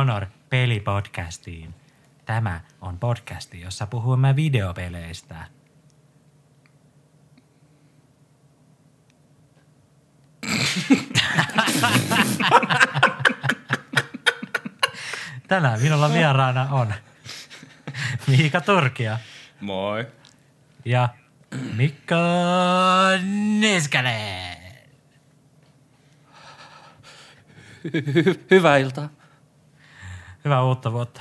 No Honor pelipodcastiin. Tämä on podcasti, jossa puhumme videopeleistä. Tänään minulla vieraana on Miika Turkia Moi. ja Mikko Niskanen. Hyvää iltaa. Hyvää uutta vuotta.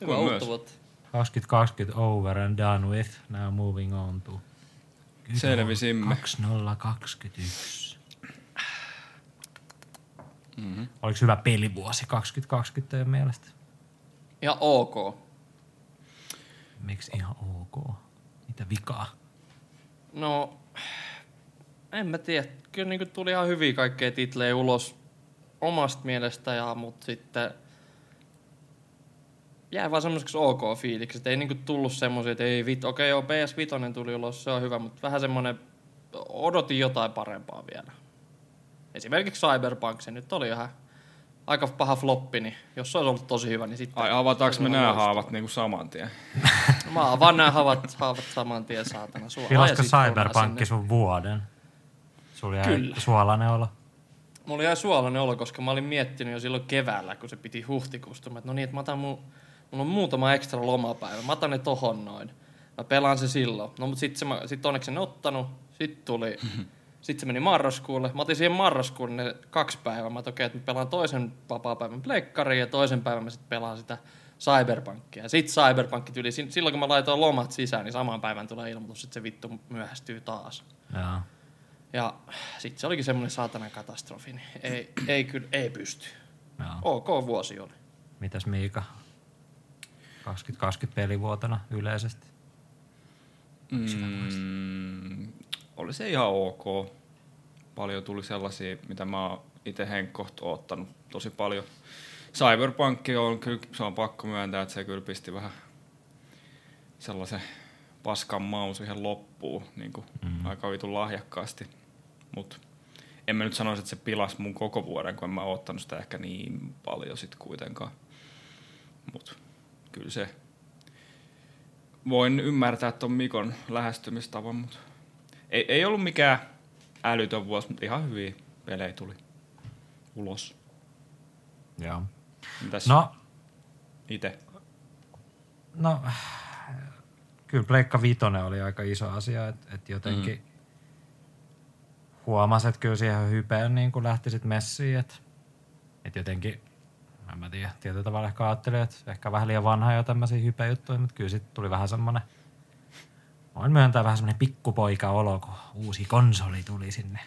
Hyvää uutta myös. vuotta. 2020 over and done with. Now moving on to Selvisimme. 2021. Mm-hmm. Oliko hyvä pelivuosi 2020 teidän mielestä? Ja ok. Miksi ihan ok? Mitä vikaa? No, en mä tiedä. Kyllä niin tuli ihan hyviä kaikkea titlejä ulos omasta mielestä, ja, mutta sitten jäi vaan semmoiseksi ok fiiliksi. Että ei niin tullut semmoisia, että ei vit, okei joo, PS5 tuli ulos, se on hyvä, mutta vähän semmoinen, odotin jotain parempaa vielä. Esimerkiksi Cyberpunk, se nyt oli ihan aika paha floppi, niin jos se olisi ollut tosi hyvä, niin sitten... Ai avataanko me nämä haavat niinku saman tien? Mä avaan nämä haavat, haavat saman tien, saatana. Pilasko Cyberpunk sun vuoden? Sulla jäi Kyllä. suolainen olo. Mulla jäi suolainen olo, koska mä olin miettinyt jo silloin keväällä, kun se piti huhtikuusta. Mä, että no niin, että mä otan mun, mulla on muutama ekstra lomapäivä. Mä otan ne tohon noin. Mä pelaan se silloin. No mut sit, se, mä- sit onneksi en ottanut. Sitten tuli, sitten se meni marraskuulle. Mä otin siihen marraskuulle ne kaksi päivää. Mä okei, että mä pelaan toisen vapaa-päivän pleikkariin ja toisen päivän mä sitten pelaan sitä Cyberpunkia. Ja sit Cyberpunk tuli, si- silloin kun mä laitoin lomat sisään, niin saman päivän tulee ilmoitus, että se vittu myöhästyy taas. Joo. Ja sitten se olikin semmoinen saatanan katastrofi, niin ei, ei kyllä, ei pysty. Joo. Ok vuosi oli. Mitäs Miika? 2020 pelivuotena yleisesti. Mm, oli se ihan ok. Paljon tuli sellaisia, mitä mä oon itse henkkoht oottanut tosi paljon. Cyberpunk on kyllä, se on pakko myöntää, että se kyllä pisti vähän sellaisen paskan maun siihen loppuun niin kuin mm. aika vitun lahjakkaasti. Mutta en mä nyt sanoisi, että se pilasi mun koko vuoden, kun en mä oottanut sitä ehkä niin paljon sit kuitenkaan. Mutta kyllä se voin ymmärtää tuon Mikon lähestymistavan, mutta ei, ei ollut mikään älytön vuosi, mutta ihan hyviä pelejä tuli ulos. Joo. Mitäs No, itse? no, kyllä Pleikka Vitonen oli aika iso asia, että et jotenkin mm. huomasi, että kyllä siihen hypeen niin kuin lähti sit messiin, että et jotenkin, en mä tiedä, tietyllä tavalla ehkä ajattelin, että ehkä vähän liian vanha jo tämmöisiä hypejuttuja, mutta kyllä sitten tuli vähän semmoinen, voin myöntää vähän semmoinen pikkupoika-olo, kun uusi konsoli tuli sinne.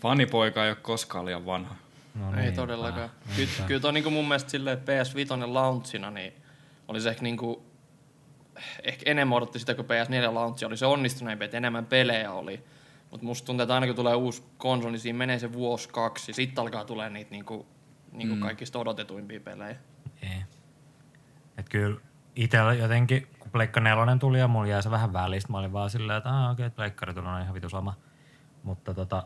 Fanipoika ei ole koskaan liian vanha. No ei niinpä, todellakaan. Kyllä, kyllä toi niinku mun mielestä silleen PS5 launchina, niin oli se ehkä niinku, ehkä enemmän odotti sitä, kun PS4 launchi oli se onnistuneempi, että enemmän pelejä oli. Mutta musta tuntuu, että aina kun tulee uusi konsoli, niin siinä menee se vuosi kaksi, ja sitten alkaa tulee niitä niinku, niinku mm. kaikista odotetuimpia pelejä. Ei. Et kyllä itsellä jotenkin, kun Pleikka nelonen tuli ja mulla jäi se vähän välistä, mä olin vaan silleen, että okei, okay, Pleikkari tuli, on ihan vitu sama. Mutta tota,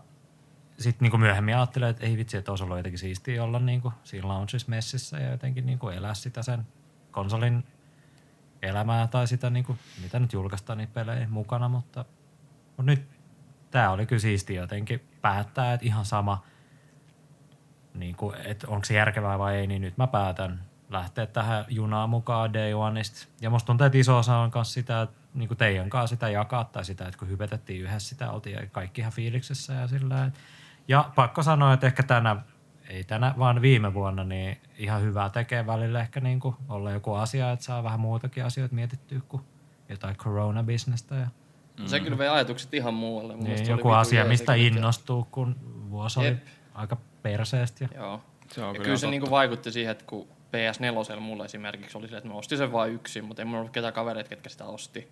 sitten niinku myöhemmin ajattelin, että ei vitsi, että olisi ollut jotenkin siistiä olla niinku siinä launchissa messissä ja jotenkin niinku elää sitä sen konsolin elämää tai sitä, niinku, mitä nyt julkaistaan niitä pelejä mukana, mutta, mutta nyt tämä oli kyllä siistiä jotenkin päättää, että ihan sama, niin kuin, että onko se järkevää vai ei, niin nyt mä päätän lähteä tähän junaan mukaan day oneista. Ja musta tuntuu, että iso osa on myös sitä, että niin kuin teidän kanssa sitä jakaa tai sitä, että kun hypetettiin yhdessä sitä, oltiin kaikki ihan fiiliksessä ja sillä. Ja pakko sanoa, että ehkä tänä, ei tänä, vaan viime vuonna, niin ihan hyvää tekee välillä ehkä niin kuin olla joku asia, että saa vähän muutakin asioita mietittyä kuin jotain corona-bisnestä ja Mm. Se kyllä vei ajatukset ihan muualle. Mun niin, oli joku asia, mistä innostuu, kun vuosi oli Jep. aika perseestä. Ja Joo. Se on Ja kyllä kyllä se niinku vaikutti siihen, että kun PS4 mulla esimerkiksi oli se, että mä ostin sen vain yksin, mutta ei mulla ollut ketään kavereita, ketkä sitä osti.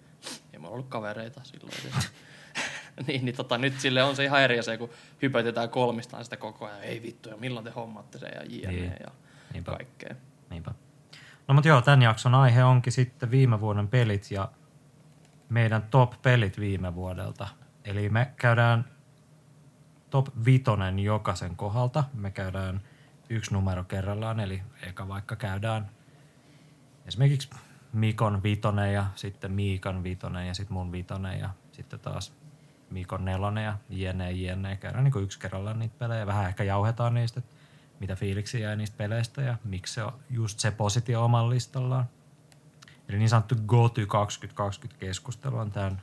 Ei mulla ollut kavereita silloin niin, niin tota, nyt sille on se ihan eri asia, kun hypätetään kolmistaan sitä koko ajan. Ei vittu, ja milloin te hommatte sen ja jne. Niin. ja Niinpä. kaikkea. Niinpä. No mutta joo, tämän jakson aihe onkin sitten viime vuoden pelit ja meidän top-pelit viime vuodelta. Eli me käydään top vitonen jokaisen kohdalta. Me käydään yksi numero kerrallaan, eli eka vaikka käydään esimerkiksi Mikon vitonen ja sitten Miikan vitonen ja sitten mun vitonen ja sitten taas Mikon nelonen ja jne, jne. Käydään niin yksi kerrallaan niitä pelejä. Vähän ehkä jauhetaan niistä, että mitä fiiliksi jäi niistä peleistä ja miksi se on just se positio oman listallaan. Eli niin sanottu GOTY 2020 keskustelu on tämän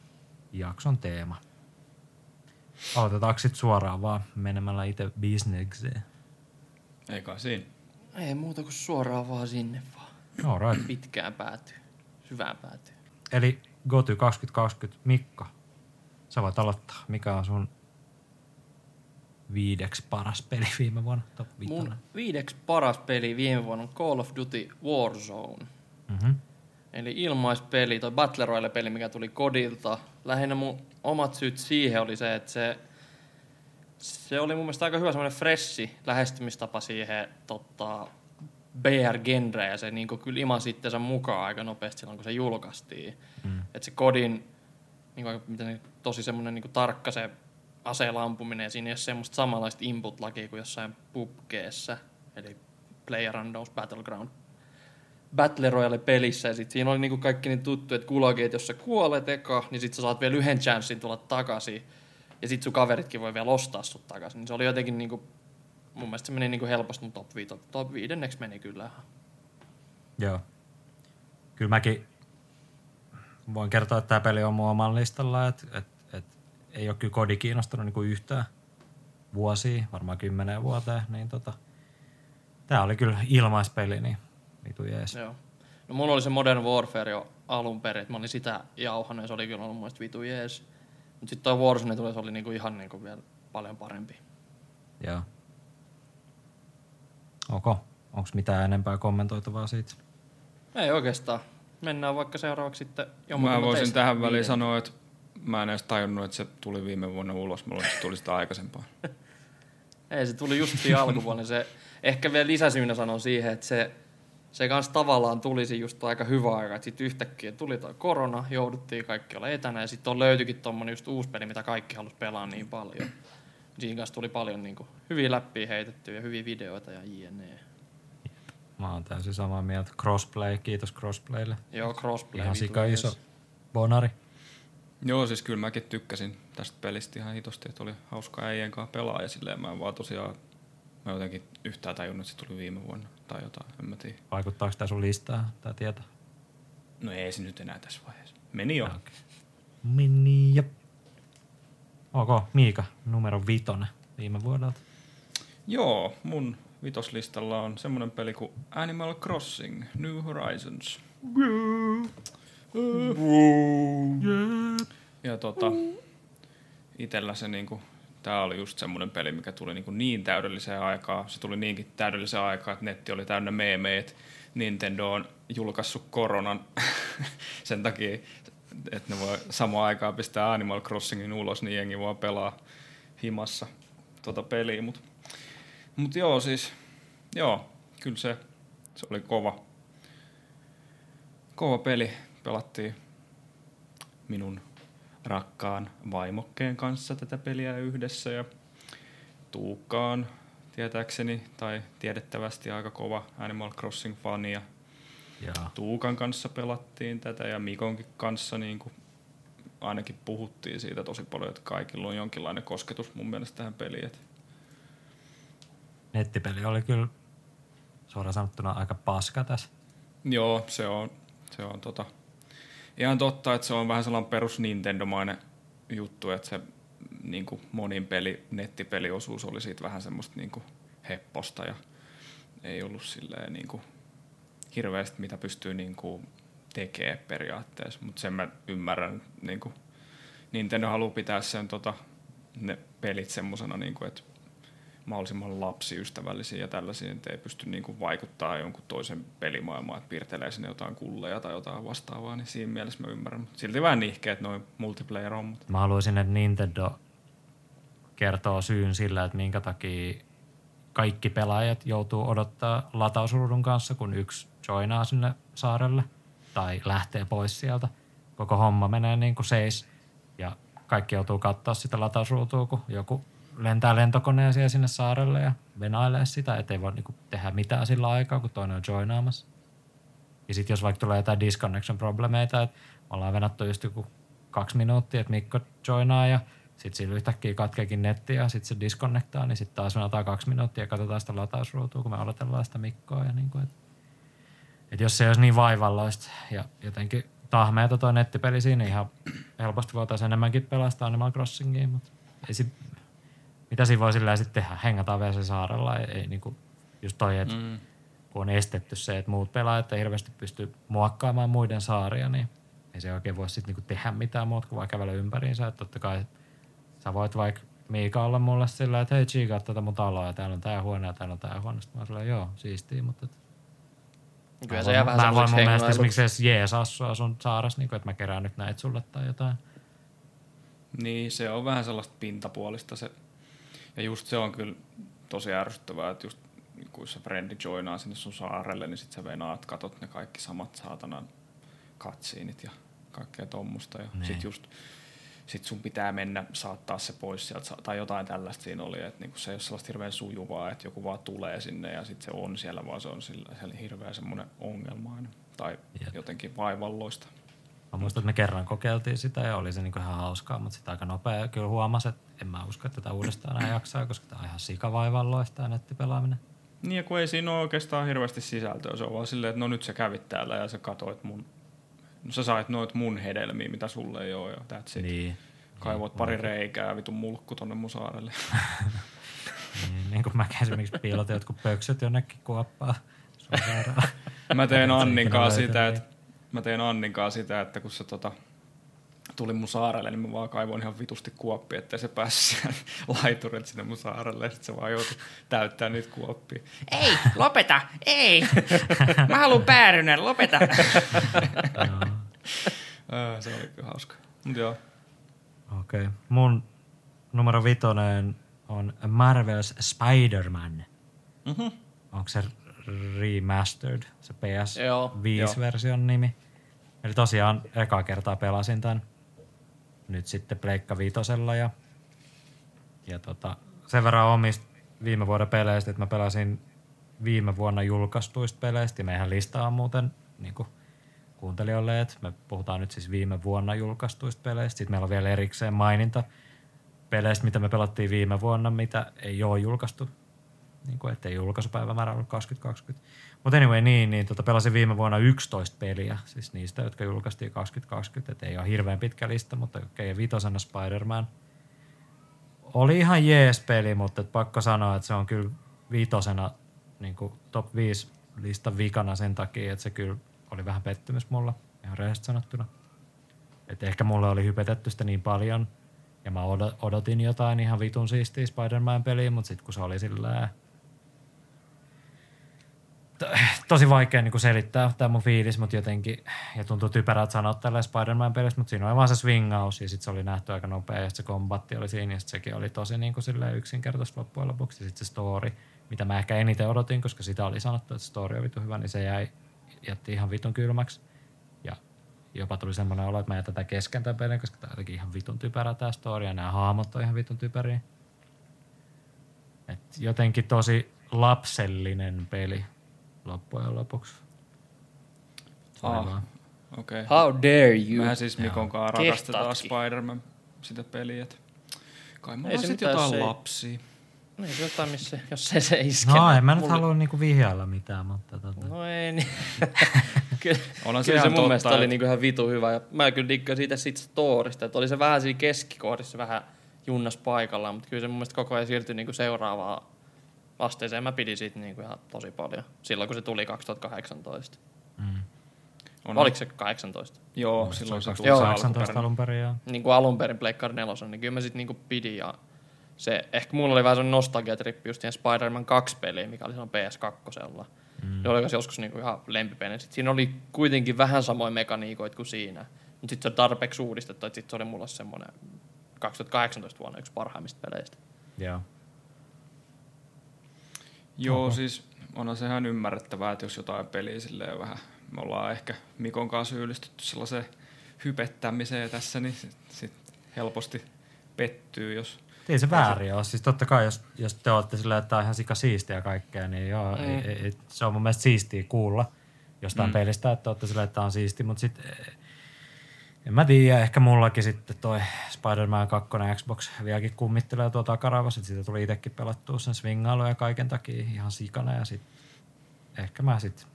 jakson teema. Aloitetaanko sitten suoraan vaan menemällä itse bisnekseen? Ei kai siinä. Ei muuta kuin suoraan vaan sinne vaan. All right. Pitkään päätyy. Syvään päätyy. Eli GOTY 2020, Mikko, sä voit aloittaa. Mikä on sun viideksi paras peli viime vuonna? Top Mun viideksi paras peli viime vuonna on Call of Duty Warzone. Mm-hmm. Eli ilmaispeli, toi Battle Royale-peli, mikä tuli kodilta. Lähinnä mun omat syyt siihen oli se, että se, se oli mun mielestä aika hyvä semmoinen freshi lähestymistapa siihen tota, BR-genreen, ja se niinku kyllä imasi itsensä mukaan aika nopeasti silloin, kun se julkaistiin. Mm. Että se kodin, niinku, aika- miten se, tosi semmoinen niinku tarkka se aseella ampuminen, ja siinä ei ole semmoista samanlaista input-lakia kuin jossain pubkeessa, eli Player Unknowns Battleground Battle Royale pelissä ja sit siinä oli niinku kaikki niin tuttu, että kulaki, että jos sä kuolet eka, niin sit sä saat vielä yhden chanssin tulla takaisin. Ja sit sun kaveritkin voi vielä ostaa sut takaisin. Niin se oli jotenkin niinku, mun mielestä se meni niinku helposti mun top, viito, top viidenneksi meni kyllä. Joo. Kyllä mäkin voin kertoa, että tämä peli on mun oman listalla, että et, et ei ole kyllä kodi kiinnostanut niinku yhtään vuosia, varmaan kymmeneen vuoteen, niin tota, tämä oli kyllä ilmaispeli, niin vitu jees. Joo. No mulla oli se Modern Warfare jo alun perin, että mä olin sitä jauhannut ja se oli kyllä ollut mun vitu jees. Mut sit toi Warzone tuli, se oli niinku ihan niinku vielä paljon parempi. Joo. Ok. Onko mitään enempää kommentoitavaa siitä? Ei oikeastaan. Mennään vaikka seuraavaksi sitten Mä voisin teistä tähän väliin viiden. sanoa, että mä en edes tajunnut, että se tuli viime vuonna ulos. Mä luulen, että se tuli sitä aikaisempaa. Ei, se tuli just siinä alkuvuonna. Se, ehkä vielä lisäsyynä sanon siihen, että se, se kans tavallaan tulisi just aika hyvä aika. Että sitten yhtäkkiä tuli toi korona, jouduttiin kaikki olla etänä ja sitten on löytyikin tommonen just uusi peli, mitä kaikki halus pelaa niin paljon. Siinä kanssa tuli paljon niinku hyviä läppiä heitettyä ja hyviä videoita ja jne. Mä oon täysin samaa mieltä. Crossplay, kiitos Crossplaylle. Joo, crossplay. Ihan sika iso bonari. Joo, siis kyllä mäkin tykkäsin tästä pelistä ihan hitosti, että oli hauska äijän kanssa pelaa ja silleen mä en vaan tosiaan, mä jotenkin yhtään tajunnut, että se tuli viime vuonna tai jotain, en mä tiedä. Vaikuttaako tää sun listaa, tää tieto? No ei se nyt enää tässä vaiheessa. Meni jo. Okei. Mini ja... Ok, Miika, numero vitonen viime vuodelta. Joo, mun vitoslistalla on semmonen peli kuin Animal Crossing New Horizons. Ja tota, itellä se niinku, tää oli just semmonen peli, mikä tuli niinku niin täydelliseen aikaan. Se tuli niinkin täydelliseen aikaan, että netti oli täynnä meemejä, että Nintendo on julkaissut koronan sen takia, että ne voi samaan aikaan pistää Animal Crossingin ulos, niin jengi voi pelaa himassa tota peliä. Mut, mut joo, siis, joo, kyllä se, se oli kova, kova peli. Pelattiin minun rakkaan vaimokkeen kanssa tätä peliä yhdessä ja Tuukkaan tietääkseni tai tiedettävästi aika kova Animal Crossing-fani ja Joo. Tuukan kanssa pelattiin tätä ja Mikonkin kanssa niin kuin ainakin puhuttiin siitä tosi paljon, että kaikilla on jonkinlainen kosketus mun mielestä tähän peliin. Et Nettipeli oli kyllä suoraan sanottuna aika paska tässä. Joo, se on, se on tota, ihan totta, että se on vähän sellainen perus Nintendo-mainen juttu, että se niin kuin monin peli, nettipeliosuus oli siitä vähän semmoista niin kuin hepposta ja ei ollut silleen niin kuin hirveästi mitä pystyy niin kuin tekemään periaatteessa, mutta sen mä ymmärrän, niin kuin Nintendo haluaa pitää sen tota, ne pelit semmosena, niin että mahdollisimman lapsiystävällisiä ja tällaisia, että ei pysty niin kuin vaikuttaa jonkun toisen pelimaailmaan, että piirtelee sinne jotain kulleja tai jotain vastaavaa, niin siinä mielessä mä ymmärrän. Mutta silti vähän nihkeet noin multiplayer-hommat. Mä haluaisin, että Nintendo kertoo syyn sillä, että minkä takia kaikki pelaajat joutuu odottaa latausruudun kanssa, kun yksi joinaa sinne saarelle tai lähtee pois sieltä. Koko homma menee niin kuin seis ja kaikki joutuu katsoa sitä latausruutua, kun joku lentää lentokoneeseen sinne saarelle ja venailee sitä, ettei voi niinku tehdä mitään sillä aikaa, kun toinen on joinaamassa. Ja sitten jos vaikka tulee jotain disconnection problemeita, että me ollaan venattu just joku kaksi minuuttia, että Mikko joinaa ja sitten sillä yhtäkkiä katkeekin netti ja sitten se disconnectaa, niin sitten taas venataan kaksi minuuttia ja katsotaan sitä latausruutua, kun me odotellaan sitä Mikkoa. Ja niin kuin, että, että jos se ei olisi niin vaivalloista ja jotenkin tahmeeta toi nettipeli siinä, niin ihan helposti voitaisiin enemmänkin pelastaa Animal Crossingia, mutta ei si- mitä siinä voi sillä sitten tehdä? Hengataan vielä saarella, ei, ei niin kuin, just toi, että mm. kun on estetty se, että muut pelaajat ei hirveästi pysty muokkaamaan muiden saaria, niin ei se oikein voi sitten niinku tehdä mitään muuta kuin vaan kävellä ympäriinsä. Että totta kai sä voit vaikka Miika olla mulle sillä, että hei tsiikaa tätä mun taloa ja täällä on tää huone ja täällä on tää huone. Sitten mä oon joo, siistii, mutta et, Kyllä mä se jää vähän Mä voin mun mielestä esimerkiksi edes jeesaa sua sun saaressa, niin kuin, että mä kerään nyt näitä sulle tai jotain. Niin, se on vähän sellaista pintapuolista se. Ja just se on kyllä tosi ärsyttävää, että just kun se frendi joinaa sinne sun saarelle, niin sit sä venaat, katot ne kaikki samat saatanan katsiinit ja kaikkea tommusta. Ja Niin. sit just sit sun pitää mennä saattaa se pois sieltä, tai jotain tällaista siinä oli, että niinku se ei ole sellaista hirveän sujuvaa, että joku vaan tulee sinne ja sitten se on siellä, vaan se on sillä, siellä hirveän semmoinen ongelmainen tai Jep. jotenkin vaivalloista. Mä muistan, että me kerran kokeiltiin sitä ja oli se niinku ihan hauskaa, mutta sitten aika nopea kyllä huomasi, että en mä usko, että tätä uudestaan enää jaksaa, koska tämä on ihan sikavaivalloista tämä nettipelaaminen. Niin ja kun ei siinä ole oikeastaan hirveästi sisältöä, se on vaan silleen, että no nyt sä kävit täällä ja sä katoit mun, no sä sait noit mun hedelmiä, mitä sulle ei ole ja that's it. Niin. Kaivoit pari reikää ja vitun mulkku tonne mun saarelle. Niin, niin kuin mä esimerkiksi piilotin jotkut pöksyt jonnekin kuoppaan. sairaalaan. Mä tein Anninkaan ikinä sitä, että mä tein Anninkaan sitä, että kun se tota, tuli mun saarelle, niin mä vaan kaivoin ihan vitusti kuoppia, ettei se päässyt sieltä laiturit sinne mun saarelle. Ja sit se vaan joutui täyttää niitä kuoppia. Ei, lopeta, ei. Mä haluan päärynen, lopeta. Se oli kyllä hauska. Mut joo. Okei. Okay. Mun numero vitonen on Marvel's Spider-Man. Mhm. Onko se remastered, se Joo, PS5-version nimi? Eli tosiaan eka kertaa pelasin tämän. Nyt sitten Pleikka Vitosella ja, ja tota, sen verran omista viime vuoden peleistä, että mä pelasin viime vuonna julkaistuista peleistä ja meidän lista on muuten niin kuin kuuntelijoille, että me puhutaan nyt siis viime vuonna julkaistuista peleistä. Sitten meillä on vielä erikseen maininta peleistä, mitä me pelattiin viime vuonna, mitä ei ole julkaistu. Niin kuin, ettei julkaisupäivämäärä ollut 2020. Mutta anyway, niin, niin tota, pelasin viime vuonna 11 peliä, siis niistä, jotka julkaistiin 2020. Et ei ole hirveän pitkä lista, mutta okei, okay, vitosena Spider-Man. Oli ihan jees peli, mutta et pakko sanoa, että se on kyllä vitosena niin kuin top 5 listan vikana sen takia, että se kyllä oli vähän pettymys mulla, ihan rehellisesti sanottuna. Et ehkä mulle oli hypetetty sitä niin paljon, ja mä odo- odotin jotain ihan vitun siistiä Spider-Man-peliä, mutta sitten kun se oli sillä tosi vaikea niin selittää tämä mun fiilis, mutta jotenkin, ja tuntuu typerältä sanoa tällä Spider-Man-pelistä, mutta siinä oli vaan se swingaus, ja sitten se oli nähty aika nopea, ja se kombatti oli siinä, ja sekin oli tosi niin kuin yksinkertaista loppujen lopuksi, ja sitten se story, mitä mä ehkä eniten odotin, koska sitä oli sanottu, että story on vitun hyvä, niin se jäi, jätti ihan vitun kylmäksi, ja jopa tuli semmoinen olo, että mä jätän tätä kesken tämän pelin, koska tämä on ihan vitun typerä tämä story, ja nämä hahmot on ihan vitun typeriä. Et jotenkin tosi lapsellinen peli loppujen lopuksi. Se oli Ah, Okei. How dare you? Mehän siis Mikon kanssa rakastetaan. Spider-Man sitä peliä. et Kai me Ei se sit mitään, jotain ei- lapsia. Niin, se jotain, missä, jos ei se iske. No en mä nyt mulle- halua niinku vihjailla mitään, mutta tota, No ei niin. kyllä, se kyllä se ihan mun totta, mielestä oli et- niinku ihan vitu hyvä. Ja mä kyllä diggasin siitä sit storista, että oli se vähän siinä keskikohdissa vähän junnas paikallaan, mutta kyllä se mun mielestä koko ajan siirtyi niinku seuraavaan asteeseen. Mä pidin siitä niinku ihan tosi paljon silloin, kun se tuli 2018. mm. On, Oliko se 18? Joo, silloin se tuli Joo. se 18 alkuperäinen. alun perin, joo. Niin kuin alun perin Pleikkari 4, niin kyllä mä sit niinku pidin ja se, ehkä mulla oli vähän sellainen nostalgiatrippi just Spider-Man 2 peliin, mikä oli silloin PS2. Mm. Ne oli joskus niinku ihan lempipeli. Sitten siinä oli kuitenkin vähän samoja mekaniikoita kuin siinä. Mutta sitten se on tarpeeksi uudistettu, että sitten se oli mulla semmoinen 2018 vuonna yksi parhaimmista peleistä. joo. Joo, Oho. siis onhan se ihan ymmärrettävää, että jos jotain peliä silleen vähän, me ollaan ehkä Mikon kanssa syyllistytty sellaiseen hypettämiseen tässä, niin sit, sit helposti pettyy, jos Ei se väärin ole. Siis totta kai, jos, jos te olette silleen, että tämä on ihan sika siistiä kaikkea, niin joo, mm. ei, ei, se on mun mielestä siistiä kuulla jostain mm. pelistä, että olette silleen, että tämä on siisti, mutta sitten en mä tiedä, ehkä mullakin sitten toi Spider-Man 2 Xbox vieläkin kummittelee tuota takaravassa, että siitä tuli itsekin pelattua sen swingailu ja kaiken takia ihan sikana ja sit ehkä mä sitten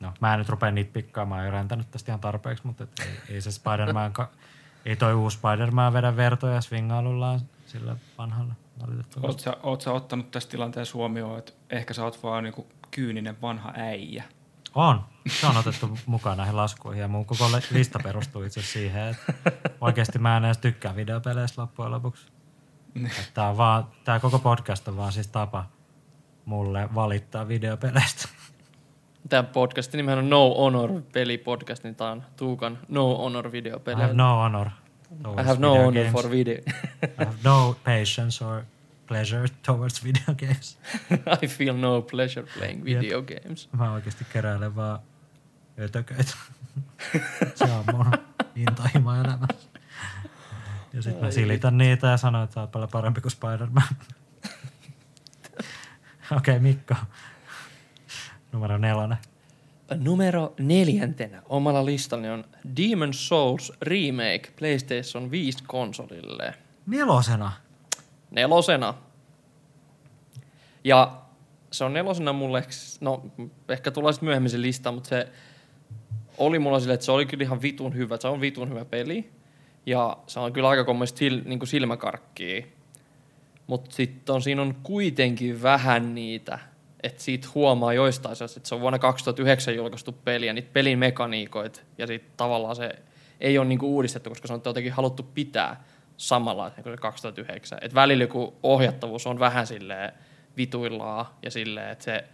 No, mä en nyt rupea niitä pikkaamaan, mä oon tästä ihan tarpeeksi, mutta et ei, ei se Spider-Man, ka- ei toi uusi Spider-Man vedä vertoja swingailullaan sillä vanhalla valitettavasti. Oot sä, oot sä ottanut tässä tilanteessa huomioon, että ehkä sä oot vaan niinku kyyninen vanha äijä? On. Se on otettu mukaan näihin laskuihin ja mun koko lista perustuu itse siihen, että oikeasti mä en edes tykkää videopeleistä loppujen lopuksi. Että tää, on vaan, tää koko podcast on vaan siis tapa mulle valittaa videopeleistä. Tämä podcastin nimehän on No Honor pelipodcast, niin tämä on Tuukan No Honor I videopeli. have no honor. I have no honor games. for video. I have no patience or pleasure towards video games. I feel no pleasure playing video games. Mä oikeasti keräilen vaan ötököitä. Se on mun intohimo elämässä. Ja sitten mä silitän niitä ja sanon, että oot paljon parempi kuin Spider-Man. Okei, okay, Mikko. Numero nelonen. Numero neljäntenä omalla listallani on Demon Souls Remake PlayStation 5 konsolille. Nelosena. Nelosena. Ja se on nelosena mulle, no ehkä tulee sitten myöhemmin se lista, mutta se oli mulla silleen, että se oli kyllä ihan vitun hyvä. Se on vitun hyvä peli. Ja se on kyllä aika kommista sil, niin silmäkarkkia. Mutta sitten on, siinä on kuitenkin vähän niitä, että siitä huomaa joistain asioista, että se on vuonna 2009 julkaistu peli ja niitä pelin mekaniikoit. Ja sitten tavallaan se ei ole niinku uudistettu, koska se on jotenkin haluttu pitää samalla kuin se 2009. Et välillä joku ohjattavuus on vähän silleen vituillaan ja silleen, että se,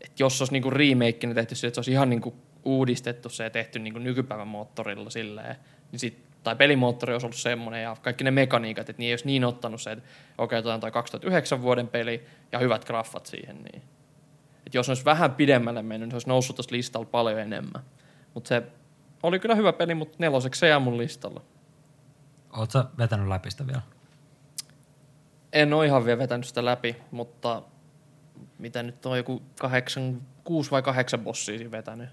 että jos olisi niinku remakeinä tehty sille, että se olisi ihan niinku uudistettu se ja tehty niinku nykypäivän moottorilla silleen, niin sit, tai pelimoottori olisi ollut semmoinen ja kaikki ne mekaniikat, että niin ei olisi niin ottanut se, että okei, otetaan toi 2009 vuoden peli ja hyvät graffat siihen, niin että jos olisi vähän pidemmälle mennyt, niin se olisi noussut tuossa listalla paljon enemmän. Mutta se oli kyllä hyvä peli, mutta neloseksi se jää mun listalla. Sä vetänyt läpi sitä vielä? En ole ihan vielä vetänyt sitä läpi, mutta mitä nyt on joku kahdeksan, kuusi vai kahdeksan bossia siinä vetänyt.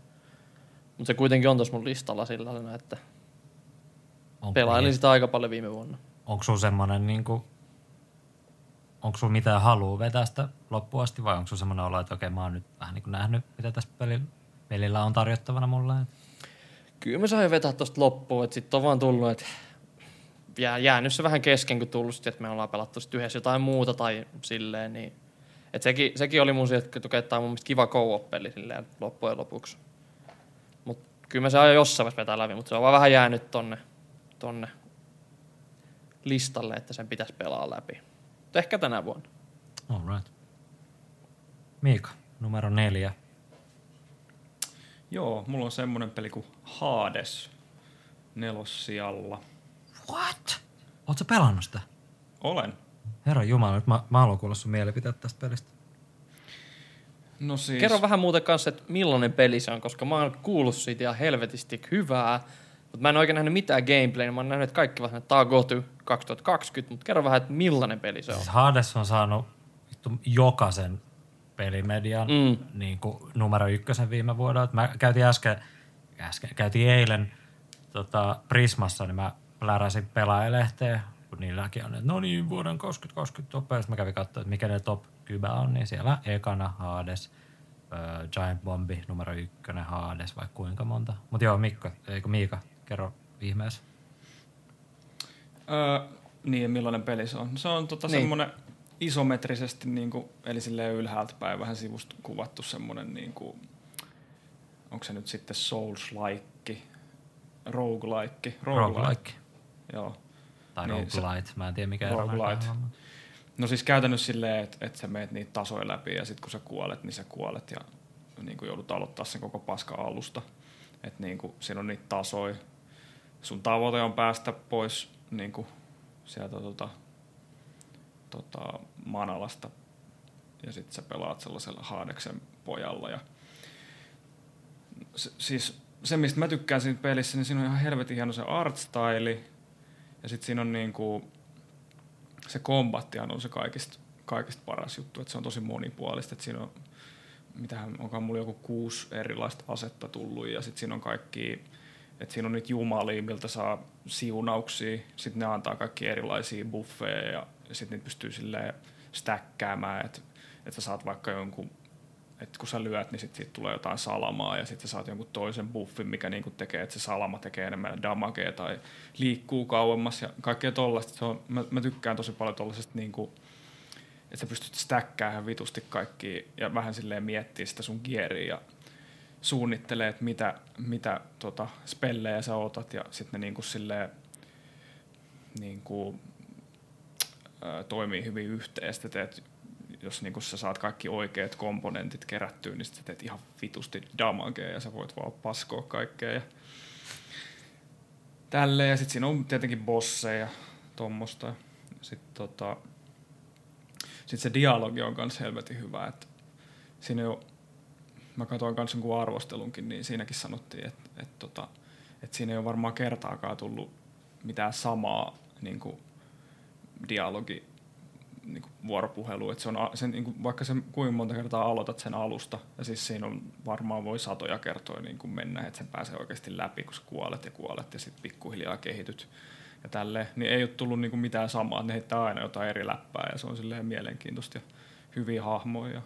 Mutta se kuitenkin on tuossa mun listalla sillä että Onko, pelailin sitä aika paljon viime vuonna. onko sulla semmoinen niinku, onko sulla mitään halua vetää sitä loppuun asti vai onko sulla semmoinen olo, että okei mä oon nyt vähän niin kuin nähnyt, mitä tässä pelillä, pelillä on tarjottavana mulle. Kyllä mä sain vetää tosta loppuun, että sitten on vaan tullut, että jää, jäänyt se vähän kesken, kun tullut että me ollaan pelattu sit yhdessä jotain muuta tai silleen, niin et sekin, sekin oli mun sieltä, että tämä on mun mielestä kiva co-op-peli silleen loppujen lopuksi. Mut kyllä mä se aion jossain vaiheessa vetää läpi, mutta se on vaan vähän jäänyt tonne, tonne listalle, että sen pitäisi pelaa läpi. Mut ehkä tänä vuonna. All right. Miika, numero neljä. Joo, mulla on semmonen peli kuin Hades nelossijalla. What? Oot sä pelannut sitä? Olen. Herra Jumala, nyt mä, mä haluan kuulla sun mielipiteet tästä pelistä. No siis... Kerro vähän muuten kanssa, että millainen peli se on, koska mä oon kuullut siitä ihan helvetisti hyvää, mutta mä en oikein nähnyt mitään gameplayä, mä oon nähnyt, että kaikki vaan, että tää on Goty 2020, mutta kerro vähän, että millainen peli se on. Siis Hades on saanut vittu jokaisen pelimedian mm. niin kuin numero ykkösen viime vuodelta. Mä käytiin äsken, äsken käytiin eilen tota, Prismassa, niin mä läräsin pelaajalehteen, kun niilläkin on, että no niin, vuoden 2020 topeista. Mä kävin katsoa, että mikä ne top 10 on, niin siellä ekana Hades, äh, Giant Bombi numero ykkönen, Hades, vai kuinka monta. Mutta joo, Mikko, eikö Miika, kerro ihmeessä. Öö, niin, millainen peli se on? Se on tota Niin. semmoinen isometrisesti, niin kuin, eli silleen ylhäältä päin vähän sivusta kuvattu semmoinen, niin kuin, onko se nyt sitten Souls-like, roguelike, Roguelike. Joo. Tai Niin, roguelite, mä en tiedä mikä ero on. No siis käytännössä silleen, että, että sä meet niitä tasoja läpi ja sitten kun sä kuolet, niin sä kuolet ja niin kuin joudut aloittaa sen koko paska alusta. Että niin kuin, siinä on niitä tasoja. Sun tavoite on päästä pois niin kuin sieltä tota, tota, Manalasta ja sitten sä pelaat sellaisella Haadeksen pojalla. Ja se, siis se, mistä mä tykkään siinä pelissä, niin siinä on ihan helvetin hieno se art style. Ja sitten siinä on niinku, se kombattihan on se kaikista, kaikista paras juttu, että se on tosi monipuolista, että siinä on mitähän, onkaan mulla joku kuusi erilaista asetta tullut ja sitten siinä on kaikki, että siinä on niitä jumalia, miltä saa siunauksia, sitten ne antaa kaikki erilaisia buffeja ja sitten niitä pystyy silleen stäkkäämään, että, että sä saat vaikka jonkun että kun sä lyöt, niin sitten siitä tulee jotain salamaa ja sitten saat jonkun toisen buffin, mikä niinku tekee, että se salama tekee enemmän damagea tai liikkuu kauemmas ja kaikkea tollaista. Se on, mä, mä, tykkään tosi paljon tollasesta niinku, että sä pystyt stäkkää ihan vitusti kaikki ja vähän silleen miettiä sitä sun geariä ja suunnittelee, että mitä, mitä tota, spellejä sä otat ja sitten ne niinku silleen niinku, ää, toimii hyvin yhteen. Sitten teet jos niin sä saat kaikki oikeat komponentit kerättyä, niin sä teet ihan vitusti damagea ja sä voit vaan paskoa kaikkea. Ja tälleen. Ja sitten siinä on tietenkin bosseja ja tommosta. Sitten tota, sit se dialogi on myös helvetin hyvä. Että siinä jo, mä katsoin myös jonkun arvostelunkin, niin siinäkin sanottiin, että, että, tota, että siinä ei ole varmaan kertaakaan tullut mitään samaa niin kuin dialogi niin kuin vuoropuhelu, että se on, sen, niin kuin, vaikka sen kuinka monta kertaa aloitat sen alusta, ja siis siinä on varmaan voi satoja kertoja niin kuin mennä, että sen pääsee oikeasti läpi, kun sä kuolet ja kuolet ja sitten pikkuhiljaa kehityt ja tälle, niin ei ole tullut niin kuin mitään samaa, ne heittää aina jotain eri läppää ja se on silleen mielenkiintoista ja hyviä hahmoja. Ja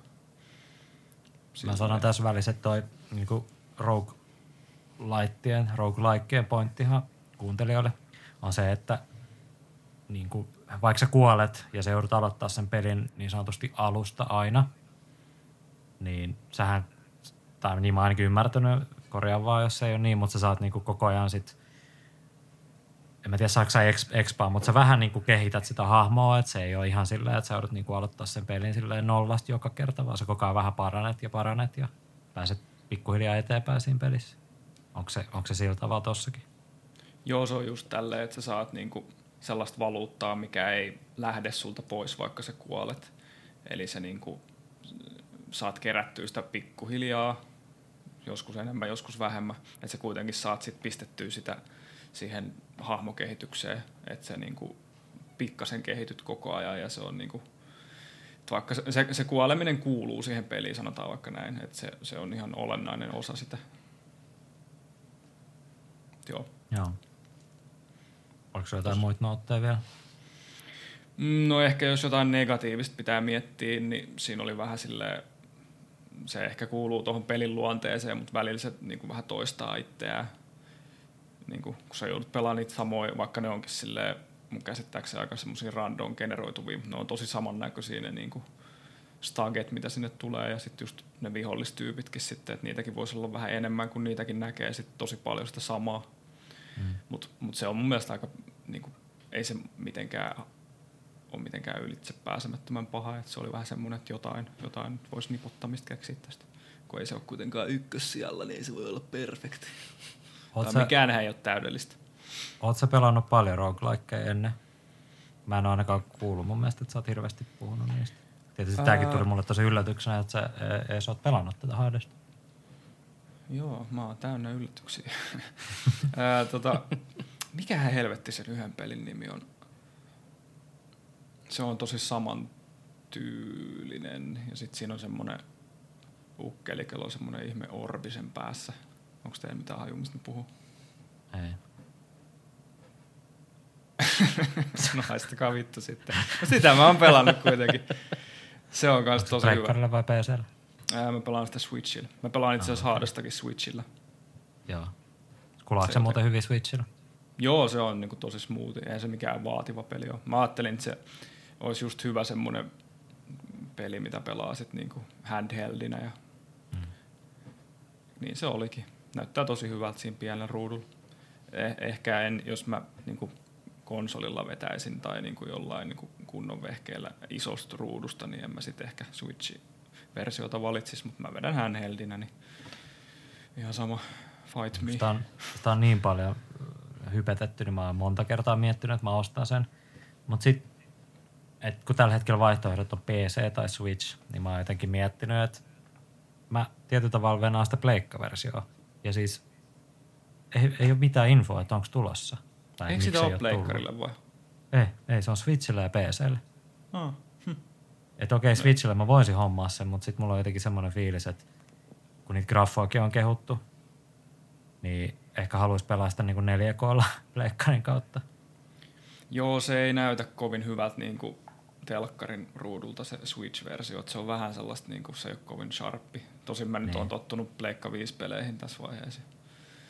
Mä sanon tässä välissä, että toi niin kuin rogue lightien, roguelikeen pointtihan kuuntelijoille on se, että niin kuin vaikka sä kuolet ja se joudut aloittaa sen pelin niin sanotusti alusta aina, niin sähän, tai niin mä ainakin ymmärtänyt, korjaa vaan jos se ei ole niin, mutta sä saat niinku koko ajan sit, en mä tiedä saako sä expaa, mutta sä vähän niinku kehität sitä hahmoa, että se ei ole ihan silleen, että sä joudut niinku aloittaa sen pelin silleen nollasta joka kerta, vaan sä koko ajan vähän paranet ja paranet ja pääset pikkuhiljaa eteenpäin siinä pelissä. Onko se, onko se sillä tavalla tossakin? Joo, se on just tälleen, että sä saat niinku sellaista valuuttaa, mikä ei lähde sulta pois, vaikka sä kuolet. Eli sä niin kuin, saat kerättyä sitä pikkuhiljaa, joskus enemmän, joskus vähemmän, että sä kuitenkin saat sit pistettyä sitä siihen hahmokehitykseen, että sä niin kuin pikkasen kehityt koko ajan ja se on niin kuin, vaikka se, se, kuoleminen kuuluu siihen peliin, sanotaan vaikka näin, että se, se on ihan olennainen osa sitä. Joo. Joo. Oliko se jotain muita nootteja vielä? No ehkä jos jotain negatiivista pitää miettiä, niin siinä oli vähän silleen, se ehkä kuuluu tuohon pelin luonteeseen, mutta välillä se niin kuin vähän toistaa itseään. Niin kuin, kun sä joudut pelaamaan niitä samoja, vaikka ne onkin silleen, mun käsittääkseni aika semmoisia random generoituvia, ne on tosi samannäköisiä ne niin kuin staget, mitä sinne tulee, ja sitten just ne vihollistyypitkin sitten, että niitäkin voisi olla vähän enemmän, kun niitäkin näkee sitten tosi paljon sitä samaa. Mm. Mutta mut se on mun mielestä aika, niinku, ei se mitenkään ole mitenkään ylitse pääsemättömän paha. Et se oli vähän semmoinen, että jotain, jotain voisi nipottamista keksiä tästä. Kun ei se ole kuitenkaan ykkössijalla, niin ei se voi olla perfekti. Sä, mikään ei ole täydellistä. Oletko sä pelannut paljon roguelikeja ennen? Mä en ole ainakaan kuullut mun mielestä, että sä oot hirveästi puhunut niistä. Tietysti Ää... tämäkin tuli mulle tosi yllätyksenä, että sä ees oot pelannut tätä haadesta. Joo, mä oon täynnä yllätyksiä. Ää, tota, mikähän helvetti sen yhden pelin nimi on? Se on tosi samantyylinen ja sitten siinä on semmoinen ukkeli, kello on semmoinen ihme orbi sen päässä. Onko teillä mitään haju, mistä puhuu? Ei. no haistakaa vittu sitten. No sitä mä oon pelannut kuitenkin. Se on kans tosi hyvä. vai PCllä? Ää, mä pelaan sitä Switchillä. Mä pelaan itse asiassa Haadastakin Switchillä. Joo. Kuulaatko se, se muuten hyvin Switchillä? Joo, se on niinku tosi smooth. Ei se mikään vaativa peli ole. Mä ajattelin, että se olisi just hyvä semmoinen peli, mitä pelaa sit niinku handheldinä. Ja... Mm. Niin se olikin. Näyttää tosi hyvältä siinä pienellä ruudulla. Eh- ehkä en, jos mä niinku konsolilla vetäisin tai niinku jollain niinku kunnon vehkeellä isosta ruudusta, niin en mä sitten ehkä Switchi versiota valitsisi, mutta mä vedän handheldinä, niin ihan sama fight me. Sitä on, sitä on niin paljon hypetetty, niin mä oon monta kertaa miettinyt, että mä ostan sen. Mutta sitten, kun tällä hetkellä vaihtoehdot on PC tai Switch, niin mä oon jotenkin miettinyt, että mä tietyllä tavalla venaan sitä pleikkaversioa. Ja siis ei, ei ole mitään infoa, että onko tulossa. Tai Eikö sitä ole pleikkarille vai? Ei, ei, se on Switchillä ja PCllä. Ah. Että okei, Switchillä mä voisin hommaa sen, mutta sitten mulla on jotenkin semmoinen fiilis, että kun niitä graffoakin on kehuttu, niin ehkä haluaisi pelaa sitä niin 4Klla pleikkarin kautta. Joo, se ei näytä kovin hyvältä niin kuin telkkarin ruudulta se Switch-versio. että Se on vähän sellaista, niin kuin, se ei ole kovin sharppi. Tosin mä nyt Niin. oon tottunut Pleikka 5-peleihin tässä vaiheessa.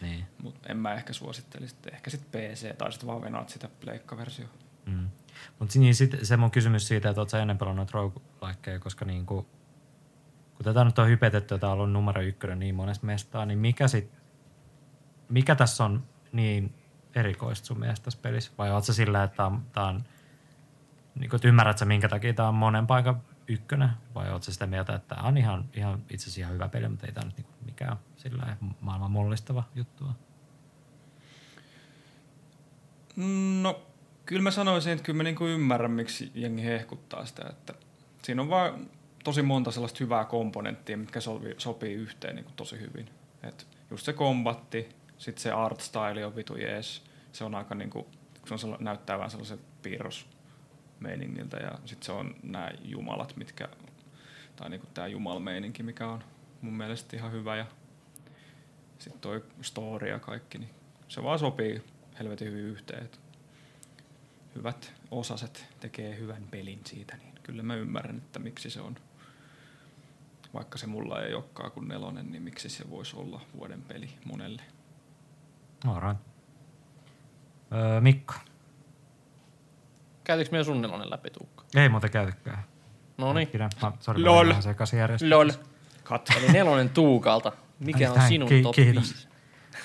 Niin. Mutta en mä ehkä suosittelisi. Ehkä sitten PC tai sitten vaan venaat sitä Pleikka-versiota. Mm. Mutta niin sit, se mun kysymys siitä, että oot sä ennen pelannut roguelikeja, koska niinku, kun tätä nyt on hypetetty, että on ollut numero ykkönen niin monesta mestaa, niin mikä sit, mikä tässä on niin erikoista sun mielestä tässä pelissä? Vai oot sä sillä, että tää on, niin että ymmärrät sä minkä takia tää on monen paikan ykkönen? Vai oot sä sitä mieltä, että tää on ihan, ihan itse asiassa ihan hyvä peli, mutta ei tää nyt niinku mikään sillä maailman mullistava juttu ole? No, kyllä mä sanoisin, että kyllä mä niinku ymmärrän, miksi jengi hehkuttaa sitä. Että siinä on vaan tosi monta sellaista hyvää komponenttia, mitkä sopii, sopii yhteen niinku tosi hyvin. Et just se kombatti, sitten se art style on vitu jees. Se on aika niinku, se on näyttää vähän sellaisen piirrosmeiningiltä ja sitten se on nämä jumalat, mitkä, tai niinku tämä jumalmeininki, mikä on mun mielestä ihan hyvä ja sitten toi story ja kaikki, niin se vaan sopii helvetin hyvin yhteen. Et hyvät osaset tekee hyvän pelin siitä, niin kyllä mä ymmärrän, että miksi se on, vaikka se mulla ei olekaan kuin nelonen, niin miksi se voisi olla vuoden peli monelle. Alright. Öö, Mikko. Käytiinkö meidän sun nelonen läpi Tuukka? Ei muuten käytykään. No niin. Lol. Lol. Kat. Eli nelonen Tuukalta. Mikä on sinun ki- top kiitos.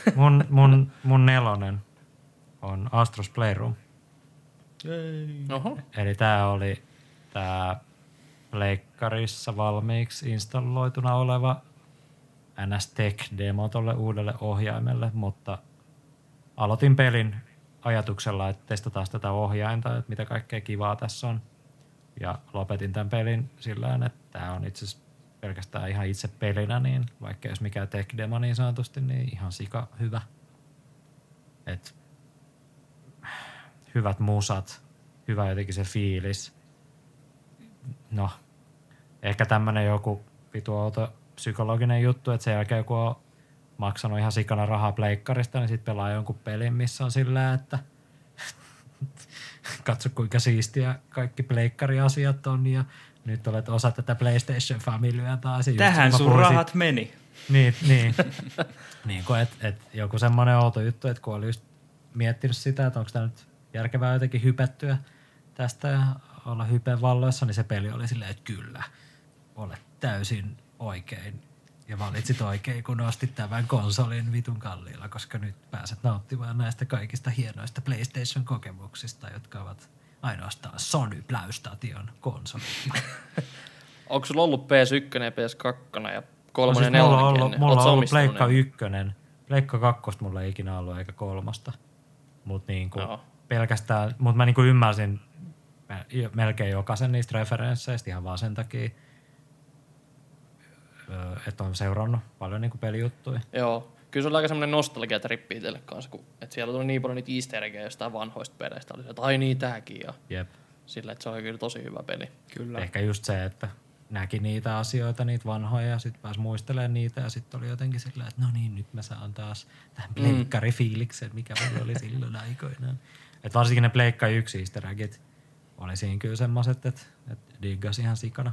5? Mun, mun, mun nelonen on Astros Playroom. Oho. Eli tää oli tää pleikkarissa valmiiksi installoituna oleva NS Tech-demo tolle uudelle ohjaimelle, mutta aloitin pelin ajatuksella, että testataan tätä ohjainta, että mitä kaikkea kivaa tässä on. Ja lopetin tämän pelin sillä tavalla, että tämä on itse asiassa pelkästään ihan itse pelinä, niin vaikka jos mikä tech-demo niin sanotusti, niin ihan sika hyvä. Et hyvät musat, hyvä jotenkin se fiilis. No, ehkä tämmönen joku vitu outo psykologinen juttu, että sen jälkeen kun on maksanut ihan sikana rahaa pleikkarista, niin sitten pelaa jonkun pelin, missä on sillä, että katso kuinka siistiä kaikki pleikkariasiat on ja nyt olet osa tätä PlayStation Familyä taas. Just Tähän sun puhuin rahat meni. niin, niin. niin kuin, et, et joku semmoinen outo juttu, että kun oli just miettinyt sitä, että onko tämä nyt järkevää jotenkin hypättyä tästä ja olla hypen valloissa, niin se peli oli silleen, että kyllä, olet täysin oikein ja valitsit oikein, kun ostit tämän konsolin vitun kalliilla, koska nyt pääset nauttimaan näistä kaikista hienoista PlayStation-kokemuksista, jotka ovat ainoastaan Sony PlayStation konsoli. Onko sulla ollut PS1 ja PS2 ja kolmonen No ja siis mulla on nelonenkin ollut, mulla on ollut Pleikka ne? ykkönen. Pleikka kakkosta mulla ei ikinä ollut eikä kolmosta. Mut niinku Joo. Pelkästään, mut mä niinku ymmärsin me- melkein jokaisen niistä referensseistä ihan vaan sen takia, että on seurannut paljon niinku pelijuttuja. Joo. Kyllä se oli aika semmoinen nostalgia-trippi itselle kanssa, kun, että siellä tuli niin paljon niitä easter eggejä jostain vanhoista peleistä. Oli se, että ai niin, tääkin. Ja Jep. sillä, että se oli kyllä tosi hyvä peli. Kyllä. Ehkä just se, että näki niitä asioita, niitä vanhoja ja sitten pääsi muistelemaan niitä ja sitten oli jotenkin sillä, että no niin, nyt mä saan taas tähän pleikkarifiiliksen, mikä mulla oli silloin aikoinaan. Et varsinkin ne pleikka yksi easter eggit oli siinä kyllä semmoset, että et diggas ihan sikana.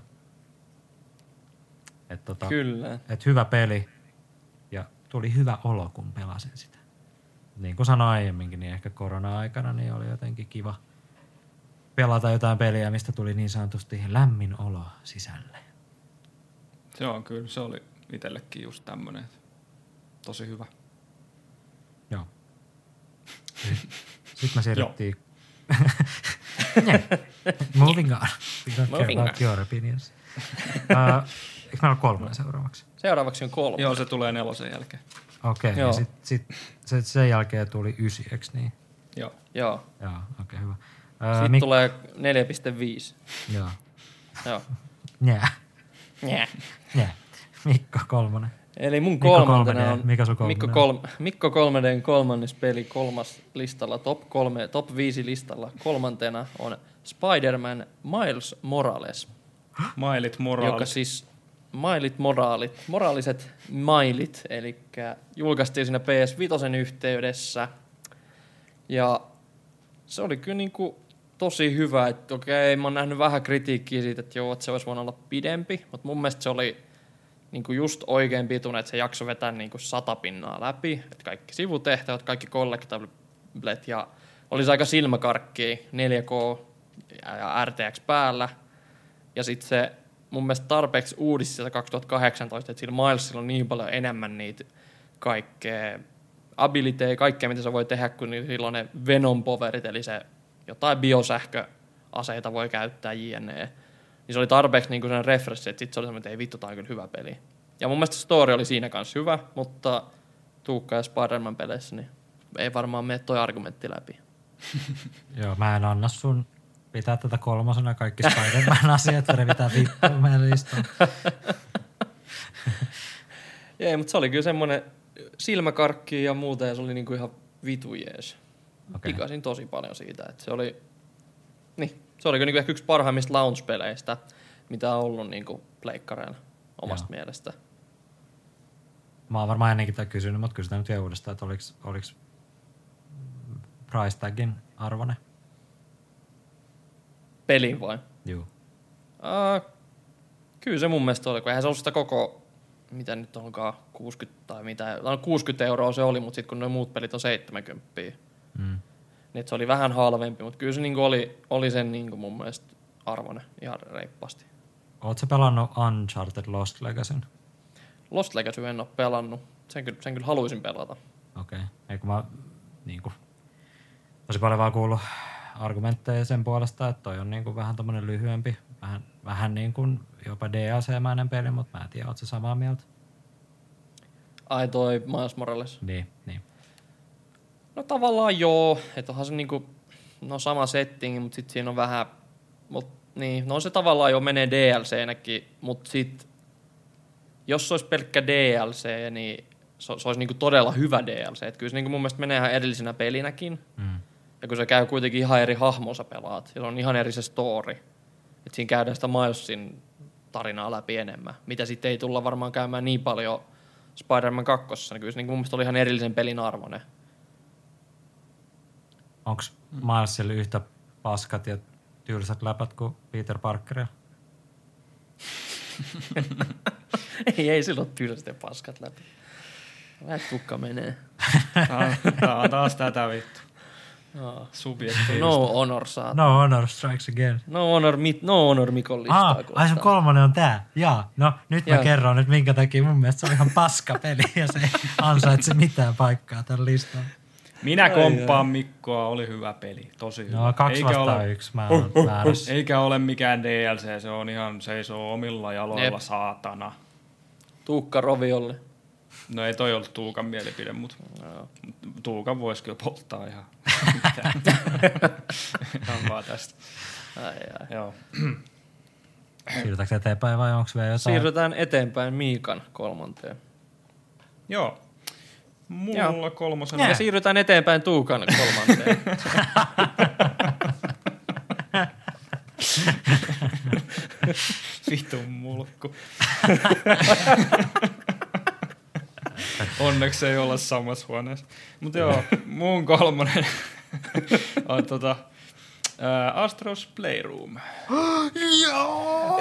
Et tota, Kyllä. et hyvä peli ja tuli hyvä olo, kun pelasin sitä. Niin kuin sanoin aiemminkin, niin ehkä korona-aikana niin oli jotenkin kiva pelata jotain peliä, mistä tuli niin sanotusti lämmin olo sisälle. Se on kyllä, se oli itsellekin just tämmönen. että Tosi hyvä. Joo. Sitten me siirryttiin... Moving on. We don't care Moving about on. your opinions. Uh, eikö meillä ole kolmonen seuraavaksi? Seuraavaksi on kolme. Joo, se tulee nelosen jälkeen. Okei, okay, Joo. ja sit, sit, se, sen jälkeen tuli ysi, eikö niin? Joo. Joo. Joo, okei, okay, hyvä. Sitten Uh, tulee 4.5. Joo. Joo. Nää. Nyä. Nää. Mikko kolmonen. Eli mun Mikko kolmantena 3D. on Mikä sun Mikko, kolm, Mikko 3Dn kolmannes peli kolmas listalla, top, kolme, top 5 listalla. Kolmantena on Spider-Man Miles Morales, Mailit joka moraali. siis mailit moraalit, moraaliset mailit, eli julkaistiin siinä PS5 yhteydessä. Ja se oli kyllä niinku tosi hyvä, että okei, mä oon nähnyt vähän kritiikkiä siitä, että joo, että se olisi voinut olla pidempi, mutta mun mielestä se oli niinku just oikein pituinen, että se jakso vetää niinku sata pinnaa läpi, että kaikki sivutehtävät, kaikki collectablet ja olisi aika silmäkarkkia 4K ja RTX päällä. Ja sitten se mun mielestä tarpeeksi uudisti sitä 2018, että sillä Milesilla on niin paljon enemmän niitä kaikkea abiliteja, kaikkea mitä se voi tehdä, kun sillä on ne Venom powerit, eli se jotain biosähköaseita voi käyttää jne. Niin se oli tarpeeksi niin sen refresh, että sitten se oli semmoinen, että ei vittu, tää on kyllä hyvä peli. Ja mun mielestä story oli siinä kanssa hyvä, mutta Tuukka ja Spider-Man peleissä, niin ei varmaan mene toi argumentti läpi. Joo, mä en anna sun pitää tätä kolmosena kaikki Spider-Man asiat, revitään vittuun meidän listaan. Ei, mutta se oli kyllä semmoinen silmäkarkki ja muuta, ja se oli niinku ihan vitu jees. Okei. Tikasin tosi paljon siitä, että se oli, niin, se oli niinku ehkä yksi parhaimmista launch-peleistä, mitä on ollut niinku pleikkareilla omasta Joo. mielestä. Mä oon varmaan ennenkin tätä kysynyt, mutta kysytään nyt vielä uudestaan, että oliks, oliks price tagin arvone? Pelin vai? Juu. Uh, kyllä se mun mielestä oli, kun eihän se ollut sitä koko, mitä nyt onkaan, 60 tai mitä, no 60 euroa se oli, mutta sitten kun nuo muut pelit on 70, niin se oli vähän halvempi, mutta kyllä se niinku oli, oli sen niinku mun mielestä arvoinen ihan reippaasti. Sä pelannut Uncharted Lost Legacyn? Lost Legacy en ole pelannut, sen kyllä, sen kyllä haluaisin pelata. Okei. Okay. Eikö mä niinku, tosi paljon vaan kuullut argumentteja sen puolesta, että toi on niinku vähän tommonen lyhyempi, vähän, vähän niin kuin jopa DLC-mäinen peli, mutta mä en tiedä, oot sä samaa mieltä? Ai toi Miles Morales. Niin, niin. No tavallaan joo, että onhan se niinku, no sama setting, mutta sitten siinä on vähän, mut, niin, no se tavallaan jo menee DLC-näkin, mutta sit, jos se olisi pelkkä DLC, niin se, se olisi niinku todella hyvä DLC. Et kyllä se niinku mun mielestä menee ihan erillisenä pelinäkin, Mm. ja kun se käy kuitenkin ihan eri hahmossa pelaat, ja se on ihan eri se story. Että siinä käydään sitä Milesin tarinaa läpi enemmän, mitä sitten ei tulla varmaan käymään niin paljon Spider-Man 2. Niin kyllä se niinku mun mielestä oli ihan erillisen pelin arvoinen. Onks Milesilla yhtä paskat ja tylsät läpät kuin Peter Parkerilla? ei, ei silloin tylsät ja paskat läpi. Vähän tukka menee. Tää, on taas tätä vittu. No, Subjektiivista. no honor saa. No, No honor strikes again. no honor, mit, no honor Mikon listaa. Ah, ai sun kolmonen on tää. Jaa, no nyt mä Joo. kerron nyt minkä takia mun mielestä se on ihan paska peli ja se ei ansaitse mitään paikkaa tällä listalla. Minä komppaan Mikkoa, oli hyvä peli, tosi hyvä. No kaksi eikä vastaan ole, yksi, mä oon eikä ole mikään DLC, se on ihan seisoo omilla jaloilla, Jep. saatana. Tuukka Roviolle. No ei toi ollut Tuukan mielipide, mutta Joo. Tuukan voisi kyllä polttaa ihan ihan vaan tästä. Ai, ai. Joo. Siirrytäänkö eteenpäin vai onko vielä jotain? Siirrytään eteenpäin Miikan kolmanteen. Joo. Mulla kolmosena. Ja siirrytään eteenpäin Tuukan kolmanteen. Vitun mulkku. Onneksi ei olla samassa huoneessa. Mutta joo, mun kolmonen on tota, ää, Astros Playroom. joo!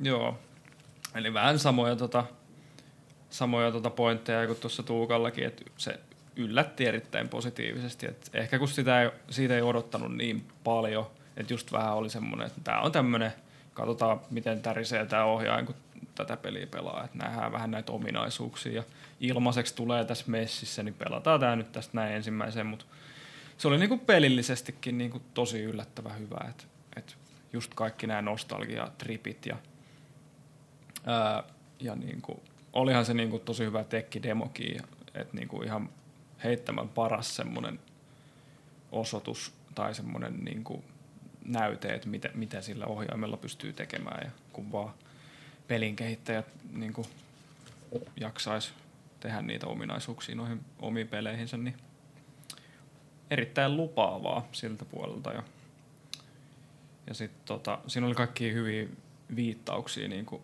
joo. Eli vähän samoja, tota, samoja tota pointteja kuin tuossa Tuukallakin, että se yllätti erittäin positiivisesti. Et ehkä kun sitä ei, siitä ei odottanut niin paljon, että just vähän oli semmoinen, että tämä on tämmöinen, katsotaan miten tärisee tämä ohjaaja, kun tätä peliä pelaa, että nähdään vähän näitä ominaisuuksia ja ilmaiseksi tulee tässä messissä, niin pelataan tämä nyt tästä näin ensimmäiseen, mutta se oli niinku pelillisestikin niinku tosi yllättävän hyvä, että et just kaikki nämä nostalgia-tripit ja, ää, ja niinku, olihan se niinku tosi hyvä tekki-demokin, että niinku ihan heittämän paras semmoinen osoitus tai semmoinen niinku näyte, että mitä, mitä sillä ohjaimella pystyy tekemään ja kun vaan pelin kehittäjät niin kuin, jaksais tehdä niitä ominaisuuksia noihin omiin peleihinsä, niin erittäin lupaavaa siltä puolelta. Ja, ja sitten tota, siinä oli kaikki hyviä viittauksia niin kuin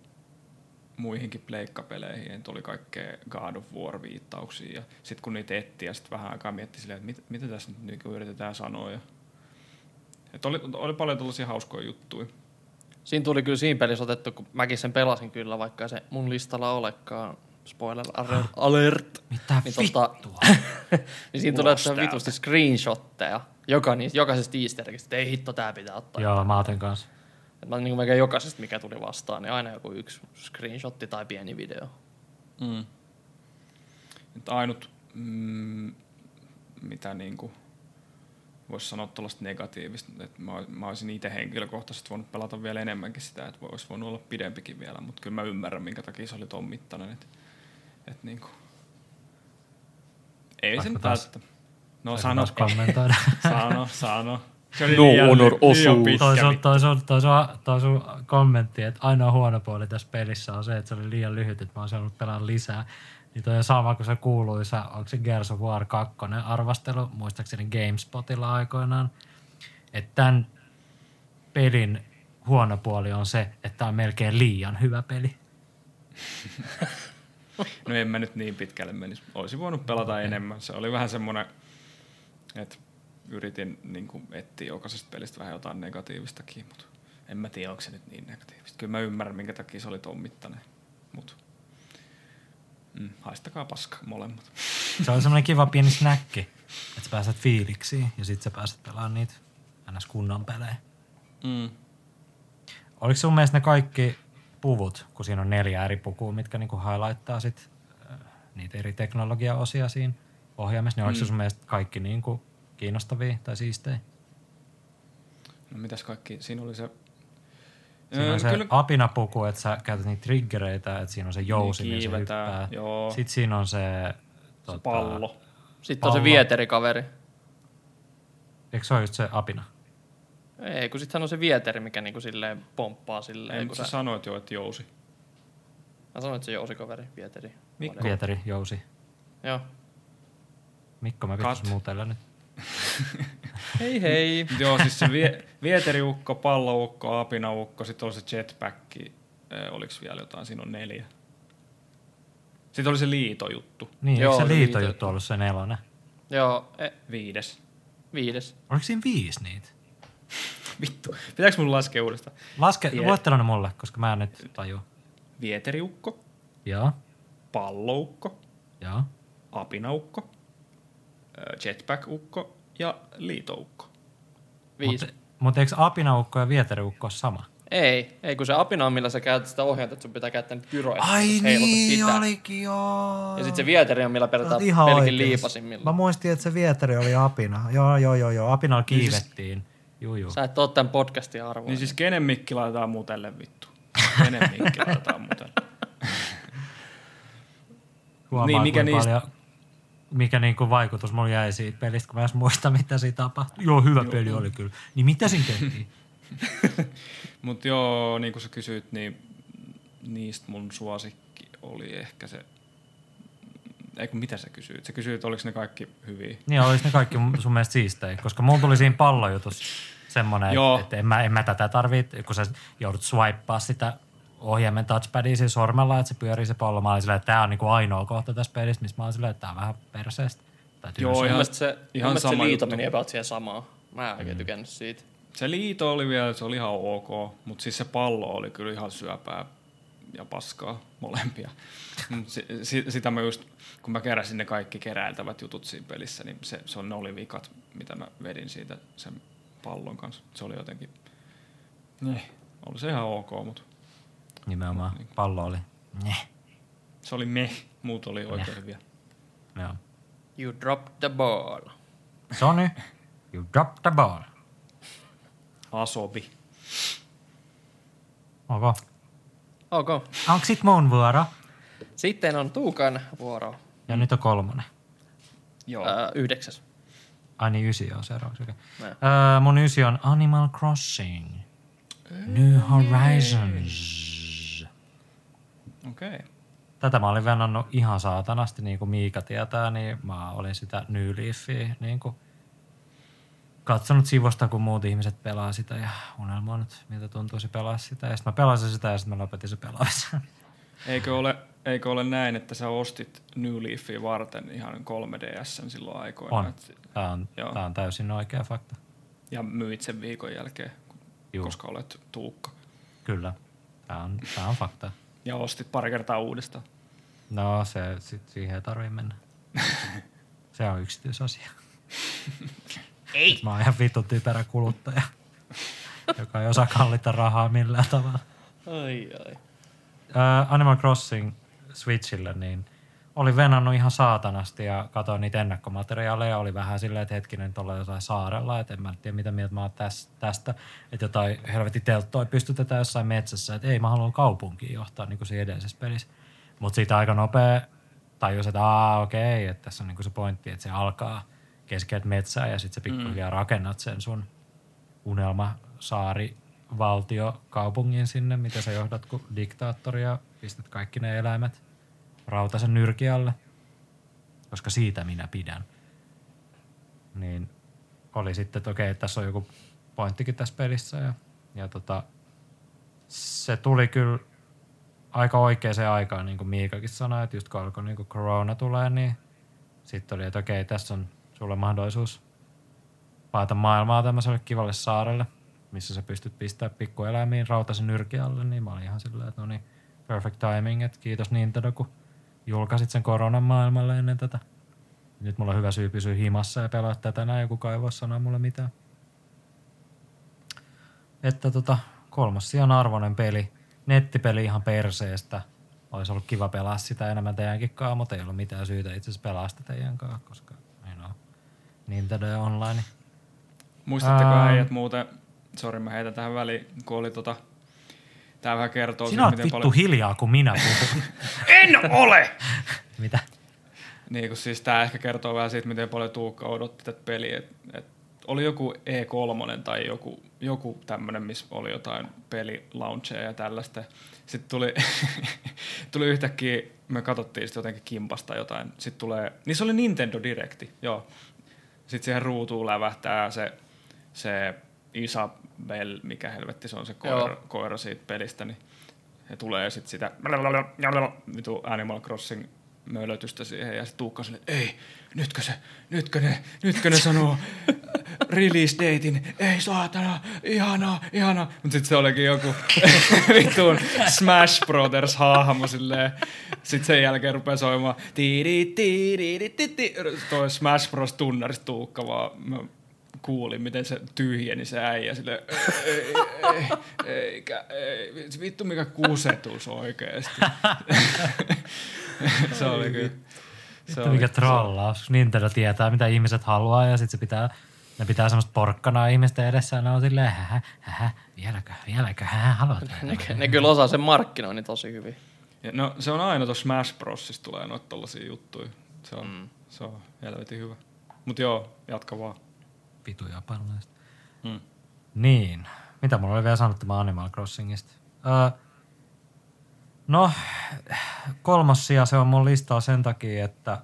muihinkin pleikkapeleihin, että oli kaikkea God of War-viittauksia. Ja sitten kun niitä etti ja sitten vähän aikaa mietti silleen, että mit, mitä tässä nyt niin yritetään sanoa. Ja, että oli, oli paljon tällaisia hauskoja juttuja. Siinä tuli kyllä siinä pelissä otettu, kun mäkin sen pelasin kyllä, vaikka se mun listalla olekaan. Spoiler alert. alert. Mitä Niin vittua? tota- niin siinä tulee vitusti screenshotteja. Joka, niistä, jokaisesta easter eggistä, että ei hitto, tää pitää ottaa. Joo, mä otin kanssa. Et mä niin melkein jokaisesta, mikä tuli vastaan, niin aina joku yksi screenshotti tai pieni video. Mm. Nyt ainut, mm, mitä niinku voisi sanoa tuollaista negatiivista, että mä, mä olisin itse henkilökohtaisesti voinut pelata vielä enemmänkin sitä, että olisi voinut olla pidempikin vielä, mutta kyllä mä ymmärrän, minkä takia se oli ton mittainen. Että, että niinku, ei Saanko sen taas-. No Saanko sano, taas kommentoida. sano, sano. Se oli No liian, honor ly- liian toi, sun, toi, sun, toi, sun, toi sun kommentti, että ainoa huono puoli tässä pelissä on se, että se oli liian lyhyt, että mä olisin halunnut pelaa lisää. Niin toi on sama kuin se kuuluisa, onko se Gears of War 2 arvostelu, muistaakseni GameSpotilla aikoinaan. Että tämän pelin huono puoli on se, että tää on melkein liian hyvä peli. No en mä nyt niin pitkälle menisi. Olisin voinut pelata okay. enemmän. Se oli vähän semmoinen, että yritin niin kuin, etsiä jokaisesta pelistä vähän jotain negatiivistakin, mutta en mä tiedä, onko se nyt niin negatiivista. Kyllä mä ymmärrän, minkä takia se oli ton mittainen, mutta mm, haistakaa paska molemmat. Se oli semmoinen kiva pieni snäkki, että sä pääset fiiliksiin ja sit sä pääset pelaamaan niitä ns. kunnon pelejä. Mm. Oliko sun mielestä ne kaikki puvut, kun siinä on neljä eri pukua, mitkä niinku highlighttaa sit, äh, niitä eri teknologiaosia siinä ohjaamassa, niin oliko Mm. sun mielestä kaikki niinku kiinnostavia tai siistejä? No mitäs kaikki, siinä oli se... Siinä Öö, on se kyllä- apinapuku, että sä käytät niitä triggereitä, että siinä on se jousi, niin, se kiivetään, hyppää. joo. Sitten siinä on se, se tota, pallo. Sitten on se Pallo. vieterikaveri. Eikö se ole just se apina? Ei, kun sittenhän on se vieteri, mikä niinku silleen pomppaa silleen. Ei, kun sä sä... sanoit jo, että jousi. Mä sanoin, että se jousikaveri, vieteri. Mikko. Vieteri, jousi. Joo. Mikko, mä pitäis muutella nyt. Hei hei. Joo, siis se vie, vieteriukko, palloukko, apinaukko, sitten oli se jetpack, oliko vielä jotain, siinä on neljä. Sitten oli se liitojuttu, Niin, Joo, se liitojuttu liito- ollut se nelonen? Joo, e, viides. viides. Oliko siinä viisi niitä? Vittu, pitääkö mun laskea uudestaan? Laske, luettelo ne mulle, koska mä en nyt tajua. Vieteriukko, Joo, palloukko, joo. apinaukko, jetpack-ukko ja liitoukko. Viisi. Mutta mut eikö apinaukko ja vieteriukko ole sama? Ei, ei kun se apina on, millä sä käytät sitä ohjainta, että sun pitää käyttää niitä pyroja. Ai niin, sitä. olikin joo. Ja sitten se vieteri on, millä oot ihan pelkin oikees. liipasimmilla. Mä muistin, että se vieteri oli apina. Joo, joo, joo, joo. Apinalla kiivettiin. Juu, juu. Sä et oo tämän podcastin arvoa. Niin siis kenen mikki laitetaan mutelle vittu? Kenen mikki laitetaan mutelle? Huomaa, niin, mikä kuinka niistä- paljon, mikä niinku vaikutus mulla jäi siitä pelistä, kun mä en edes muista, mitä siinä tapahtui. Joo, hyvä peli oli kyllä. Niin mitä siinä tehtiin? Mutta joo, niin kuin sä kysyit, niin niistä mun suosikki oli ehkä se... Ei kun mitä sä kysyit? Sä kysyit, oliko ne kaikki hyviä? niin, olisi ne kaikki sun mielestä siistejä, koska mulla tuli siinä pallojutus semmoinen, Joo. että, että en, mä, en mä tätä tarvitse, kun sä joudut swipeaa sitä ohjaimen touchpadia siinä sormella, että se pyörii se pallo. Mä olin silleen, että tää on niinku ainoa kohta tässä pelissä, missä mä olin silleen, että tää on vähän perseestä. Tai Joo, ihan- se, ihan mielestä se sama liito juttu. meni about siihen samaan. Mä en oikein tykännyt siitä. Se liito oli vielä, se oli ihan ok, mutta siis se pallo oli kyllä ihan syöpää ja paskaa molempia. Mut si, si, sitä mä just, kun mä keräsin ne kaikki keräiltävät jutut siinä pelissä, niin se, se on, ne oli vikat, mitä mä vedin siitä sen pallon kanssa. Se oli jotenkin, ne, oli se ihan ok, mutta Nimenomaan. Pallo oli. Nyeh. se oli me, muut oli oikein hyviä. Joo. You dropped the ball. Sony, you dropped the ball. Asobi. Ok. Ok. Onko sit mun vuoro? Sitten on Tuukan vuoro. Ja nyt on kolmonen. Joo. Öö, yhdeksäs. Ai niin, ysi on seuraavaksi. Okay. Öö, mun ysi on Animal Crossing. New Horizons. Okei. Okay. Tätä mä olin vennannut ihan saatanasti, niin kuin Miika tietää, niin mä olin sitä New Leafia niin kuin katsonut sivusta, kun muut ihmiset pelaa sitä ja unelmoinut, miltä tuntuisi pelaa sitä. Ja sitten mä pelasin sitä ja sitten mä lopetin se pelaamisen. Eikö ole, eikö ole näin, että sä ostit New Leafia varten ihan 3DS silloin aikoina? On. Tämä on, Joo. tämä on täysin oikea fakta. ja myit sen viikon jälkeen, Juu. koska olet tuukka. Kyllä. Tämä on, tämä on fakta. Ja ostit pari kertaa uudestaan. No se, sit siihen ei tarvii mennä. se on yksityisasia. Ei. Mä oon ihan vittu typerä kuluttaja, joka ei osaa kallita rahaa millään tavalla. Ai ai. Äh, Animal Crossing Switchille, niin oli venannut ihan saatanasti ja katsoin niitä ennakkomateriaaleja. Oli vähän silleen, että hetkinen, tuolla jossain saarella, että en mä tiedä mitä mieltä mä oon täs, tästä. Että jotain helvetin telttoa pystytetään jossain metsässä. Että ei, mä haluan kaupunkiin johtaa niin kuin siinä edellisessä pelissä. Mutta siitä aika nopea tajus, että aa okei, että tässä on niin kuin se pointti, että se alkaa keskeltä metsää ja sitten se pikkuhiljaa mm. rakennat sen sun unelmasaari valtio kaupungin sinne, mitä sä johdat kuin diktaattori ja pistät kaikki ne eläimet rautaisen nyrki alle, koska siitä minä pidän. Niin oli sitten, että okei, tässä on joku pointtikin tässä pelissä ja, ja tota, se tuli kyllä aika oikeaan aikaan, niin kuin Miikakin sanoi, että just kun alkoi niin kuin corona tulee, niin sitten oli, että okei, tässä on sulle mahdollisuus paeta maailmaa tämmöiselle kivalle saarelle, missä sä pystyt pistämään pikkueläimiin rautaisen nyrki alle, niin mä olin ihan silleen, että no niin, perfect timing, että kiitos Nintendo, kun julkaisit sen koronan maailmalle ennen tätä. Nyt mulla on hyvä syy pysyä himassa ja pelaa tätä näin, joku ei voi sanoa mulle mitään. Että tota, kolmas sijan arvoinen peli. Nettipeli ihan perseestä. Olisi ollut kiva pelaa sitä enemmän teidänkin kanssa, mutta ei ollut mitään syytä itse asiassa pelaa sitä teidän kanssa, koska ei ole Nintendo online. Muistatteko Ää. äijät muuten, sori mä heitän tähän väliin, kun oli tota, tää vähän kertoo Sinä oot miten vittu paljon... hiljaa, kun minä puhun. En ole! Mitä? Niin kun siis tää ehkä kertoo vähän siitä, miten paljon Tuukka odotti tätä peliä. Et, et oli joku E3 tai joku, joku tämmönen, missä oli jotain pelilauncheja ja tällaista. Sitten tuli, tuli yhtäkkiä, me katsottiin sitten jotenkin kimpasta jotain. Sitten tulee, niin se oli Nintendo Directi, joo. Sitten siihen ruutuun lävähtää se, se Isabel, mikä helvetti se on se koira, Joo. koira siitä pelistä, niin ja tulee sitten sitä vitu Animal Crossing mölötystä siihen ja sitten Tuukka sille, ei, nytkö se, nytkö ne, nytkö ne sanoo release datein, ei saatana, ihanaa, ihanaa. Mutta sitten se olikin joku vittuun Smash Brothers hahmo silleen. Sitten sen jälkeen rupeaa soimaan tiiri, tiiri, tiiri, toi Smash Bros tunnarista Tuukka vaan. Kuulin, miten se tyhjeni se äijä sille ei, ei, ei, eikä, ei, vittu mikä kusetus oikeesti. se oli kyllä. Se Vittu mikä trollaus. Nintendo tietää, mitä ihmiset haluaa ja sitten se pitää, ne pitää semmoista porkkanaa ihmisten edessä ja ne on silleen, hähä, hähä, vieläkö, vieläkö, hähä, haluat. Ne, ne kyllä osaa sen markkinoinnin tosi hyvin. Ja no se on aina tuossa Smash Brosissa tulee noita tollasia juttuja. Se on, mm. se on helvetin hyvä. Mut joo, jatka vaan. Vitu japanilaista. Mm. Niin. Mitä mulla oli vielä sanottavaa Animal Crossingista? Öö, no, kolmas sija se on mun listalla sen takia, että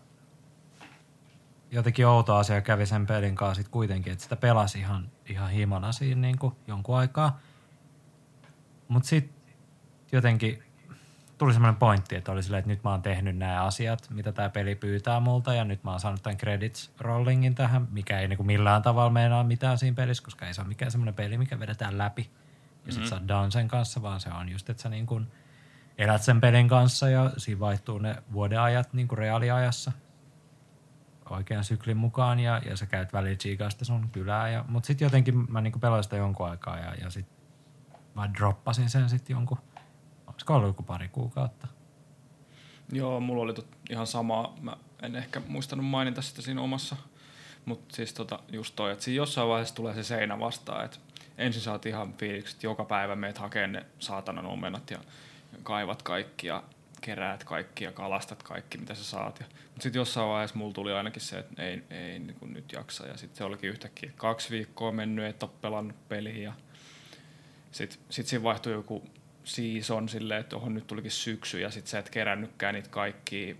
jotenkin outo asia kävi sen pelin kanssa sit kuitenkin, että sitä pelasi ihan, ihan himana siinä niin kuin jonkun aikaa. Mutta sitten jotenkin tuli semmoinen pointti, että oli silleen, että nyt mä oon tehnyt nämä asiat, mitä tämä peli pyytää multa, ja nyt mä oon saanut tämän credits rollingin tähän, mikä ei niinku millään tavalla meinaa mitään siinä pelissä, koska ei se ole mikään semmoinen peli, mikä vedetään läpi. Ja sit sä oot sen kanssa, vaan se on just, että sä niinku elät sen pelin kanssa, ja siinä vaihtuu ne vuodenajat niinku reaaliajassa oikean syklin mukaan, ja, ja sä käyt välillä sun kylää. Ja, mutta sitten jotenkin mä niinku pelasin sitä jonkun aikaa, ja, ja sitten mä droppasin sen sitten jonkun, ollut joku pari kuukautta. Joo, mulla oli tot ihan sama. Mä en ehkä muistanut mainita sitä siinä omassa. Mutta siis tota, just toi, että siinä jossain vaiheessa tulee se seinä vastaan, että ensin saat ihan fiilikset, joka päivä meet hakemaan ne saatanan omenat ja kaivat kaikki ja keräät kaikki ja kalastat kaikki, mitä sä saat. Mutta sitten jossain vaiheessa mulla tuli ainakin se, että ei, ei niin nyt jaksa. Ja sitten se olikin yhtäkkiä kaksi viikkoa mennyt, et ole pelannut peliä. Sitten sit siinä vaihtui joku season silleen, että ohon nyt tulikin syksy ja sit sä et kerännytkään niitä kaikki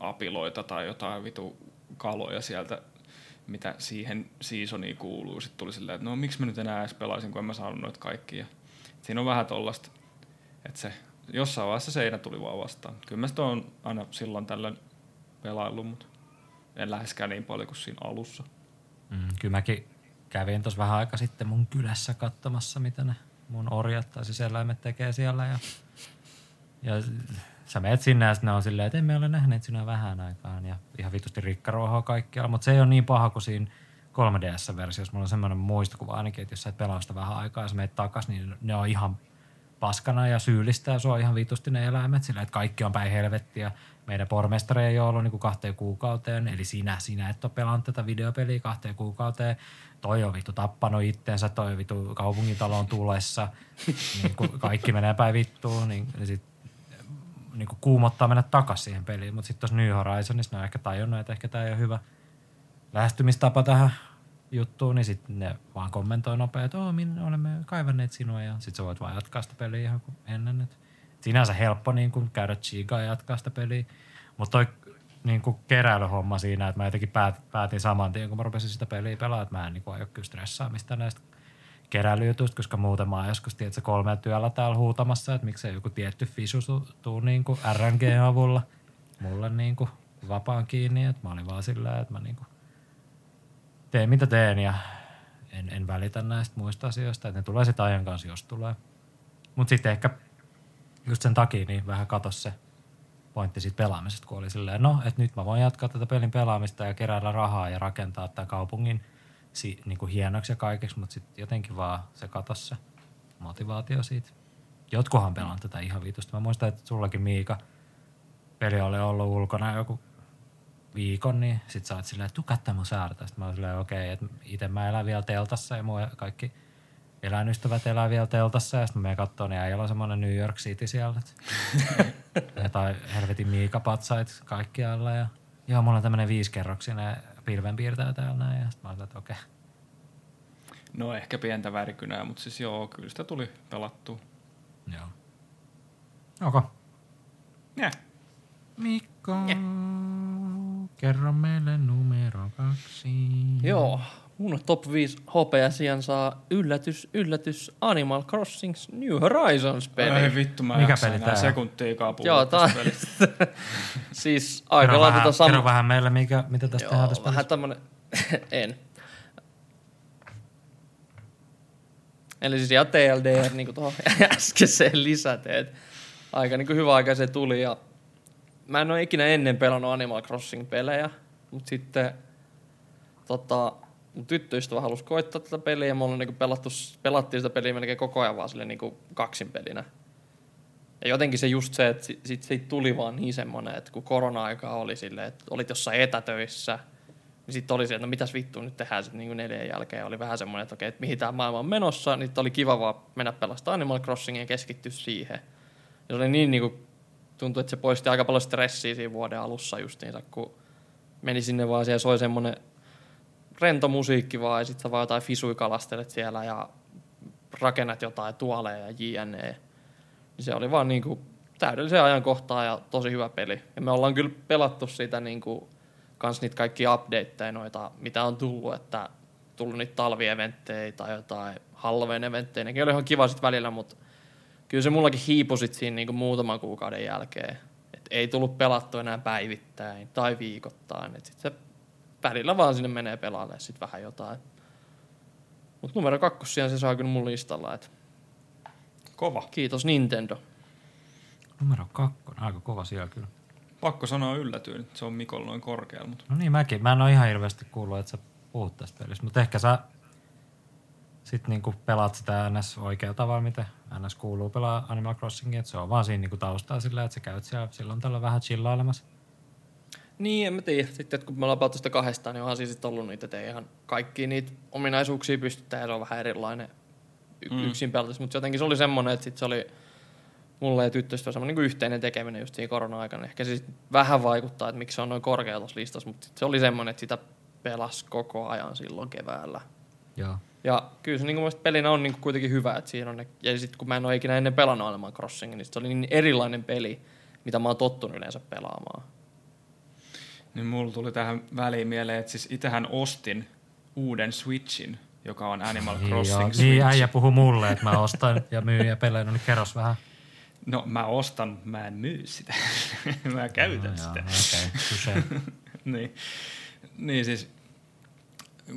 apiloita tai jotain vitu kaloja sieltä, mitä siihen seasoniin kuuluu. Sitten tuli silleen, että no miksi mä nyt enää edes pelaisin, kun en mä saanut noita kaikkia. Ja siinä on vähän tollasta, että se jossain vaiheessa seinä tuli vaan vastaan. Kyllä mä sitä on aina silloin tällöin pelaillut, mutta en läheskään niin paljon kuin siinä alussa. Mm, kyllä mäkin kävin tuossa vähän aika sitten mun kylässä katsomassa, mitä ne mun orjat tai eläimet tekee siellä. Ja, ja sä meet sinne ja ne on silleen, että emme ole nähneet sinä vähän aikaan. Ja ihan vitusti rikkaruohoa kaikkialla, mutta se ei ole niin paha kuin siinä 3DS-versiossa. Mulla on semmoinen muistokuva ainakin, että jos sä et pelaa sitä vähän aikaa ja sä meet takas, niin ne on ihan paskana ja syyllistää sua ihan vitusti ne eläimet sillä, että kaikki on päin helvettiä. Meidän pormestari ei ole ollut niin kuin kahteen kuukauteen, eli sinä, sinä et ole pelannut tätä videopeliä kahteen kuukauteen. Toi on vittu tappanut itteensä, toi on vittu kaupungintalon tulessa. niin kuin kaikki menee päin vittuun, niin, niin sit niin kuin kuumottaa mennä takaisin siihen peliin. Mutta sitten tuossa New Horizonissa ne on ehkä tajunnut, että ehkä tämä ei ole hyvä lähestymistapa tähän juttuun, niin sitten ne vaan kommentoi nopeasti, että oh, minä olemme kaivanneet sinua ja sitten sä voit vaan jatkaa sitä peliä ihan kuin ennen. Et sinänsä helppo niin kuin käydä chigaa ja jatkaa sitä peliä, mutta toi niin kuin keräilyhomma siinä, että mä jotenkin päät, päätin saman tien, kun mä rupesin sitä peliä pelaamaan, että mä en niin kuin aio kyllä stressaa mistä näistä keräilyjutuista, koska muuten mä oon joskus tiedätkö, kolme työllä täällä huutamassa, että miksei joku tietty fisu tuu niin kuin RNG-avulla mulle niin kuin vapaan kiinni, että mä olin vaan sillä että mä niin kuin teen mitä teen ja en, en välitä näistä muista asioista, että ne tulee sitten ajan kanssa, jos tulee. Mutta sitten ehkä just sen takia niin vähän katos se pointti siitä pelaamisesta, kun oli silleen, no, että nyt mä voin jatkaa tätä pelin pelaamista ja keräillä rahaa ja rakentaa tämän kaupungin si, niin kuin hienoksi ja kaikeksi, mutta sitten jotenkin vaan se katos se motivaatio siitä. Jotkuhan pelaan tätä ihan vitusta. Mä muistan, että sullakin Miika peli oli ollut ulkona joku viikon, niin sit sä oot silleen, että tuu katsomaan mun saarta. Sitten mä oon silleen, okei, okay, että itse mä elän vielä teltassa ja mun kaikki eläinystävät elää vielä teltassa ja sitten menen katsomaan, niin äijällä on semmoinen New York City siellä. tai helvetin miikapatsait kaikkialla ja joo, mulla on tämmöinen viisikerroksinen pilvenpiirtäjä täällä näin ja sitten mä oon että okei. Okay. No ehkä pientä värikynää, mutta siis joo, kyllä sitä tuli pelattua. Joo. Okay. Yeah. Mikko, kerro meille numero kaksi. Joo, mun top 5 HPSian saa yllätys, yllätys Animal Crossing New Horizons peli. Ei vittu, mä Mikä peli tää on? sekuntiikaan puhua Joo, tää siis Kerro, aika lailla vähän, tota kerro sama. vähän meille, mikä, mitä tästä tehdään Joo, tässä vähän tämmönen, en. Eli siis ihan TLDR niin kuin tuohon äskeiseen lisäteet. Aika niin kuin hyvä aika se tuli ja mä en ole ikinä ennen pelannut Animal Crossing-pelejä, mutta sitten tota, mun tyttöystävä halusi koittaa tätä peliä ja me ollaan niin pelattu, pelattiin sitä peliä melkein koko ajan vaan sille niin kuin kaksin pelinä. Ja jotenkin se just se, että sit, sit siitä tuli vaan niin semmoinen, että kun korona-aika oli silleen, että olit jossain etätöissä, niin sitten oli se, että no mitäs vittua nyt tehdään sitten niin neljän jälkeen. Oli vähän semmoinen, että okei, että mihin tämä maailma on menossa, niin oli kiva vaan mennä pelastaa Animal Crossingia ja keskittyä siihen. Ja se oli niin, niin kuin, tuntui, että se poisti aika paljon stressiä siinä vuoden alussa justiinsa, kun meni sinne vaan siellä soi semmoinen rento musiikki vaan ja sitten sä vaan jotain fisui kalastelet siellä ja rakennat jotain tuoleja ja jne. Niin se oli vaan niinku täydellisen ajankohtaa ja tosi hyvä peli. Ja me ollaan kyllä pelattu sitä niinku, kans niitä kaikki updateja noita, mitä on tullut, että tullut niitä talvieventtejä tai jotain Halloween eventtejä. Nekin oli ihan kiva sit välillä, mutta kyllä se mullakin hiipui sit siinä niinku muutaman kuukauden jälkeen. Et ei tullut pelattu enää päivittäin tai viikoittain. Et sit se välillä vaan sinne menee pelaalle sit vähän jotain. Mutta numero kakkosia se saa kyllä mun listalla. Et Kova. kiitos Nintendo. Numero kakkonen, aika kova siellä kyllä. Pakko sanoa yllätyin, että se on Mikolla noin korkealla, mutta No niin, mäkin. Mä en ole ihan hirveästi kuullut, että sä puhut tästä pelistä, mutta ehkä sä sit niinku pelaat sitä NS oikealla tavalla, miten NS kuuluu pelaa Animal Crossingia, että se on vaan siinä niinku taustaa sillä, että sä käyt siellä silloin tällä vähän chillailemassa. Niin, en mä tiedä. Sitten että kun me ollaan pelattu sitä kahdestaan, niin onhan siis ollut niitä, että ei ihan kaikki niitä ominaisuuksia pystyttää ja se on vähän erilainen y- Mm. yksin pelatessa. Mutta jotenkin se oli semmoinen, että sit se oli mulle ja tyttöstä semmoinen niin yhteinen tekeminen just siinä korona-aikana. Ehkä se vähän vaikuttaa, että miksi se on noin korkea tuossa listassa, mutta se oli semmoinen, että sitä pelas koko ajan silloin keväällä. Joo. Ja kyllä se niin kuin pelinä on niin kuin kuitenkin hyvä, että siinä on ne, ja sitten kun mä en ole ikinä ennen pelannut Animal Crossingin, niin se oli niin erilainen peli, mitä mä oon tottunut yleensä pelaamaan. Niin mulla tuli tähän väliin mieleen, että siis itähän ostin uuden Switchin, joka on Animal Crossing joo, Switch. niin äijä puhuu mulle, että mä ostan ja myyn ja pelaan, no niin kerros vähän. No mä ostan, mä en myy sitä. mä käytän No, sitä. Okei, okay, niin. niin siis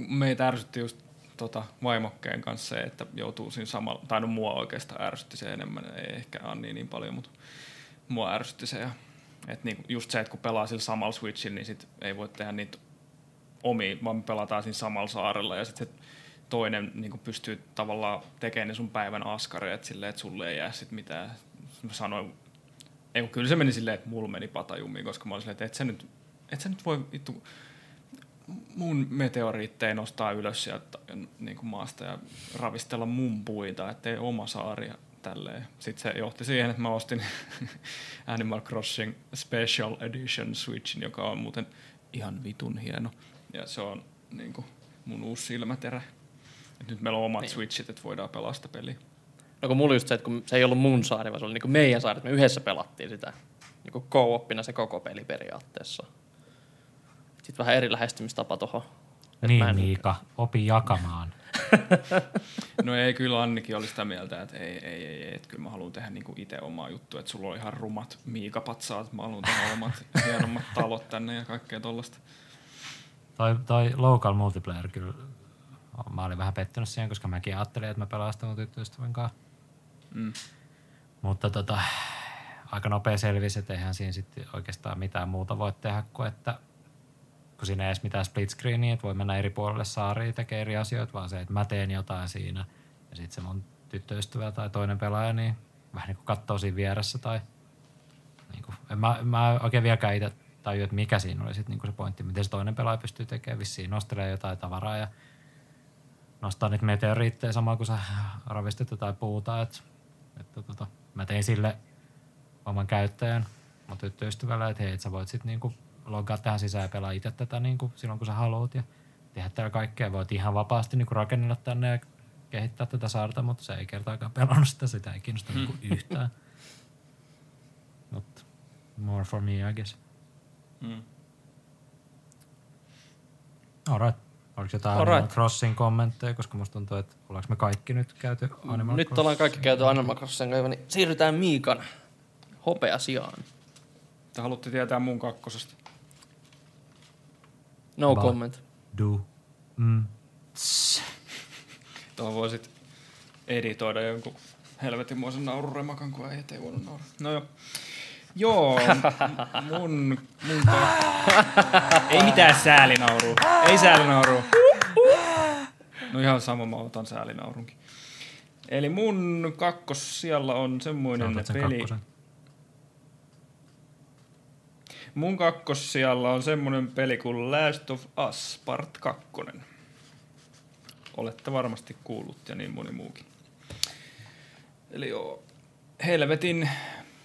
meitä ärsytti just tota, vaimokkeen kanssa se, että joutuu siinä samalla, tai no mua oikeastaan ärsytti se enemmän, ei ehkä Anni niin paljon, mutta mua ärsytti se. Ja, et niinku just se, että kun pelaa sillä samalla Switchillä, niin sit ei voi tehdä niitä omia, vaan me pelataan siinä samalla saarella ja sitten toinen niin pystyy tavallaan tekemään ne sun päivän askareet silleen, että sulle ei jää sit mitään. Mä sanoin, ei kyllä se meni silleen, että mulla meni patajumiin, koska mä olin silleen, että et sä nyt, et sä nyt voi vittu mun meteoriitteja nostaa ylös sieltä niin maasta ja ravistella mun puita, ettei oma saari tälleen. Sitten se johti siihen, että mä ostin Animal Crossing Special Edition Switchin, joka on muuten ihan vitun hieno. Ja se on niin kuin mun uusi silmäterä. Et nyt meillä on omat Niin. Switchit, että voidaan pelaa sitä peliä. No kun mulla just se, että kun se ei ollut mun saari, vaan se oli niin meidän saari, että me yhdessä pelattiin sitä niin kuin co-oppina se koko peli periaatteessa. Sitten vähän eri lähestymistapa tuohon. Niin, en- Miika, opi jakamaan. No ei, kyllä Annikin oli sitä mieltä, että ei, ei, ei, ei että kyllä mä haluan tehdä niinku itse omaa juttua, että sulla on ihan rumat miikapatsaat, mä haluan tehdä omat hienommat talot tänne ja kaikkea tollasta. Toi, toi local multiplayer kyllä, mä olin vähän pettynyt siihen, koska mäkin ajattelin, että mä pelaan sitä mun tyttöystävän kanssa. Mm. Mutta tota, aika nopea selvisi, että eihän siinä sitten oikeastaan mitään muuta voi tehdä kuin, että kun siinä ei edes mitään split screeniä, että voi mennä eri puolelle saaria tekee eri asioita, vaan se, että mä teen jotain siinä ja sitten se mun tyttöystävä tai toinen pelaaja, niin vähän niin kuin katsoo siinä vieressä tai niin kuin, en mä, mä oikein vieläkään itse tajua, että mikä siinä oli sit niin kuin se pointti, miten se toinen pelaaja pystyy tekemään, vissiin nostelee jotain tavaraa ja nostaa niitä meteoriitteja samaa kuin sä ravistit jotain puuta, että, että tota, mä tein sille oman käyttäjän mun tyttöystävällä, että hei, et sä voit sitten niinku logaa tähän sisään ja pelaa itse tätä niinku silloin, kun sä haluat ja tehdä täällä kaikkea. Voit ihan vapaasti niinku rakennella tänne ja kehittää tätä saarta, mutta se ei kertaakaan pelannut sitä, sitä ei kiinnosta niinku yhtään. Mutta more for me, I guess. Mm. Alright. Oliko jotain Alright. Animal Crossing kommentteja, koska musta tuntuu, että ollaanko me kaikki nyt käyty Animal Nyt ollaan kaikki käyty Animal Crossing niin siirrytään Miikan hopea sijaan. Te haluatte tietää mun kakkosesta. No Va- comment. Do. Mm. Tuohon voisit editoida jonkun helvetinmoisen naururemakan, kun ei ei voinut nauraa. No joo. Joo, mun, mun Ei mitään säälinaurua. Ei säälinaurua. No ihan sama, mä otan säälinaurunkin. Eli mun kakkos siellä on semmoinen peli. kakkosen. Mun kakkos siellä on semmoinen peli kuin Last of Us Part 2. Olette varmasti kuullut ja niin moni muukin. Eli joo, helvetin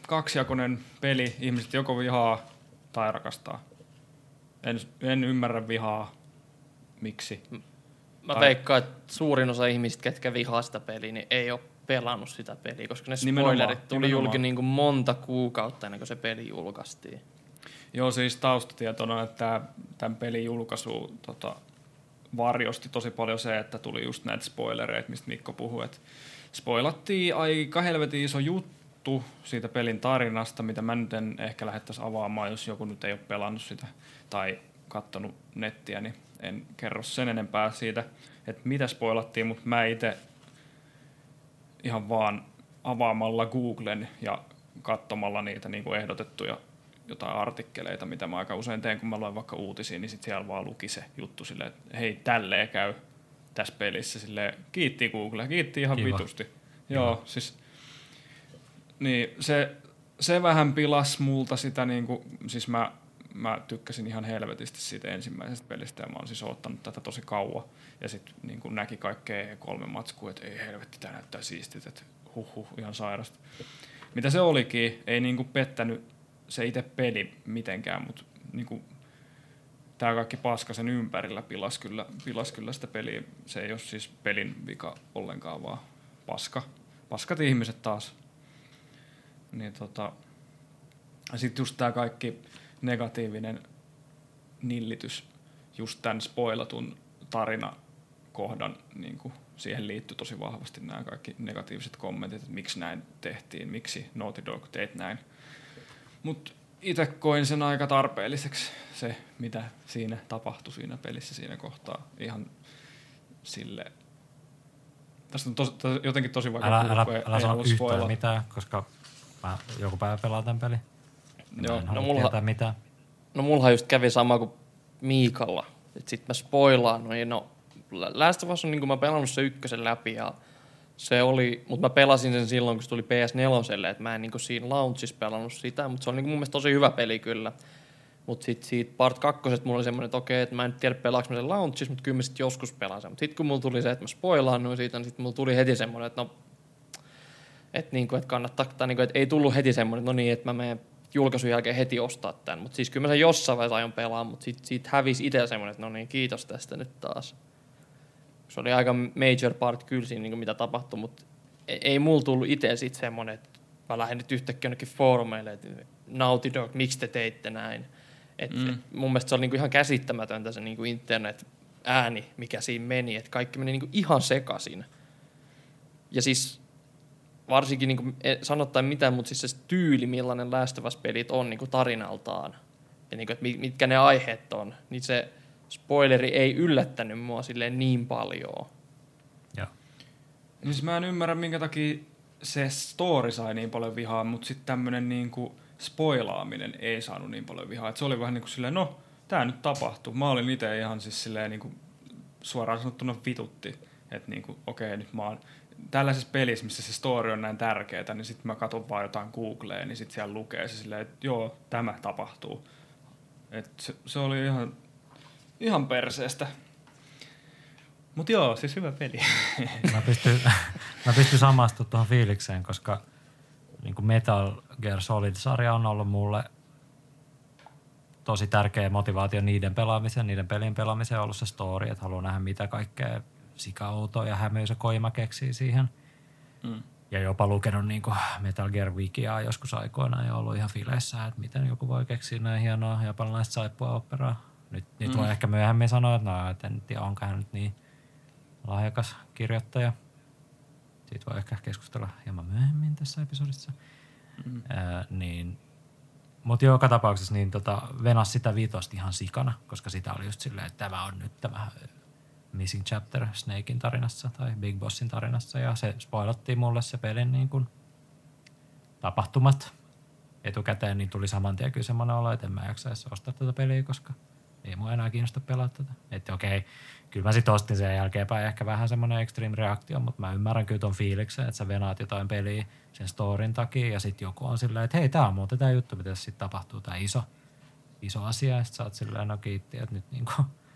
kaksijakoinen peli. Ihmiset joko vihaa tai rakastaa. En, en ymmärrä vihaa. Miksi? Mä Tai- veikkaan, että suurin osa ihmisistä, ketkä vihaa sitä peliä, niin ei ole pelannut sitä peliä, koska ne Nimenomaan, spoilerit tuli nimenomaan. julki niin kuin monta kuukautta ennen kuin se peli julkaistiin. Joo, siis taustatietona, että tämän pelin julkaisu tota, varjosti tosi paljon se, että tuli just näitä spoilereita, mistä Mikko puhui. Että spoilattiin aika helvetin iso juttu siitä pelin tarinasta, mitä mä nyt en ehkä lähettäisi avaamaan, jos joku nyt ei ole pelannut sitä tai kattonut nettiä, niin en kerro sen enempää siitä, että mitä spoilattiin, mutta mä itse ihan vaan avaamalla Googlen ja katsomalla niitä niin kuin ehdotettuja jotain artikkeleita, mitä mä aika usein teen, kun mä luen vaikka uutisia, niin sitten siellä vaan luki se juttu silleen, että hei, tälleen käy tässä pelissä. Silleen, kiitti Google, kiitti ihan Kiva. vitusti. Joo, siis niin se, se vähän pilas multa sitä, niin kuin, siis mä, mä tykkäsin ihan helvetisti siitä ensimmäisestä pelistä ja mä oon siis ottanut tätä tosi kauan. Ja sitten niin kuin näki kaikkea kolme matskua, että ei helvetti, tää näyttää siistit, että huh, huh ihan sairasta. Mitä se olikin, ei niin kuin pettänyt se itse peli mitenkään, mutta niin kuin tämä kaikki paska sen ympärillä pilas kyllä, pilas kyllä sitä peliä. Se ei ole siis pelin vika ollenkaan, vaan paska. Paskat ihmiset taas. Niin tota, sitten just tämä kaikki negatiivinen nillitys, just tämän spoilatun tarinakohdan, niin kuin siihen liittyy tosi vahvasti nämä kaikki negatiiviset kommentit, että miksi näin tehtiin, miksi Naughty Dog teit näin. Mutta itse koin sen aika tarpeelliseksi, se mitä siinä tapahtui siinä pelissä siinä kohtaa. Ihan sille Tästä on tos, tos, jotenkin tosi vaikea Älä, puhua, älä, älä ei sano yhtään spoilata. mitään, koska mä joku päivä pelaan tämän pelin. Joo, Mä en no mulla- mitään. No mullahan just kävi sama kuin Miikalla. Et sit mä spoilaan, no, ei, no Last of Us on niin kuin mä pelannut se ykkösen läpi ja se oli, mutta mä pelasin sen silloin, kun se tuli PS4, että mä en niin siinä launchissa pelannut sitä, mutta se on niin mun mielestä tosi hyvä peli kyllä. Mutta sitten siitä part kakkosesta mulla oli semmoinen, että okei, että mä en tiedä pelaanko sen launchissa, mutta kyllä mä sit joskus pelaan sen. Mutta sitten kun mulla tuli se, että mä spoilaan noin siitä, niin sitten mulla tuli heti semmoinen, että no, että niinku, et kannattaa, tai niinku, et ei tullut heti semmoinen, että no niin, että mä menen julkaisun jälkeen heti ostaa tämän. Mutta siis kyllä mä sen jossain vaiheessa aion pelaa, mutta siitä, siitä hävisi itse semmoinen, että no niin, kiitos tästä nyt taas. Se oli aika major part kyllä siinä, niin mitä tapahtui, mutta ei, ei mulla tullut itse sitten semmoinen, että mä lähden nyt yhtäkkiä jonnekin foorumeille, että Naughty Dog, miksi te teitte näin. Et, Mm. et mun mielestä se oli niinku ihan käsittämätöntä se niinku internet-ääni, mikä siinä meni, että kaikki meni niinku ihan sekaisin. Ja siis varsinkin niinku, en sano tai mitään, mutta siis se tyyli, millainen Last of Us-pelit on niinku tarinaltaan, ja niinku, että mi- mitkä ne aiheet on, niin se spoileri ei yllättänyt mua silleen niin paljon. Joo. Niin siis mä en ymmärrä, minkä takia se story sai niin paljon vihaa, mutta sitten tämmöinen niinku spoilaaminen ei saanut niin paljon vihaa. Et se oli vähän niin kuin silleen, no, tää nyt tapahtui. Mä olin itse ihan siis silleen niinku suoraan sanottuna vitutti, että niinku, okei, nyt mä oon tällaisessa pelissä, missä se story on näin tärkeää, niin sitten mä katson vaan jotain Googleen, niin sitten siellä lukee se silleen, että joo, tämä tapahtuu. Et se, se oli ihan, ihan perseestä. Mut joo, siis hyvä peli. Mä pystyn, mä pystyn samastumaan tuohon fiilikseen, koska niin Metal Gear Solid-sarja on ollut mulle tosi tärkeä motivaatio niiden pelaamiseen, niiden pelin pelaamiseen on ollut se story, että haluaa nähdä mitä kaikkea sikautoa ja hämöisä koima keksii siihen. Mm. Ja jopa lukenut niin kuin Metal Gear Wikiaa joskus aikoinaan ja ollut ihan fileissä, että miten joku voi keksiä näin hienoa japanilaista saippua operaa. Nyt, nyt Mm. voi ehkä myöhemmin sanoa, että no, et en tiedä, onko hän nyt niin lahjakas kirjoittaja. Siitä voi ehkä keskustella hieman myöhemmin tässä episodissa. Mm. Ää, niin, mutta joka tapauksessa niin tota, venas sitä viitosta ihan sikana, koska sitä oli just silleen, että tämä on nyt tämä Missing Chapter Snakein tarinassa tai Big Bossin tarinassa ja se spoilattiin mulle se pelin niin kuin tapahtumat etukäteen, niin tuli saman tien kyllä semmoinen olo, että en mä jaksa ostaa tätä peliä, koska ei mua enää kiinnosta pelata tätä. Että okei, kyllä mä sitten ostin sen jälkeenpäin ehkä vähän semmoinen extreme reaktio, mutta mä ymmärrän kyllä ton fiiliksen, että sä venaat jotain peliä sen storin takia ja sitten joku on silleen, että hei, tää on muuten tää juttu, mitä sitten tapahtuu, tää iso, iso asia. Ja sit sä oot silleen, no kiitti, että nyt, niinku,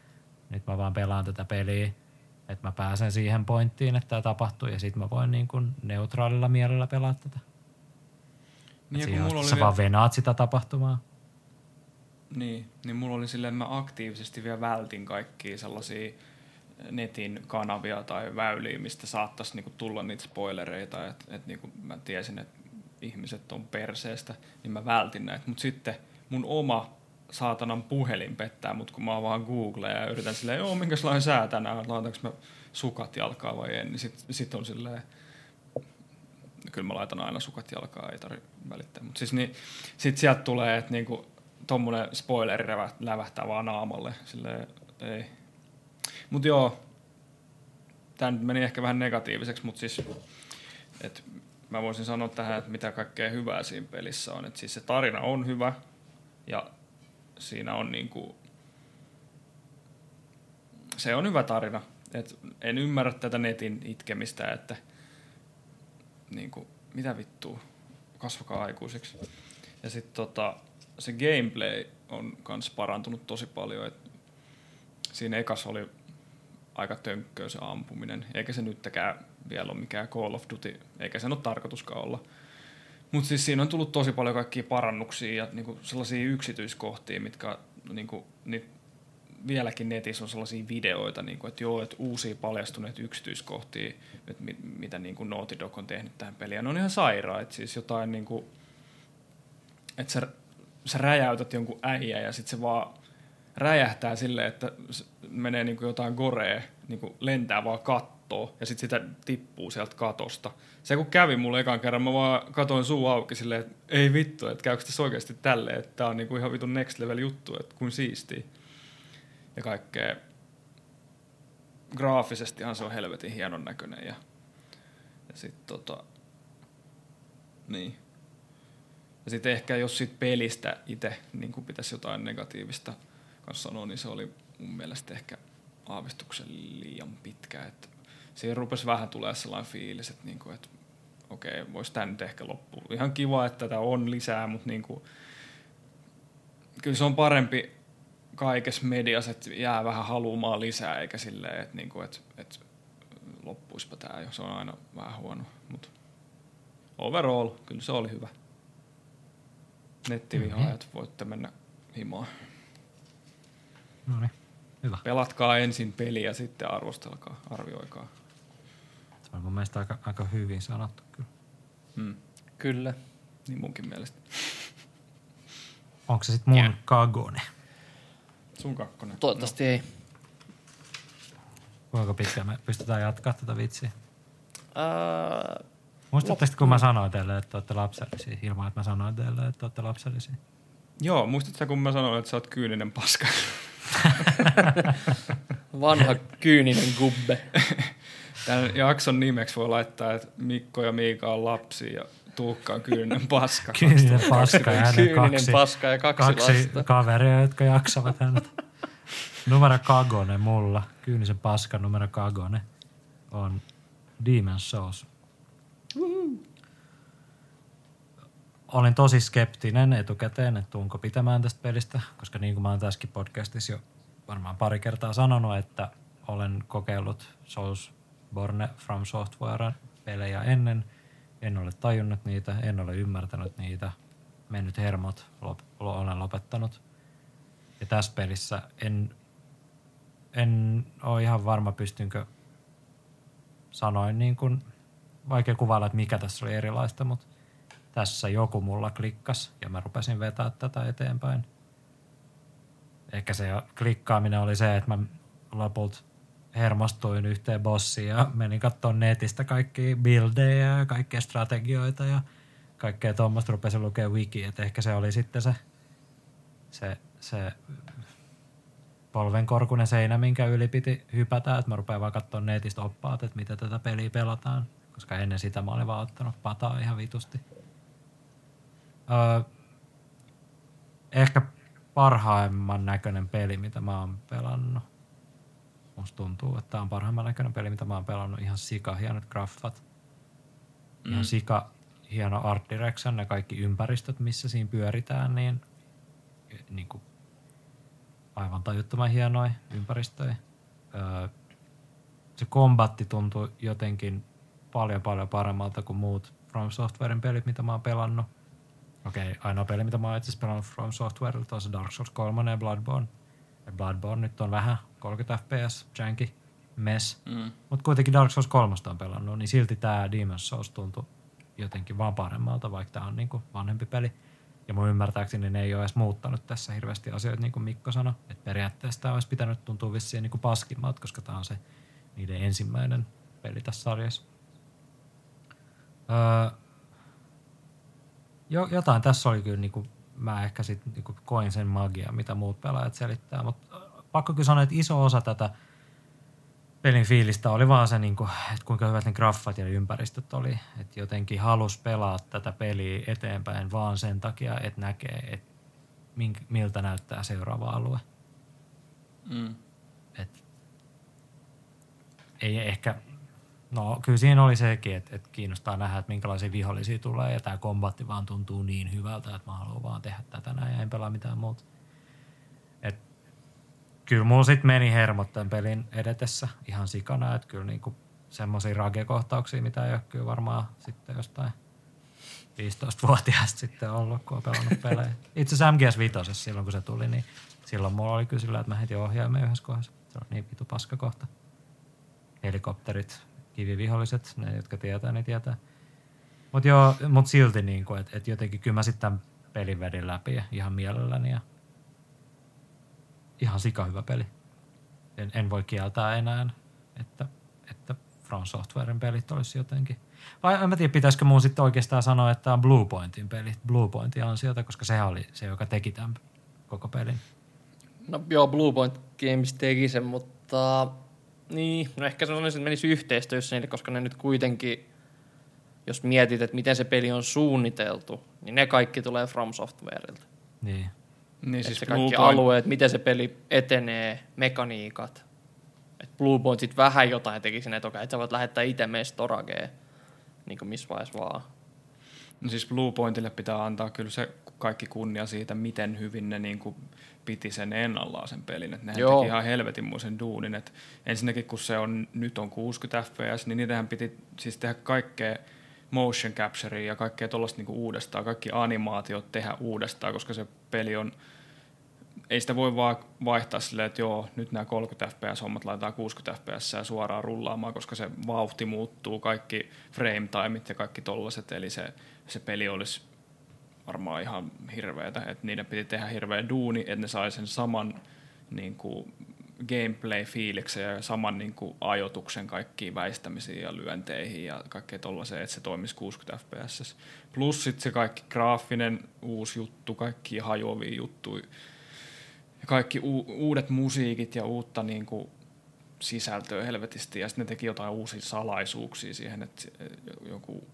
nyt mä vaan pelaan tätä peliä, että mä pääsen siihen pointtiin, että tämä tapahtuu ja sitten mä voin niinku neutraalilla mielellä pelaa tätä. Niin, kun mulla oli vaan vielä, venaat sitä tapahtumaa. Niin, niin mulla oli silleen, mä aktiivisesti vielä vältin kaikkia sellaisia netin kanavia tai väyliä, mistä saattaisi niinku tulla niitä spoilereita, että et niinku mä tiesin, että ihmiset on perseestä, niin mä vältin näitä. Mutta sitten mun oma saatanan puhelin pettää mut, kun mä vaan Googleen ja yritän silleen, joo, minkälainen sää tänään, laitanko mä sukat jalkaa vai en, niin sit, sit on silleen, kyllä mä laitan aina sukat jalkaa, ei tarvi välittää. Mutta siis niin, sit sieltä tulee, että niinku, tommonen spoileri lävähtää vaan naamalle. Silleen, ei. Mut joo, tämä nyt meni ehkä vähän negatiiviseksi, mutta siis, et mä voisin sanoa tähän, että mitä kaikkea hyvää siinä pelissä on. Et siis se tarina on hyvä ja siinä on niinku, se on hyvä tarina. Et en ymmärrä tätä netin itkemistä, että niinku, mitä vittua, kasvakaa aikuiseksi. Ja sitten tota, se gameplay on kans parantunut tosi paljon. Et siinä ekas oli aika tönkköä se ampuminen, eikä se nyttäkään vielä ole mikään Call of Duty, eikä sen ole tarkoituskaan olla. Mutta siis siinä on tullut tosi paljon kaikkia parannuksia ja niinku sellaisia yksityiskohtia, mitkä niinku, ni, vieläkin netissä on sellaisia videoita, niin kuin, että joo, että uusia paljastuneita yksityiskohtia, että mit, mitä niin kuin Naughty Dog on tehnyt tähän peliin. Ne on ihan sairaat, siis jotain niin kuin, että sä, sä räjäytät jonkun äijä ja sitten se vaan räjähtää silleen, että menee niin kuin jotain gorea, niin kuin lentää vaan kattoo ja sitten sitä tippuu sieltä katosta. Se kun kävi mulle ekan kerran, mä vaan katoin suu auki silleen, että ei vittu, että käykö tässä oikeasti tälleen, että tää on niin kuin ihan vitun next level juttu, että kuin siistiä. Ja kaikkea graafisestihan se on helvetin hienon näköinen ja, ja sitten tota, niin. Ja sitten ehkä jos siitä pelistä itse niin pitäisi jotain negatiivista kanssa sanoa, niin se oli mun mielestä ehkä aavistuksen liian pitkä. Että siihen rupesi vähän tulee sellainen fiilis, että, niin kuin, että okei, voisi tämä nyt ehkä loppua. Ihan kiva, että tätä on lisää, mutta niin kuin, kyllä se on parempi kaikessa mediassa, että jää vähän haluamaan lisää, eikä silleen, että, niin kuin, että, että loppuispa tämä jo. Se on aina vähän huono, mutta overall, kyllä se oli hyvä. Nettivihaajat, voitte mennä himaan. No niin, hyvä. Pelatkaa ensin peliä, sitten arvostelkaa, arvioikaa. Se on mun mielestä aika, aika hyvin sanottu kyllä. Hmm. Kyllä. Niin munkin mielestä. Onko se sitten mun kagone? Sun kakkonen. Toivottavasti ei. Kuinka pitkään me pystytään jatkaa tätä vitsiä? Uh, Muistatteko, kun mä sanoin teille, että olette lapsellisia, ilman että mä sanoin teille, että olette lapsellisia? Joo, muistatko kun mä sanoin, että sä oot kyyninen paska? vanha kyyninen gubbe. Tämän jakson nimeksi voi laittaa, että Mikko ja Miika on lapsi ja Tuukka on kyyninen paska. Kyyninen paska ja hänen Kyyninen kaksi, paska ja kaksi, kaksi lasta. kaveria, jotka jaksavat hänet. Numero kagone mulla, kyynisen paska numero kagone on Demon's Souls. Olin tosi skeptinen etukäteen, että tuunko pitämään tästä pelistä, koska niin kuin mä oon tässäkin podcastissa jo varmaan pari kertaa sanonut, että olen kokeillut Soulsborne From Softwaren pelejä ennen. En ole tajunnut niitä, en ole ymmärtänyt niitä. Mennyt hermot, lop, olen lopettanut. Ja tässä pelissä en, en ole ihan varma, pystynkö sanoin niin kuin, vaikea kuvailla, että mikä tässä oli erilaista, mutta tässä joku mulla klikkas ja mä rupesin vetää tätä eteenpäin. Ehkä se klikkaaminen oli se, että mä lopulta hermostuin yhteen bossiin ja menin katsomaan netistä kaikki buildejä ja kaikkia strategioita ja kaikkea tuommoista rupesin lukea wiki, että ehkä se oli sitten se, se, se polvenkorkunen seinä, minkä yli piti hypätä, että mä rupean vaan katsoa netistä oppaat, että miten tätä peliä pelataan, koska ennen sitä mä olin vaan ottanut pataa ihan vitusti. Öö, ehkä parhaimman näköinen peli, mitä mä oon pelannut. Musta tuntuu, että tämä on parhaimman näköinen peli, mitä mä oon pelannut. Ihan sika hienot graffat. Ihan Mm. sika hieno art direction ja kaikki ympäristöt, missä siinä pyöritään, niin, niin kuin aivan tajuttoman hienoja ympäristöjä. Öö, se kombatti tuntui jotenkin paljon paljon paremmalta kuin muut From Softwaren pelit, mitä mä oon pelannut. Okei, ainoa peli, mitä mä oon itse pelannut From Softwarelta on se Dark Souls 3 ja Bloodborne. Ja Bloodborne nyt on vähän 30 fps, janky, mess. Mm. Mutta kuitenkin Dark Souls 3 on pelannut, niin silti tämä Demon's Souls tuntui jotenkin vaan paremmalta, vaikka tämä on niinku vanhempi peli. Ja mun ymmärtääkseni ne ei ole edes muuttanut tässä hirveästi asioita, niin kuin Mikko sanoi. Että periaatteessa tämä olisi pitänyt tuntua vissiin niin kuin paskimmalta, koska tämä on se niiden ensimmäinen peli tässä sarjassa. Öö, jo, jotain tässä oli kyllä, niin kuin, mä ehkä sitten niin koin sen magia, mitä muut pelaajat selittää, mutta pakko kyllä sanoa, että iso osa tätä pelin fiilistä oli vaan se, niin kuin, että kuinka hyvät ne graffat ja ympäristöt oli. Että jotenkin halus pelaa tätä peliä eteenpäin vaan sen takia, että näkee, että mink, miltä näyttää seuraava alue. Mm. Et ei ehkä, no kyllä siinä oli sekin, että, että kiinnostaa nähdä, että minkälaisia vihollisia tulee ja tämä kombatti vaan tuntuu niin hyvältä, että mä haluan vaan tehdä tätä näin ja en pelaa mitään muuta. Et, kyllä mulla sitten meni hermot tämän pelin edetessä ihan sikana, että kyllä niinku semmoisia ragekohtauksia, mitä ei ole kyllä varmaan sitten jostain 15-vuotiaasta sitten ollut, kun on pelannut pelejä. Itse asiassa MGS 5 silloin, kun se tuli, niin silloin mulla oli kyllä sillä, että mä heti ohjaimen yhdessä kohdassa. Se on niin vitu paska kohta. Helikopterit, kiviviholliset, ne jotka tietää, niin tietää. Mutta joo, mut silti niin kuin, että et jotenkin kyllä mä sitten pelin vedin läpi ihan mielelläni ja ihan sika hyvä peli. En, en voi kieltää enää, että, että From Softwaren pelit olisi jotenkin. Vai en mä tiedä, pitäisikö mun sitten oikeastaan sanoa, että on Blue Pointin pelit. Blue Pointin ansiota, koska se oli se, joka teki tämän koko pelin. No joo, Blue Point Games teki sen, mutta niin, no ehkä se on että menisi yhteistyössä niille, koska ne nyt kuitenkin, jos mietit, että miten se peli on suunniteltu, niin ne kaikki tulee From Softwareilta. Niin. Niin Siis siis se Blue kaikki Point, alueet, miten se peli etenee, mekaniikat. Et Blue Point sit vähän jotain teki sinne, että okei, et sä voit lähettää itse meidän storageen, niin kuin missä vaiheessa vaan. no siis Blue Pointille pitää antaa kyllä se kaikki kunnia siitä, miten hyvin ne niin kuin piti sen ennallaan sen pelin. Et nehän Joo. teki ihan helvetinmoisen duunin. Et ensinnäkin kun se on, nyt on 60 fps, niin niitähän piti siis tehdä kaikkea motion capturea ja kaikkea tuollaista niinku uudestaan, kaikki animaatiot tehdä uudestaan, koska se peli on, ei sitä voi vaan vaihtaa silleen, että joo, nyt nämä 30 fps hommat laitetaan 60 fps ja suoraan rullaamaan, koska se vauhti muuttuu, kaikki frame timeit ja kaikki tollaset, eli se, se peli olisi varmaan ihan hirveetä, että niiden piti tehdä hirveä duuni, että ne sai sen saman niin kuin, gameplay-fiiliksen ja saman niin kuin, ajoituksen kaikkiin väistämisiin ja lyönteihin ja kaikkea tollaiseen, että se toimisi 60 fps. Plus sitten se kaikki graafinen uusi juttu, kaikki hajoavia juttuja ja kaikki u- uudet musiikit ja uutta niin kuin, sisältöä helvetisti ja sitten ne teki jotain uusia salaisuuksia siihen, että se- joku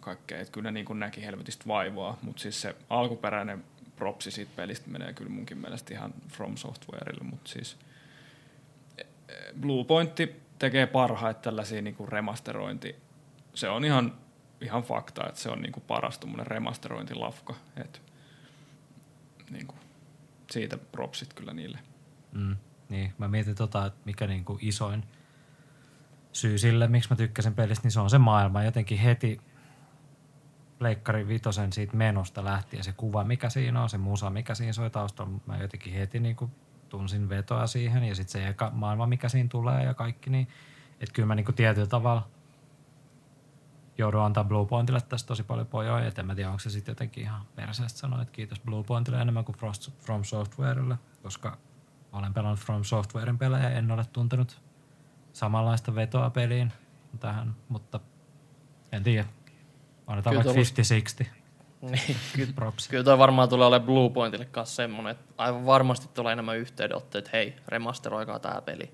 kaikkea, että kyllä niin näki helvetistä vaivaa, mutta siis se alkuperäinen propsi siitä pelistä menee kyllä munkin mielestä ihan From Softwareille, mutta siis eh, Blue Pointti tekee parhaita tällaisia niin remasterointi. Se on ihan, ihan fakta, että se on niin kuin paras tuommoinen remasterointilafka, että niin kuin, siitä propsit kyllä niille. Mm, niin, mä mietin tota, että mikä niinku isoin syy sille, miksi mä tykkäsin pelistä, niin se on se maailma. Jotenkin heti Pleikkari Vitosen siitä menosta lähtien se kuva, mikä siinä on, se musa, mikä siinä soi taustalla. Mä jotenkin heti niinku tunsin vetoa siihen ja sitten se eka maailma, mikä siinä tulee ja kaikki. Niin, että kyllä mä niinku tietyllä tavalla joudun antaa Blue Pointille tästä tosi paljon pojoja, et en mä tiedä, onko se sitten jotenkin ihan perseestä sanoa, että kiitos Blue Pointille enemmän kuin Frost, From Softwarelle, koska olen pelannut From Softwaren pelejä, en ole tuntenut samanlaista vetoa peliin tähän, mutta en tiedä. Annetaan Kyllä vaikka tuollaista- 50-60 Niin, kyllä, props. kyllä toi varmaan tulee olemaan Blue Pointille kanssa semmonen, että aivan varmasti tulee enemmän yhteydenottoja, että hei, remasteroikaa tää peli.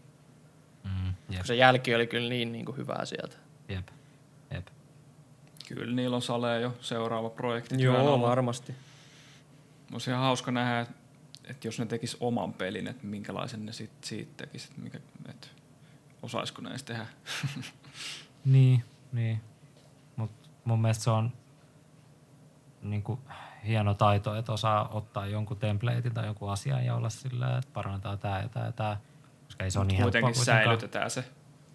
Mm, jep, Kun se jälki oli kyllä niin, niin kuin hyvää sieltä. jep, jep. Kyllä niillä on salee jo seuraava projekti. Joo, varmasti. Olisi ihan hauska nähdä, että jos ne tekis oman pelin, että minkälaisen ne sit, siitä tekis, että, mikä, että osaisiko ne edes tehdä. Niin, niin. Mut mun mielestä se on niinku hieno taito, että osaa ottaa jonkun templatein tai jonkun asian ja olla sillä, että parannetaan tää ja tää ja tää. Koska ei se ole niin helppoa Kuitenkin säilytetään se.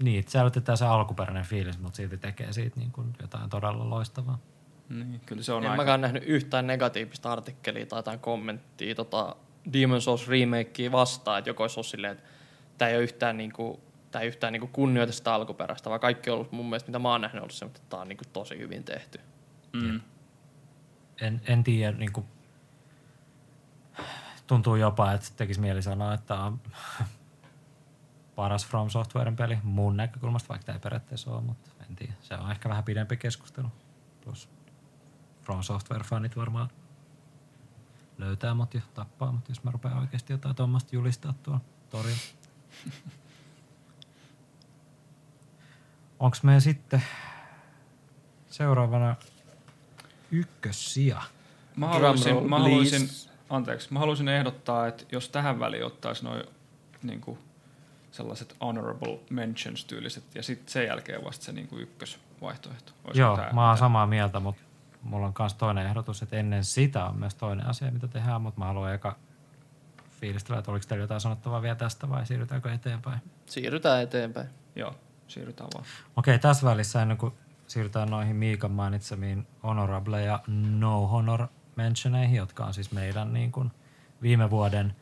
Niin, että säilytetään se alkuperäinen fiilis, mutta silti tekee siitä niin kuin jotain todella loistavaa. Niin, kyllä se on En aika... mäkään nähnyt yhtään negatiivista artikkelia tai jotain kommenttia tota Demon's Souls remakea vastaan, että joku olisi ollut silleen, että tämä ei ole yhtään, niinku, tää ei yhtään niinku kunnioita sitä alkuperäistä, vaan kaikki on ollut mun mielestä, mitä mä oon nähnyt, ollut se, että tämä on niinku tosi hyvin tehty. Mm. En, en tiedä, niin kuin, tuntuu jopa, että tekisi mieli sanoa, että tämä on paras From Softwaren peli mun näkökulmasta, vaikka tämä ei periaatteessa ole, mutta en tiedä. Se on ehkä vähän pidempi keskustelu. Plus From Software-fanit varmaan löytää mut ja tappaa mut, jos mä rupean oikeasti jotain tuommoista julistaa tuolla torilla. Onks meidän sitten seuraavana ykkössija? Mä haluaisin, roll, mä haluaisin, anteeksi, mä haluaisin ehdottaa, että jos tähän väliin ottaisi noin niin sellaiset honorable mentions tyyliset ja sitten sen jälkeen vasta se niin kuin ykkösvaihtoehto. Olisiko Joo, tää- mä oon tää- samaa mieltä, mutta mulla on myös toinen ehdotus, että ennen sitä on myös toinen asia, mitä tehdään, mutta mä haluan eka fiilistellä, että oliko teillä jotain sanottavaa vielä tästä vai siirrytäänkö eteenpäin? Siirrytään eteenpäin. Joo, siirrytään vaan. Okei, tässä välissä ennen kuin siirrytään noihin Miikan mainitsemiin honorable ja no honor mentioneihin, jotka on siis meidän niin kuin viime vuoden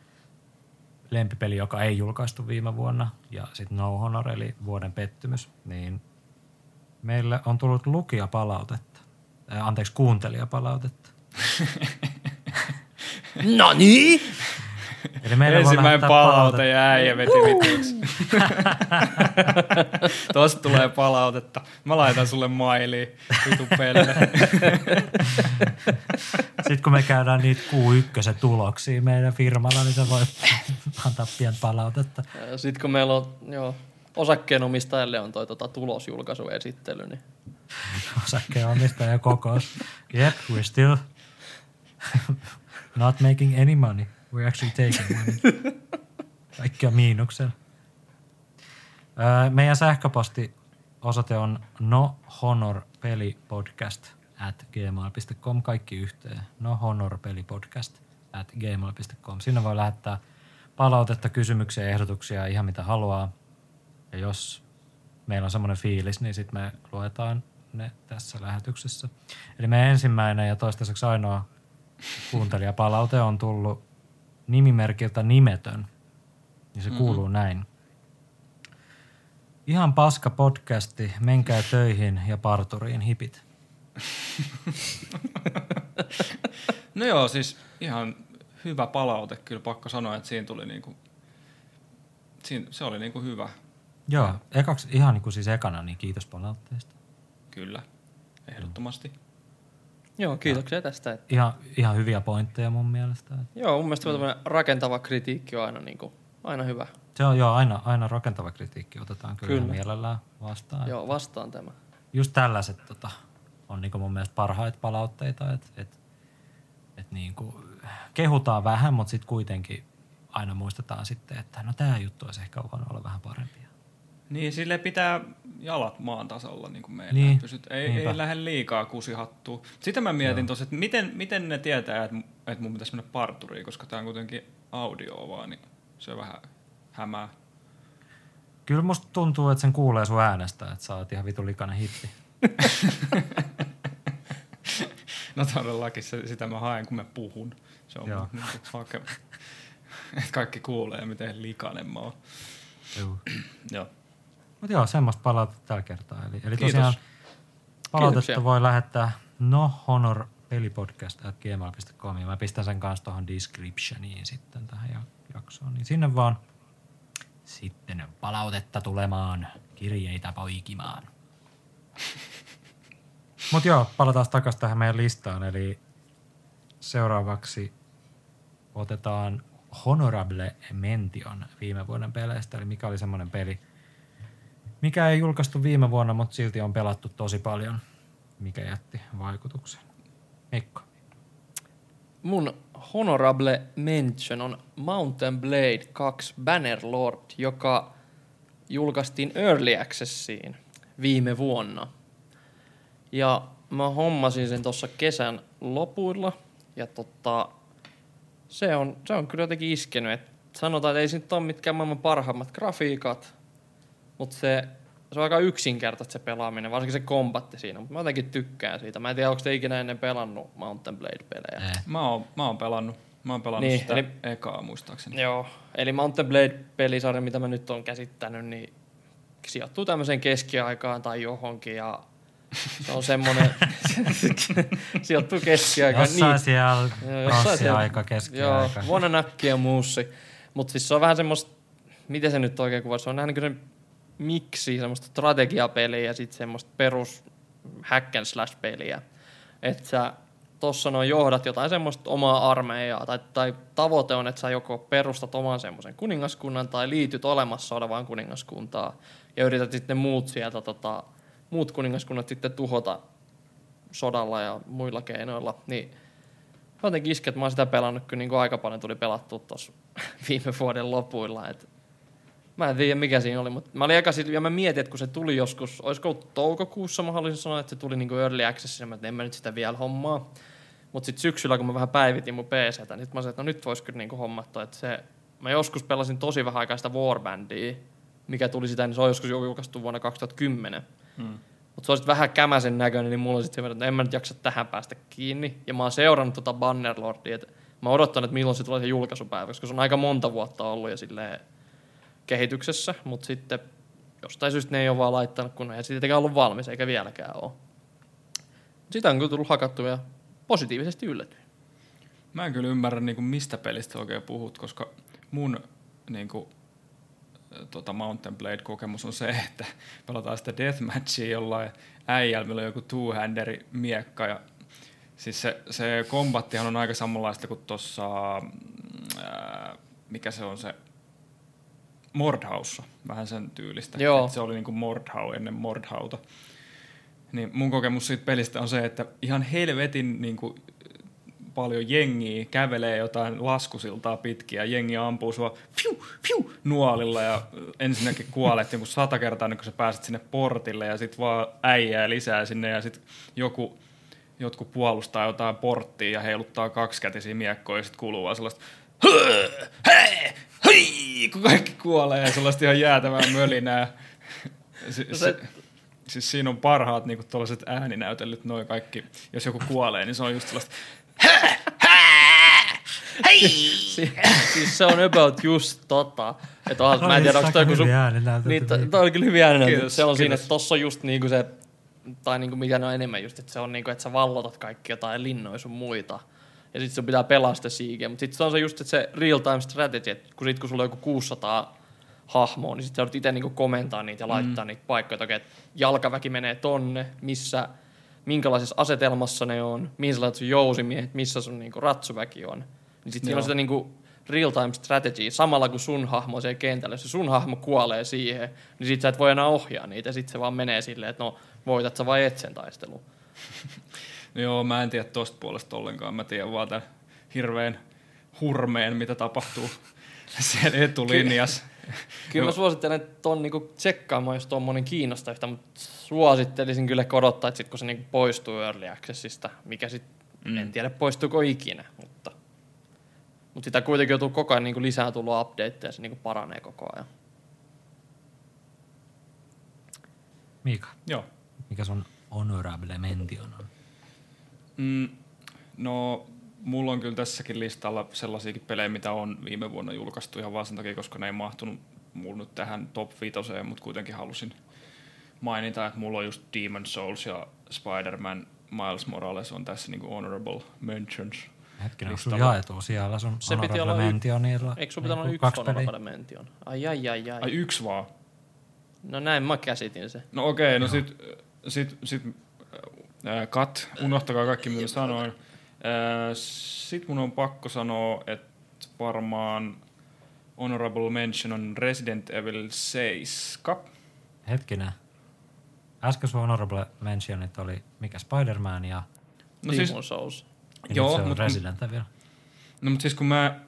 lempipeli, joka ei julkaistu viime vuonna, ja sitten No Honor, eli vuoden pettymys, niin meille on tullut lukijapalautetta, äh, anteeksi, kuuntelijapalautetta. No niin! Eli Ensimmäinen palaute ja äijä veti vituksi. Tosta tulee palautetta. Mä laitan sulle mailiin. Vitu pelle. Sitten kun me käydään niitä Q1 tuloksia meidän firmalla, niin se voi antaa pientä palautetta. Sitten kun meillä on, joo, osakkeenomistajalle on toi tota, tulosjulkaisuesittely, niin Osakkeenomistaja kokous. Yep, we're still not making any money. We're actually taking money. Kaikki on miinuksella. Öö, meidän sähköposti-osoite on nohonorpelipodcast at gmail.com. Kaikki yhteen. Nohonorpelipodcast at gmail.com. Sinne voi lähettää palautetta, kysymyksiä, ehdotuksia, ihan mitä haluaa. Ja jos meillä on semmoinen fiilis, niin sitten me luetaan ne tässä lähetyksessä. Eli meidän ensimmäinen ja toistaiseksi ainoa kuuntelijapalaute on tullut nimimerkiltä nimetön. Ja se kuuluu mm-hmm. näin. Ihan paska podcasti, menkää töihin ja parturiin hipit. No joo, siis ihan hyvä palaute. Kyllä pakko sanoa, että siinä tuli niinku, siinä, se oli niinku hyvä. Joo, ekaksi, ihan niin kuin siis ekana, niin kiitos palautteesta. Kyllä, ehdottomasti. Joo, kiitoksia tästä. Että, Ihan, ihan hyviä pointteja mun mielestä. joo, mun mielestä mm. rakentava kritiikki on aina, niin kuin, aina hyvä. Se on joo, aina, aina rakentava kritiikki otetaan kyllä, Kyllä. mielellään vastaan. Joo, vastaan tämä. just tällaiset tota, on niinku mun mielestä parhaita palautteita, että et, et niinku, kehutaan vähän, mutta sitten kuitenkin aina muistetaan sitten, että no tämä juttu olisi ehkä voinut olla vähän parempi. Niin, sille pitää jalat maan tasalla niin kuin meillä. Niin, Pysyt, ei, niinpä. ei lähde liikaa kusihattua. Sitä mä mietin tuossa, että miten, miten ne tietää, että, että mun pitäisi mennä parturiin, koska tämä on kuitenkin audio vaan, niin se vähän hämää. Kyllä musta tuntuu, että sen kuulee sun äänestä, että sä oot ihan vitu likainen hippi. No todellakin se, sitä mä haen, kun mä puhun. Se on Joo. niin hake. Että kaikki kuulee, miten likainen mä oon. Joo. Mutta joo, semmoista palautetta tällä kertaa. Eli, eli Kiitos. tosiaan palautetta Kiitoksia. voi lähettää at gmail.com ja mä pistän sen kanssa tuohon descriptioniin sitten tähän ja- jaksoon. Niin sinne vaan sitten palautetta tulemaan, kirjeitä poikimaan. Mutta joo, palataan takaisin tähän meidän listaan. Eli seuraavaksi otetaan Honorable Mention viime vuoden peleistä. Eli mikä oli semmoinen peli, mikä ei julkaistu viime vuonna, mutta silti on pelattu tosi paljon, mikä jätti vaikutuksen. Mikko. Mun honorable mention on Mountain Blade 2 Bannerlord, joka julkaistiin Early Accessiin viime vuonna. Ja mä hommasin sen tuossa kesän lopuilla. Ja tota, se on, se on kyllä jotenkin iskenyt. Et sanotaan, että ei nyt ole mitkään maailman parhaimmat grafiikat, mutta se, se on aika yksinkertaista se pelaaminen, varsinkin se kombatti siinä. Mutta mä jotenkin tykkään siitä. Mä en tiedä, onko te ikinä ennen pelannut Mountain Blade-pelejä. Eh. Mä oon, mä oon pelannut. Mä oon pelannut Niin, sitä eli- ekaa muistaakseni. Joo, eli Mountain Blade-pelisarja, mitä mä nyt oon käsittänyt, niin sijoittuu tämmöiseen keskiaikaan tai johonkin ja se on semmoinen, sijoittuu keskiaikaan. Jossain Niin, siellä Joo, jossain siellä- pronssiaika, joo, keskiaika. vuonna näkki ja muussi. Mutta siis se on vähän semmoista, miten se nyt oikein kuvaisi, se on vähän niin kuin miksi, semmoista strategiapeliä ja sitten semmoista perus hack and slash peliä. Että sä tossa noin johdat jotain semmoista omaa armeijaa, tai, tai tavoite on, että sä joko perustat oman semmoisen kuningaskunnan tai liityt olemassa olevaan kuningaskuntaan ja yrität sitten muut sieltä, tota, muut kuningaskunnat sitten tuhota sodalla ja muilla keinoilla, niin jotenkin isken, että mä oon sitä pelannut kyllä niin aika paljon tuli pelattua tuossa viime vuoden lopuilla. Et mä en tiedä mikä siinä oli, mutta mä olin eka ja mä mietin, että kun se tuli joskus, olisiko ollut toukokuussa, mä haluaisin sanoa, että se tuli niin kuin early access, mä että en mä nyt sitä vielä hommaa. Mutta sitten syksyllä, kun mä vähän päivitin mun PCtä, niin sit mä sanoin, että no nyt vois kyllä niin kuin hommattua, että se, mä joskus pelasin tosi vähän aikaa sitä Warbandia, mikä tuli sitä, niin se on joskus julkaistu vuonna 2010. Mm. Mutta se on sit vähän kämäsen näköinen, niin mulla on sitten että en mä nyt jaksa tähän päästä kiinni. Ja mä oon seurannut tota Bannerlordia, että Mä odotan, että milloin se tulee se julkaisupäivä, koska se on aika monta vuotta ollut ja silleen kehityksessä, mutta sitten jostain syystä ne ei ole vaan laittanut, kun ei tietenkään ollut valmis, eikä vieläkään ole. Sitä on kyllä tullut hakattua ja positiivisesti yllätyin. Mä en kyllä ymmärrä, niin kuin, mistä pelistä oikein puhut, koska mun niin kuin, tota Mountain Blade-kokemus on se, että pelataan sitä deathmatchia jollain äijällä, millä on joku two-handeri miekka. Ja, siis se, se kombattihan on aika samanlaista kuin tuossa, mikä se on se, Mordhaussa, vähän sen tyylistä. Joo. Et se oli niin kuin Mordhau ennen Mordhauta. Niin mun kokemus siitä pelistä on se, että ihan helvetin niin kuin, paljon jengiä kävelee jotain laskusiltaa pitkin ja jengi ampuu sua fiu, fiu, nuolilla ja ensinnäkin kuolet joku sata kertaa ennen kuin sä pääset sinne portille ja sit vaan äijää lisää sinne ja sit joku, jotkut puolustaa jotain porttia ja heiluttaa kaksikätisiä miekkoja ja sit kuuluu vaan sellaista hei, hei, kun kaikki kuolee ja sellaista ihan jäätävää mölinää. Si- No se, siis siinä on parhaat niinku tuollaiset ääninäytellyt noin kaikki. Jos joku kuolee, niin se on just sellaista Si- siis se on about just tota. Että onhan, mä en tiedä, onko toi joku sun... Niin, to- toi oli kyllä hyvin äänenä. Kiitos, Se on siinä, että tossa on just niinku se, tai niinku mitä ne on enemmän just, että se on niinku, että sä vallotat kaikki jotain linnoja sun muita. Ja sit sun pitää pelaa sitä siigeä. Mutta sit se on se just, että se real time strategy, että kun sit kun sulla on joku 600 hahmoa, niin sit sä itse niinku komentaa niitä ja laittaa mm. niitä paikkoja, että jalkaväki menee tonne, missä, minkälaisessa asetelmassa ne on, mihin sä laitat sun jousimiehet, missä sun niinku ratsuväki on. Niin sit siinä on sitä niinku real-time strategy, samalla kun sun hahmo on siellä kentällä, jos se sun hahmo kuolee siihen, niin sit sä et voi enää ohjaa niitä, ja sit se vaan menee silleen, että no, voitat sä vai et sen taistelun. No joo, mä en tiedä tosta puolesta ollenkaan. Mä tiedän vaan tämän hirveän hurmeen, mitä tapahtuu siellä etulinjassa. Kyllä mä suosittelen, että on niinku tsekkaamaan, jos tuommoinen kiinnostaa yhtä, mutta suosittelisin kyllä odottaa, että sit kun se niinku poistuu Early Accessista, mikä sit, mm. en tiedä poistuuko ikinä, mutta, mutta sitä kuitenkin joutuu koko ajan niinku lisää tullut updateja ja se niinku paranee koko ajan. Miika, Joo. mikä sun honorable mention on? Mm, no, mulla on kyllä tässäkin listalla sellaisiakin pelejä, mitä on viime vuonna julkaistu ihan vaan sen takia, koska ne ei mahtunut mulla nyt tähän top 5, mutta kuitenkin halusin mainita, että mulla on just Demon Souls ja Spider-Man Miles Morales on tässä niinku honorable mentions. Hetkinen, onko listalla. jaettu siellä sun Se piti olla y- mentionilla? Eikö sun pitänyt olla yksi honorable mention? Ai ai ai ai. Ai yksi vaan. No näin mä käsitin se. No okei, okay, no sit, sit, sit kat, unohtakaa kaikki mitä mä sanoin. Äh, sit mun on pakko sanoa, että varmaan honorable mention on Resident Evil 7. Hetkinen. Äsken sun honorable mentionit oli mikä Spider-Man ja, No Demon siis, Souls. ja Joo, nyt se on mut- Resident Evil. no mut siis kun mä,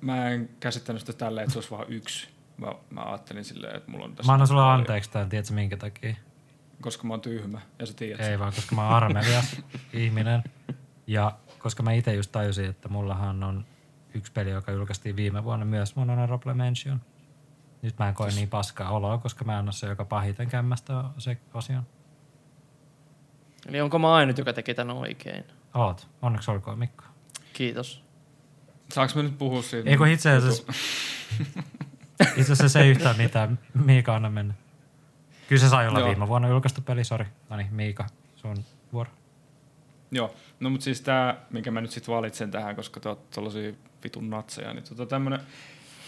mä en käsittänyt sitä tälleen, että se olisi vaan yksi. Mä, mä ajattelin silleen, että mulla on tässä... Mä annan sulle paljon, anteeksi tämän, tiedätkö minkä takia? Koska mä oon tyhmä, ja sä tiedät. Ei vaan, koska mä oon armelias ihminen. Ja koska mä itse just tajusin, että mullahan on yksi peli, joka julkaistiin viime vuonna myös mun honorable mention. Nyt mä en koe niin paskaa oloa, koska mä en ole se, joka pahiten kämmästä se osion. Eli onko mä ainut, joka teki tämän oikein? Oot. Onneksi olkoon Mikko. Kiitos. Saanko mä nyt puhua siitä? Ei kun itse asiassa, itse asiassa se ei yhtään mitään. Miika, anna mennä. Kyllä se sai olla Joo. viime vuonna julkaistu peli, sori. No niin, Miika, sun vuoro. Joo, no mutta siis tää, minkä mä nyt sit valitsen tähän, koska te ootte tollasia vitun natseja, niin tota tämmönen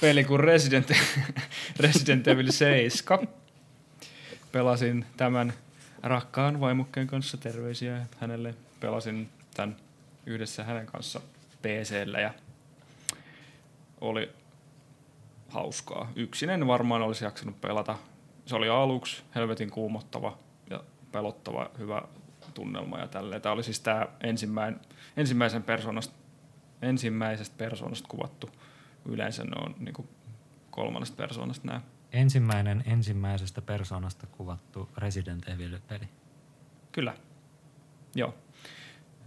peli kuin Resident, Resident Evil 7. Pelasin tämän rakkaan vaimukkeen kanssa, terveisiä hänelle. Pelasin tämän yhdessä hänen kanssa PCllä ja oli hauskaa. Yksinen varmaan olisi jaksanut pelata. Se oli aluksi helvetin kuumottava ja pelottava, hyvä tunnelma ja tälleen. Tämä oli siis tämä ensimmäinen, ensimmäisen persoonasta, ensimmäisestä persoonasta kuvattu. Yleensä ne on niin kolmannesta persoonasta nämä. Ensimmäinen ensimmäisestä persoonasta kuvattu Resident Evil-peli. Kyllä. Joo.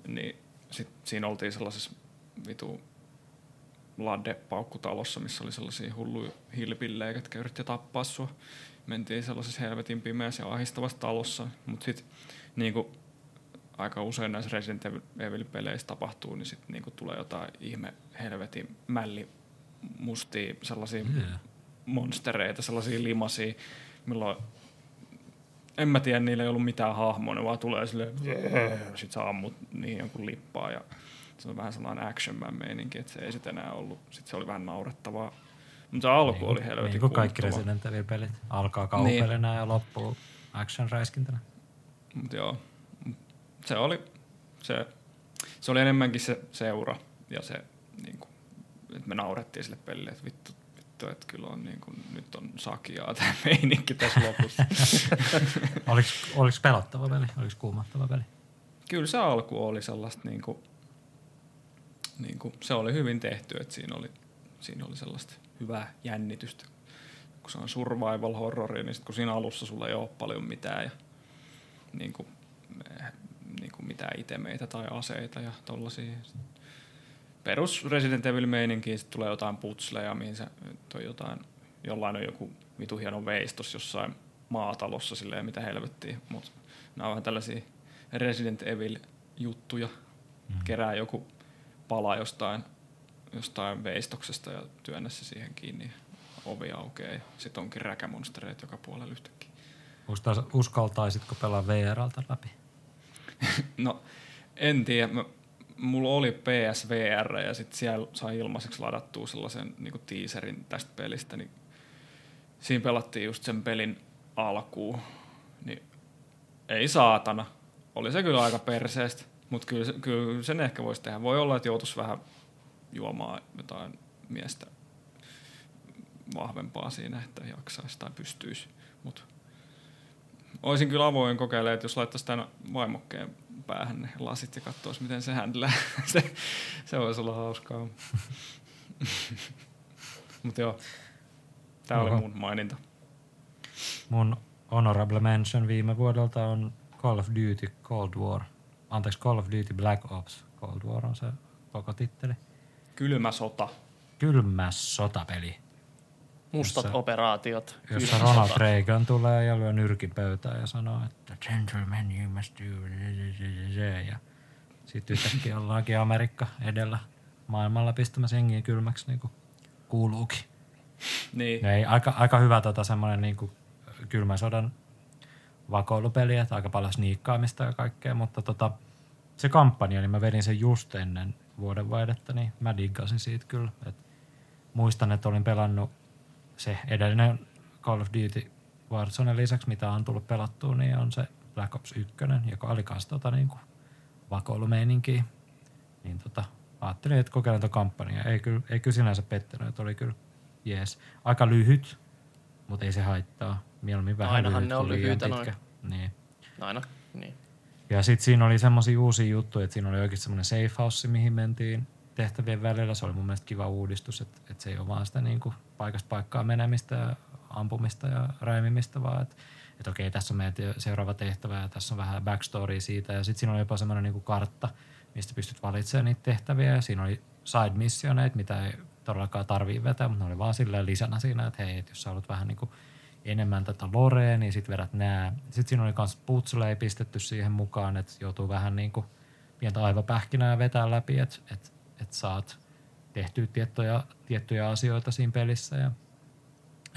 Niin sit siinä oltiin sellaisessa vitu ladde-paukkutalossa, missä oli sellaisia hulluja hilpillejä, jotka yritti tappaa sua. Mentiin sellaisessa helvetin pimeässä ja ahistavassa talossa, mutta sitten niinku aika usein näissä Resident Evil-peleissä tapahtuu, niin sitten niinku tulee jotain ihme helvetin mälli mustia sellaisia Yeah. monstereita, sellaisia limasia, milloin en mä tiedä, niillä ei ollut mitään hahmoa, ne vaan tulee silleen, sit sä ammut niin jonkun lippaa ja se on vähän sellainen action man meininki, että se ei sit enää ollut, sit se oli vähän naurettavaa. Mutta se alku oli helvetin Niin kuin kaikki. Resident Evil-pelit. Alkaa kaupelinä Niin. ja loppuu action-räiskintänä. Mut joo, se oli, se, se oli enemmänkin se seura ja se, niin kuin, että me naurettiin sille pelille, että vittu, vittu että kyllä on, niin kuin, nyt on sakiaa tämä meininki tässä lopussa. Oliko, oliko pelottava peli? Oliko kuumottava peli? kyllä se alku oli sellaista, niin kuin, niin kuin, se oli hyvin tehty, että siinä oli, siinä oli sellaista hyvää jännitystä. Kun se on survival horrori, niin sit kun siinä alussa sulla ei ole paljon mitään ja niin kuin, eh, niin kuin mitään itemeitä tai aseita ja tollasia. Perus Resident Evil meininki, sitten tulee jotain putsleja, mihin se toi jotain, jollain on joku vitu hieno veistos jossain maatalossa silleen, mitä helvettiä, mutta nämä on vähän tällaisia Resident Evil-juttuja. Mm. Kerää joku pala jostain, jostain veistoksesta ja työnnä se siihen kiinni. Ovi aukeaa ja sitten onkin räkämonstereita joka puolella yhtäkkiä. Uskaltais- Uskaltaisitko pelaa VRltä läpi? No, en tiedä. Mä, mulla oli PSVR ja sitten siellä sai ilmaiseksi ladattua sellaisen niin teaserin tästä pelistä. Niin siinä pelattiin just sen pelin alkuun. Niin ei saatana. Oli se kyllä aika perseestä, mutta kyllä, kyllä sen ehkä voisi tehdä. Voi olla, että joutuisi vähän juomaan jotain miestä vahvempaa siinä, että jaksaisi tai pystyisi. Mutta Olisin kyllä avoin kokeilemaan, että jos laittaisi tämän vaimokkeen päähän ne lasit ja katsoisi, miten se händlää. se, se voisi olla hauskaa. Mutta joo, tämä oli mun maininta. Mun honorable mention viime vuodelta on Call of Duty Cold War. Anteeksi, Call of Duty Black Ops. Cold War on se koko titteli. Kylmä sota. Kylmä sotapeli, Mustat Jossa- operaatiot. jossa kylmä Ronald sota. Reagan tulee ja lyö nyrkin pöytään ja sanoo, että gentlemen you must do ja sitten yhtäkkiä ollaankin Amerikka edellä maailmalla pistämässä jengiä kylmäksi niin kuin kuuluukin. Niin, Ei, aika, aika hyvä tota, semmoinen niin kuin kylmän sodan vakoilupeli, että aika paljon sniikkaamista ja kaikkea, mutta tota, se kampanja, niin mä vedin sen just ennen vuodenvaihdetta, niin mä diggasin siitä kyllä. Et muistan, että olin pelannut se edellinen Call of Duty Warzone lisäksi, mitä on tullut pelattua, niin on se Black Ops 1, joka oli kans tota niin kuin vakoilumeininkiä. Niin tota, ajattelin, että kokeilen tuon kampanjaa. Ei kyllä, ei kyllä sinänsä pettänyt, että oli kyllä jees. Aika lyhyt, mutta ei se haittaa. Mieluummin vähän Ainahan lyhyt ne on lyhyitä pitkä. Niin. Aina, niin. Ja sitten siinä oli semmoisia uusia juttuja, että siinä oli oikeasti semmoinen safe house, mihin mentiin tehtävien välillä. Se oli mun mielestä kiva uudistus, että, että se ei ole vaan sitä niin kuin paikasta paikkaa menemistä ja ampumista ja räimimistä, vaan että, että okei, tässä on meidän seuraava tehtävä ja tässä on vähän backstory siitä. Ja sitten siinä oli jopa semmoinen niin kartta, mistä pystyt valitsemaan niitä tehtäviä. Ja siinä oli side missioneita, mitä ei todellakaan tarvii vetää, mutta ne oli vaan silleen lisänä siinä, että hei, että jos sä haluat vähän niin kuin enemmän tätä lorea, niin sitten vedät nää. Sitten siinä oli myös putseleja pistetty siihen mukaan, että joutuu vähän niin kuin pientä aivopähkinää vetää läpi, että et, et saat tehtyä tiettyjä, tiettyjä asioita siinä pelissä. Ja,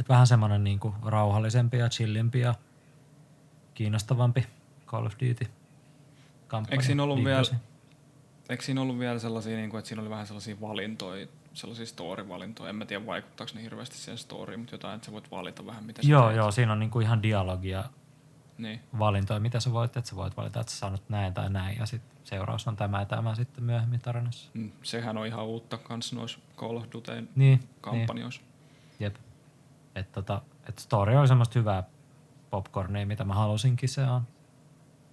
et vähän semmoinen niin kuin rauhallisempi ja chillimpi ja kiinnostavampi Call of Duty kampanja. Eikö siinä ollut vielä- eikö siinä ollut vielä sellaisia, niin kuin, että siinä oli vähän sellaisia valintoja, sellaisia story-valintoja. En mä tiedä, vaikuttaako ne hirveästi siihen storyin, mutta jotain, että sä voit valita vähän, mitä Joo, teet. joo, siinä on niin kuin ihan dialogia Niin. valintoja, mitä sä voit, että sä voit valita, että sä saanut näin tai näin, ja sitten seuraus on tämä ja tämä sitten myöhemmin tarinassa. Mm, Sehän on ihan uutta kans noissa Call of Dutyn Niin, niin. kampanjoissa. jep. Et tota, et story oli semmoista hyvää popcornia, mitä mä halusinkin se on.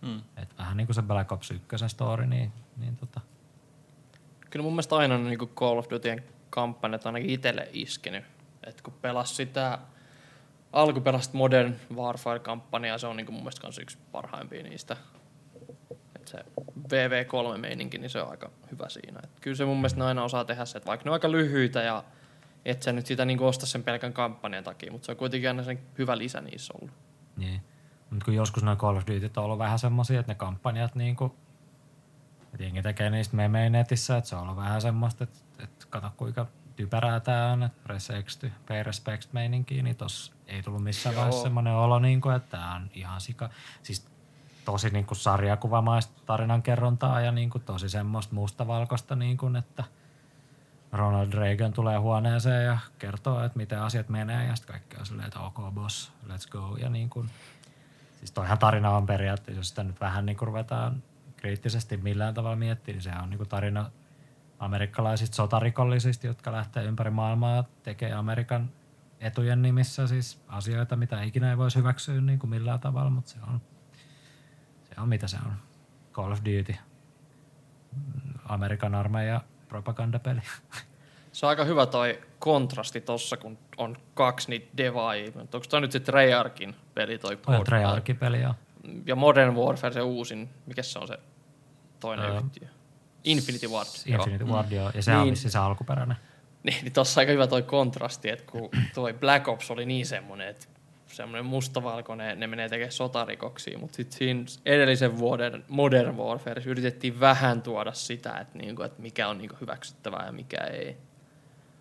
Mm. Et vähän niin kuin se Black Ops 1 story, niin, niin tota, Kyllä mun mielestä aina niin kuin Call of Dutyn kampanjat ainakin itselle iskenyt. Et kun pelas sitä alkuperäistä Modern Warfare-kampanjaa, se on niin kuin mun mielestä yksi parhaimpia niistä. Et se VV3-meininki, niin se on aika hyvä siinä. Et kyllä se mun mielestä aina osaa tehdä se, että vaikka ne on aika lyhyitä ja et sä nyt sitä niin osta sen pelkän kampanjan takia, mutta se on kuitenkin aina sen hyvä lisä niissä ollut. niin. Mutta kun joskus nuo Call of Duty on ollut vähän semmosia, että ne kampanjat niin kuin Et jengi tekee niistä memejä netissä, että se on ollut vähän semmoista, että, että kato kuinka typerää tää on, että press exty, pay respect meininkiä, niin tossa ei tullut missään Joo. vaiheessa semmoinen olo, niin kuin, että tää on ihan sika, siis tosi niin kuin sarjakuvamaista tarinankerrontaa ja niin kuin tosi semmoista mustavalkoista, niin kuin, että Ronald Reagan tulee huoneeseen ja kertoo, että miten asiat menee ja sitten kaikki on silleen, että ok boss, let's go ja niin kuin, siis toihan tarina on periaatteessa, jos sitä nyt vähän niin kuin ruvetaan kriittisesti millään tavalla miettimään, niin sehän on niin kuin tarina amerikkalaisista sotarikollisista, jotka lähtee ympäri maailmaa tekemään Amerikan etujen nimissä siis asioita, mitä ikinä ei voisi hyväksyä niin kuin millään tavalla, mutta se on, se on mitä se on. Call of Duty. Amerikan armeija propagandapeli. Se on aika hyvä toi kontrasti tossa, kun on kaksi niitä devaajia. Onko toi nyt se Treyarchin peli toi Toi on Code? Treyarch-peli, joo. Ja Modern Warfare se uusin, mikä se on se toinen Öö, yhtiö? Infinity Ward. joo. Infinity Ward, joo. Ja se on Niin. vissiin se alkuperäinen. Niin, niin tossa on aika hyvä toi kontrasti, että kun toi Black Ops oli niin semmoinen, että semmoinen mustavalkoinen, ne menee tekemään sotarikoksia, mutta sitten siinä edellisen vuoden Modern Warfare yritettiin vähän tuoda sitä, että, niinku, että mikä on niinku hyväksyttävää ja mikä ei.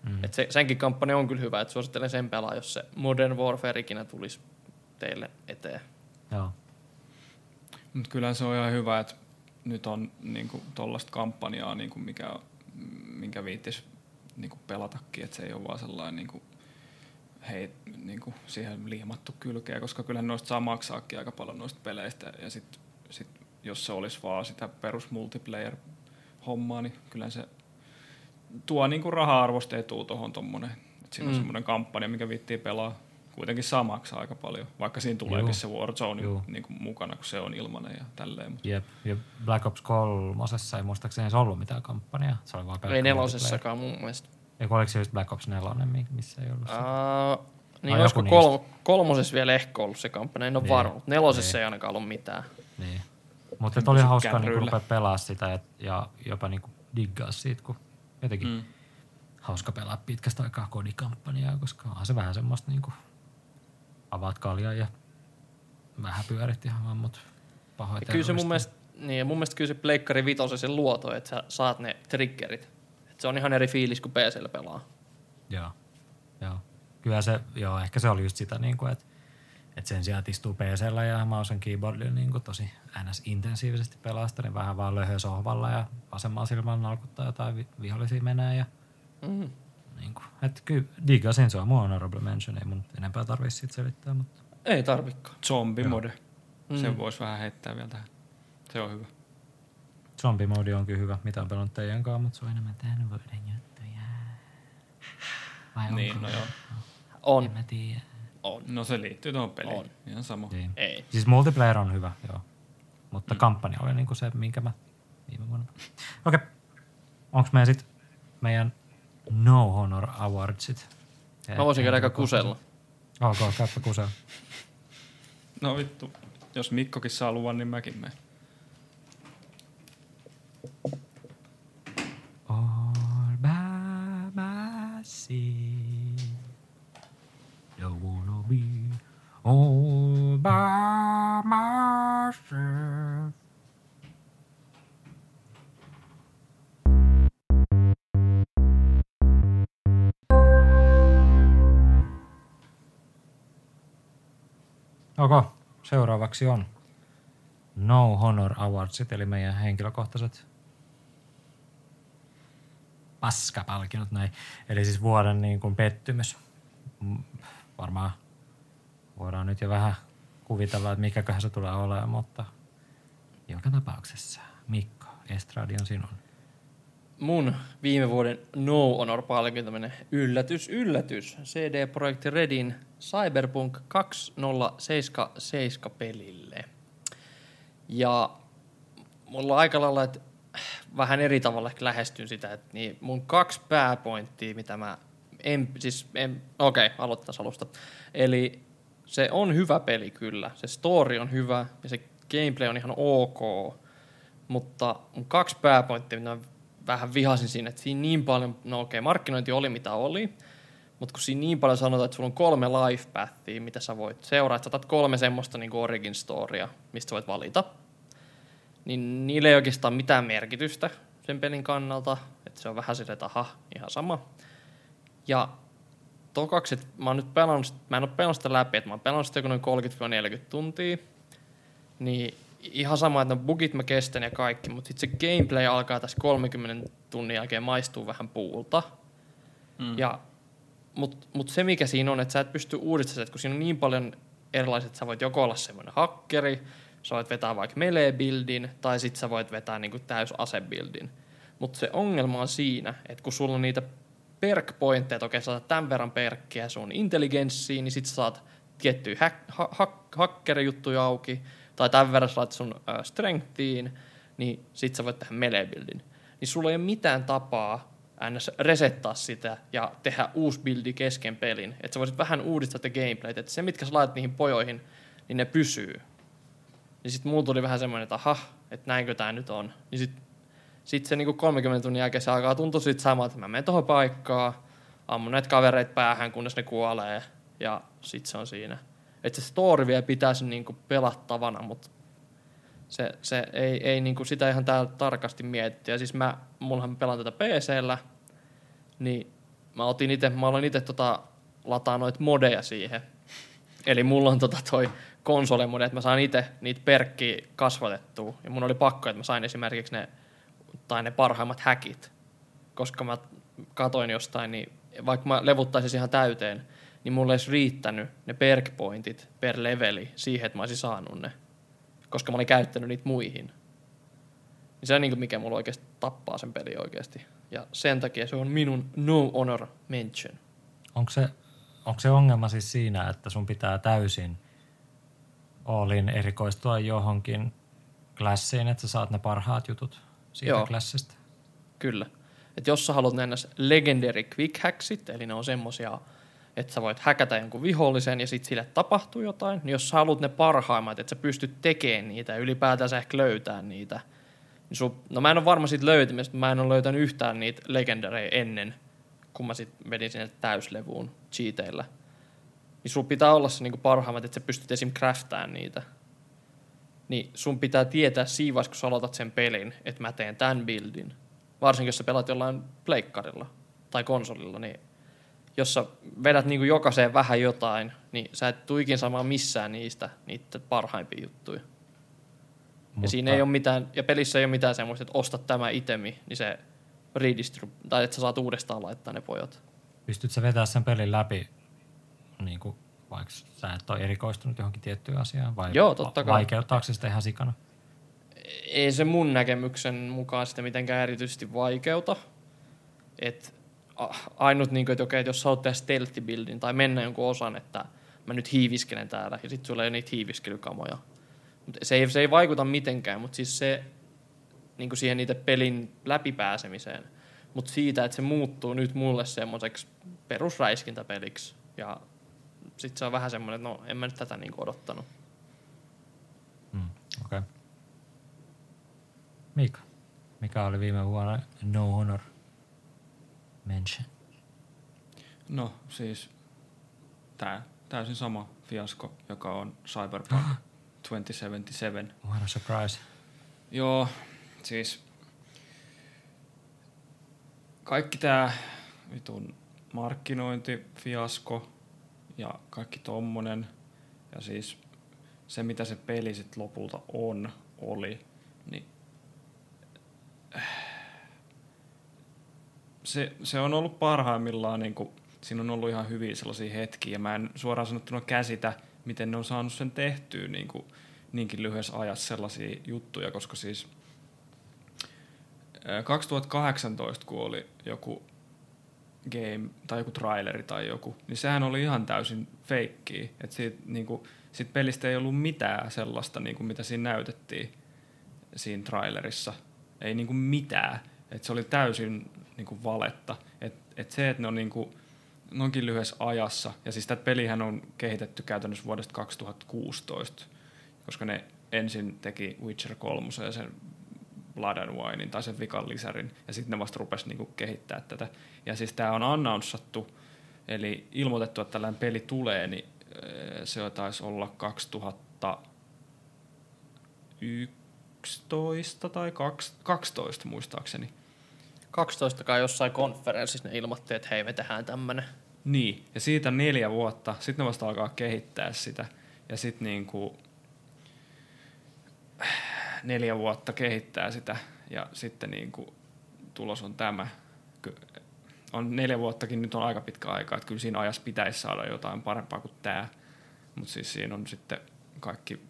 Mm. Et se, senkin kampanja on kyllä hyvä, että suosittelen sen pelaa, jos se Modern Warfare ikinä tulisi teille eteen. Joo. Mutta kyllä se on ihan hyvä, että nyt on niinku tollaista kampanjaa, niinku mikä, minkä viittis niinku pelatakin, että se ei ole vaan sellainen niinku, hei, niinku siihen liimattu kylkeä, koska kyllä noista saa maksaakin aika paljon noista peleistä ja sit, sit, jos se olisi vaan sitä perus multiplayer hommaa, niin kyllä se tuo niinku raha-arvosta etuu tuohon tommonen. Et siinä mm. on Mm. semmoinen kampanja, mikä viittii pelaa. Kuitenkin saa maksaa aika paljon, vaikka siinä tuleekin Juu. se Warzone Juu. niin kuin mukana, kun se on ilmanen ja tälleen. Mut Jep. Ja Black Ops 3 ei muistaakseni edes ollut mitään kampanjaa. Se oli vaan pelkkä Ei nelosessakaan mun mielestä. Eiku oliko se just Black Ops 4, mi- missä ei ollut se? Uh, niin Ai olisiko kol- kolmosessa vielä ehkä ollut se kampanja, en ole Niin. varma, mutta nelosessa Niin. ei ainakaan ollut mitään. Niin. Mutta oli hauskaa kärryillä. rupea pelaa sitä ja, ja jopa niinku diggaa siitä, kun jotenkin mm. hauska pelaa pitkästä aikaa kodikampanjaa, koska onhan se vähän semmoista niinku avaat kaljaa ja vähän pyörit ihan vaan, mut pahoin kyllä se mun mielestä, niin, mun mielestä kyllä se Pleikkari vitosen sen luoto, että sä saat ne triggerit. Et se on ihan eri fiilis kuin PCllä pelaa. Joo, joo. Kyllä se, joo, ehkä se oli just sitä, niin kuin, että, että sen sijaan, että istuu PCllä ja mouse keyboardilla niin kuin tosi NS-intensiivisesti pelaa sitä, niin vähän vaan löhö sohvalla ja vasemmalla silmällä nalkuttaa jotain vi- vihollisia menee ja Mm. Niin kuin, että kyllä digasin, se on mun honorable mention, ei mun enempää tarvitse siitä selittää, mutta Ei tarvikaan. Zombimode. Mm. Sen voisi vähän heittää vielä tähän. Se on hyvä. zombie mode on kyllä hyvä, mitä on pelannut teidän kanssa, mutta se on enemmän tämän vuoden juttuja. Vai Niin, onko? no joo. On. En mä tiedä. On. No se liittyy tuohon peliin. On. Ihan sama. Niin. Ei. Siis multiplayer on hyvä, joo. Mutta mm. kampanja oli niinku se, minkä mä viime vuonna. Okei. Okay. Onks meidän sit meidän No Honor Awardsit? Mä voisin käydä aika kusella. Ok, käypä kusella. No vittu. Jos Mikkokin saa luvan, niin mäkin menen. All by myself. Don't wanna be all by myself. Ok, seuraavaksi on No Honor Awardsit, eli meidän henkilökohtaiset paskapalkinnot näin. Eli siis vuoden niin kuin pettymys. Varmaan voidaan nyt jo vähän kuvitella, että mikäköhän se tulee olemaan, mutta joka tapauksessa Mikko, Estradi on sinun. Mun viime vuoden No Honor-palkinto menee yllätys, yllätys. CD Projekt Redin Cyberpunk 2077 pelille. Ja mulla on aika lailla, että vähän eri tavalla ehkä lähestyn sitä, että niin mun kaksi pääpointtia, mitä mä en, siis en, okei, okay, aloitetaan alusta. Eli se on hyvä peli kyllä, se story on hyvä ja se gameplay on ihan ok, mutta mun kaksi pääpointtia, mitä vähän vihasin siinä, että siinä niin paljon, no okei, markkinointi oli mitä oli, mutta kun siinä niin paljon sanotaan, että sulla on kolme life pathia, mitä sä voit seuraa, että sä kolme semmoista niin origin storya, mistä sä voit valita, niin niillä ei oikeastaan mitään merkitystä sen pelin kannalta, että se on vähän silleen, että aha, ihan sama. Ja tokaksi, että mä oon nyt pelannut, mä en ole pelannut sitä läpi, että mä oon pelannut sitä joku noin 30-40 tuntia, niin ihan sama, että ne bugit mä kestän ja kaikki, mutta sitten se gameplay alkaa tässä 30 tunnin jälkeen maistuu vähän puulta. Mm. Ja, mutta mut se mikä siinä on, että sä et pysty uudistamaan, että kun siinä on niin paljon erilaiset, että sä voit joko olla semmoinen hakkeri, sä voit vetää vaikka melee-buildin, tai sitten sä voit vetää niinku täys ase-buildin. Mutta se ongelma on siinä, että kun sulla on niitä perk pointteja, että okei, sä saat tämän verran perkkiä sun intelligenssiin, niin sit sä saat tiettyjä hack, ha, ha, hakkerijuttuja auki, tai tämän verran sä sun strengthiin, niin sit sä voit tehdä melee buildin. Niin sulla ei ole mitään tapaa ns. resettaa sitä ja tehdä uusi buildi kesken pelin. Että sä voisit vähän uudistaa te gameplayt, että se mitkä sä laitat niihin pojoihin, niin ne pysyy. Niin sit mulla tuli vähän semmoinen, että aha, että näinkö tää nyt on. Niin sit, sit se niinku 30 tunnin jälkeen se alkaa tuntua sit samalta, että mä menen tohon paikkaan, ammun näitä kavereita päähän, kunnes ne kuolee, ja sit se on siinä. Että se story vielä pitäisi niinku pelattavana, mutta se, se ei, ei niinku sitä ihan täällä tarkasti miettiä. Siis mä, mullahan pelaan tätä PCllä, niin mä otin ite, mä olen itse tota, lataa noita modeja siihen. Eli mulla on tota toi konsolemode, että mä saan itse niitä perkkiä kasvatettua. Ja mun oli pakko, että mä sain esimerkiksi ne, tai ne parhaimmat häkit. Koska mä katoin jostain, niin vaikka mä levuttaisin ihan täyteen, niin mulle olisi riittänyt ne perk pointit per leveli siihen, että mä olisin saanut ne. Koska mä olin käyttänyt niitä muihin. Niin se on niin mikä mulla oikeasti tappaa sen peli oikeasti. Ja sen takia se on minun no honor mention. Onko se, onko se ongelma siis siinä, että sun pitää täysin Allin erikoistua johonkin klassiin, että sä saat ne parhaat jutut siitä Joo. klassista? Kyllä. Et jos sä haluat nähdä legendary quick hacksit, eli ne on semmosia, että sä voit häkätä jonkun vihollisen ja sitten sille tapahtuu jotain, niin jos sä haluat ne parhaimmat, että sä pystyt tekemään niitä ja ylipäätään sä ehkä löytää niitä, niin sun, no mä en ole varma siitä löytämistä, mä en ole löytänyt yhtään niitä legendareja ennen, kun mä sit vedin sinne täyslevuun cheateillä. Niin sun pitää olla se niinku parhaimmat, että sä pystyt esim. craftaan niitä. Niin sun pitää tietää siinä kun sä aloitat sen pelin, että mä teen tämän buildin. Varsinkin, jos sä pelaat jollain pleikkarilla tai konsolilla, niin jos sä vedät niinku jokaiseen vähän jotain, niin sä et tuikin saamaan missään niistä niitä parhaimpia juttuja. Mutta... Ja siinä ei ole mitään, ja pelissä ei ole mitään semmoista, että ostat tämä itemi, niin se redistrib, tai että sä saat uudestaan laittaa ne pojat. Pystyt sä vetää sen pelin läpi, niin kuin, vaikka sä et ole erikoistunut johonkin tiettyyn asiaan, vai Joo, totta kai. vaikeuttaako se sitä ihan sikana? ei se mun näkemyksen mukaan sitä mitenkään erityisesti vaikeuta. Et a- ainut, niin kuin, että okei, että jos sä oot stealthy buildin tai mennä jonkun osan, että mä nyt hiiviskelen täällä ja sitten sulla ei ole niitä hiiviskelykamoja. Mut se, ei, se ei vaikuta mitenkään, mutta siis se niin kuin siihen niitä pelin läpipääsemiseen. Mutta siitä, että se muuttuu nyt mulle semmoiseksi perusräiskintäpeliksi. Ja sitten se on vähän semmoinen, että no en mä nyt tätä niin odottanut. Mm, Okei. Okay. Mika, mikä oli viime vuonna No Honor mention? No siis tää täysin sama fiasko, joka on Cyberpunk 2077. What a surprise. Joo, siis kaikki tää vitun markkinointifiasko ja kaikki tommonen ja siis se mitä se peli sit lopulta on, oli, niin se, se on ollut parhaimmillaan, niin kuin, siinä on ollut ihan hyviä sellaisia hetkiä, ja mä en suoraan sanottuna käsitä, miten ne on saanut sen tehtyä niin kuin, niinkin lyhyessä ajassa sellaisia juttuja, koska siis ää, 2018, kun oli joku game tai joku traileri tai joku, niin sehän oli ihan täysin feikkiä. Että siitä, niinku, siitä pelistä ei ollut mitään sellaista, niinku, mitä siinä näytettiin siinä trailerissa. Ei niinku mitään. Et se oli täysin niinku valetta. Et, et se, että ne on niinku noinkin lyhyessä ajassa, ja siis tätä pelihän on kehitetty käytännössä vuodesta 2016, koska ne ensin teki Witcher 3 ja sen Blood and Winein tai sen vikan lisärin, ja sitten ne vasta rupesi niinku kehittää tätä. Ja siis tämä on announcattu, eli ilmoitettu, että tällainen peli tulee, niin äh, se taisi olla 2001 11 tai 12 muistaakseni. 12 kai jossain konferenssissa ne ilmoitti, että hei me tehdään tämmönen. Niin, ja siitä neljä vuotta, sitten ne vasta alkaa kehittää sitä. Ja sitten niinku neljä vuotta kehittää sitä, ja sitten niinku tulos on tämä. On neljä vuottakin nyt on aika pitkä aika, että kyllä siinä ajassa pitäisi saada jotain parempaa kuin tämä. Mutta siis siinä on sitten kaikki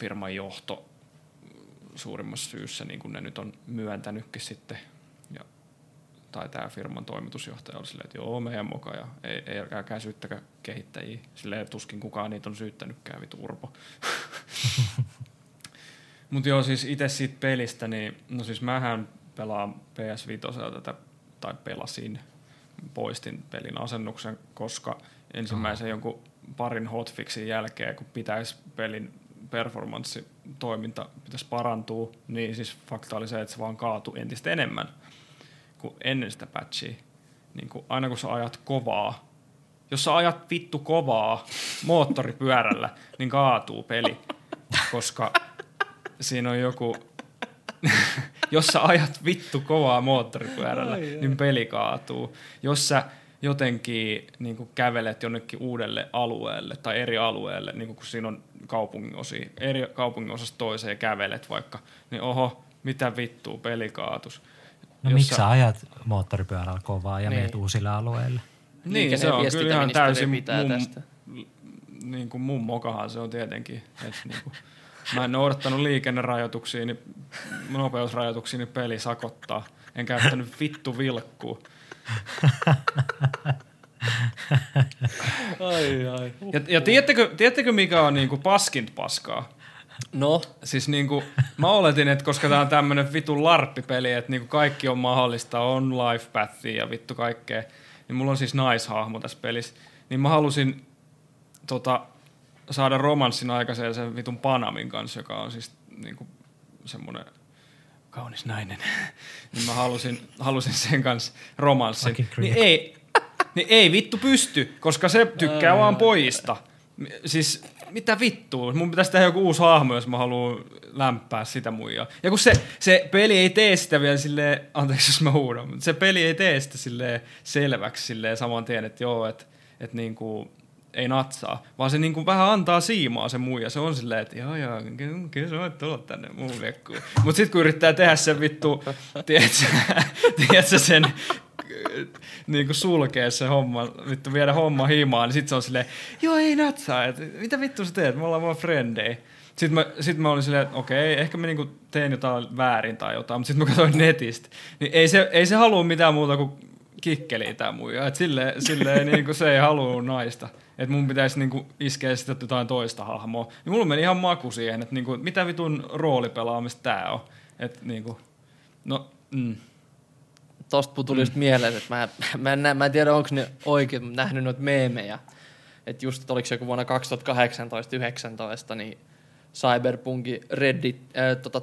firman johto suurimmassa syyssä, niin kuin ne nyt on myöntänytkin sitten. Tai tämä firman toimitusjohtaja oli silleen, että joo, meidän moka ja ei, ei älkää syyttäkö kehittäjiä. Silleen tuskin kukaan niitä on syyttänytkään, vitu urpo. Mutta joo, siis itse siitä pelistä, niin no siis mähän pelaan PS5 tätä, tai pelasin, poistin pelin asennuksen, koska ensimmäisen jonkun parin hotfixin jälkeen, kun pitäisi pelin performanssi toiminta pitäisi parantua, niin siis fakta oli se, että se vaan kaatui entistä enemmän kuin ennen sitä patchia. Niin kuin aina kun sä ajat kovaa, jos sä ajat vittu kovaa moottoripyörällä, niin kaatuu peli, koska siinä on joku, jos sä ajat vittu kovaa moottoripyörällä, niin peli kaatuu. Jos sä jotenkin niin kuin kävelet jonnekin uudelle alueelle tai eri alueelle, niin kuin kun siinä on kaupungin osia, eri kaupungin osasta toiseen kävelet vaikka, niin oho, mitä vittua, peli kaatus. No Jos miksi sä ajat moottoripyörällä kovaa ja Niin. meet uusille alueille? Niin, se on kyllä ihan täysin pitää mun, tästä. niin kuin mun mokahan se on tietenkin. Että niin kuin, mä en noudattanut liikennerajoituksia, niin nopeusrajoituksia, niin peli sakottaa. En käyttänyt vittu vilkkuu. Ai, ai. Ja, ja tiedättekö, tiedättekö, mikä on niinku paskinta paskaa? No, Siis niinku, mä oletin, että koska tää on tämmönen vitun larppipeli, että niinku kaikki on mahdollista, on life pathia ja vittu kaikkea, niin mulla on siis naishahmo tässä pelissä, niin mä halusin tota, saada romanssin aikaiseen sen vitun Panamin kanssa, joka on siis niinku semmonen kaunis nainen. niin mä halusin, halusin sen kanssa romanssin. Niin ei, niin ei vittu pysty, koska se tykkää vaan pojista. Siis mitä vittua, mun pitäisi tehdä joku uusi hahmo, jos mä haluan lämpää sitä muijaa. Ja kun se, se peli ei tee sitä vielä silleen, anteeksi jos mä huudan, mutta se peli ei tee sitä silleen selväksi silleen saman tien, että joo, että et niinku ei natsaa, vaan se niinku vähän antaa siimaa se muija. Se on silleen, että joo joo, kyllä, sä voit tulla tänne muun vekkuun. Mut sit kun yrittää tehdä sen vittu, tiedätkö, tiedätkö sen niin kuin sulkea se homma, vittu viedä homma himaan, niin sit se on silleen, joo ei natsaa, mitä vittu sä teet, me ollaan vaan frendei. Sitten mä, sit mä olin silleen, että okei, ehkä mä niinku teen jotain väärin tai jotain, mutta sitten mä katsoin netistä, niin ei se, ei se halua mitään muuta kuin kikkeliä tää muija. Et silleen, silleen niinku se ei halua naista. Että mun pitäisi niinku iskeä sitten jotain toista hahmoa. Niin mulla meni ihan maku siihen, että niinku, mitä vitun roolipelaamista tää on. Että niinku, no, mm. Tosta tuli just mieleen, että mä, mä, en, nä- mä en tiedä, onko ne oikein nähnyt noita meemejä. Että just, että oliko se joku vuonna 2018-19, niin Cyberpunkin Reddit, äh, tota,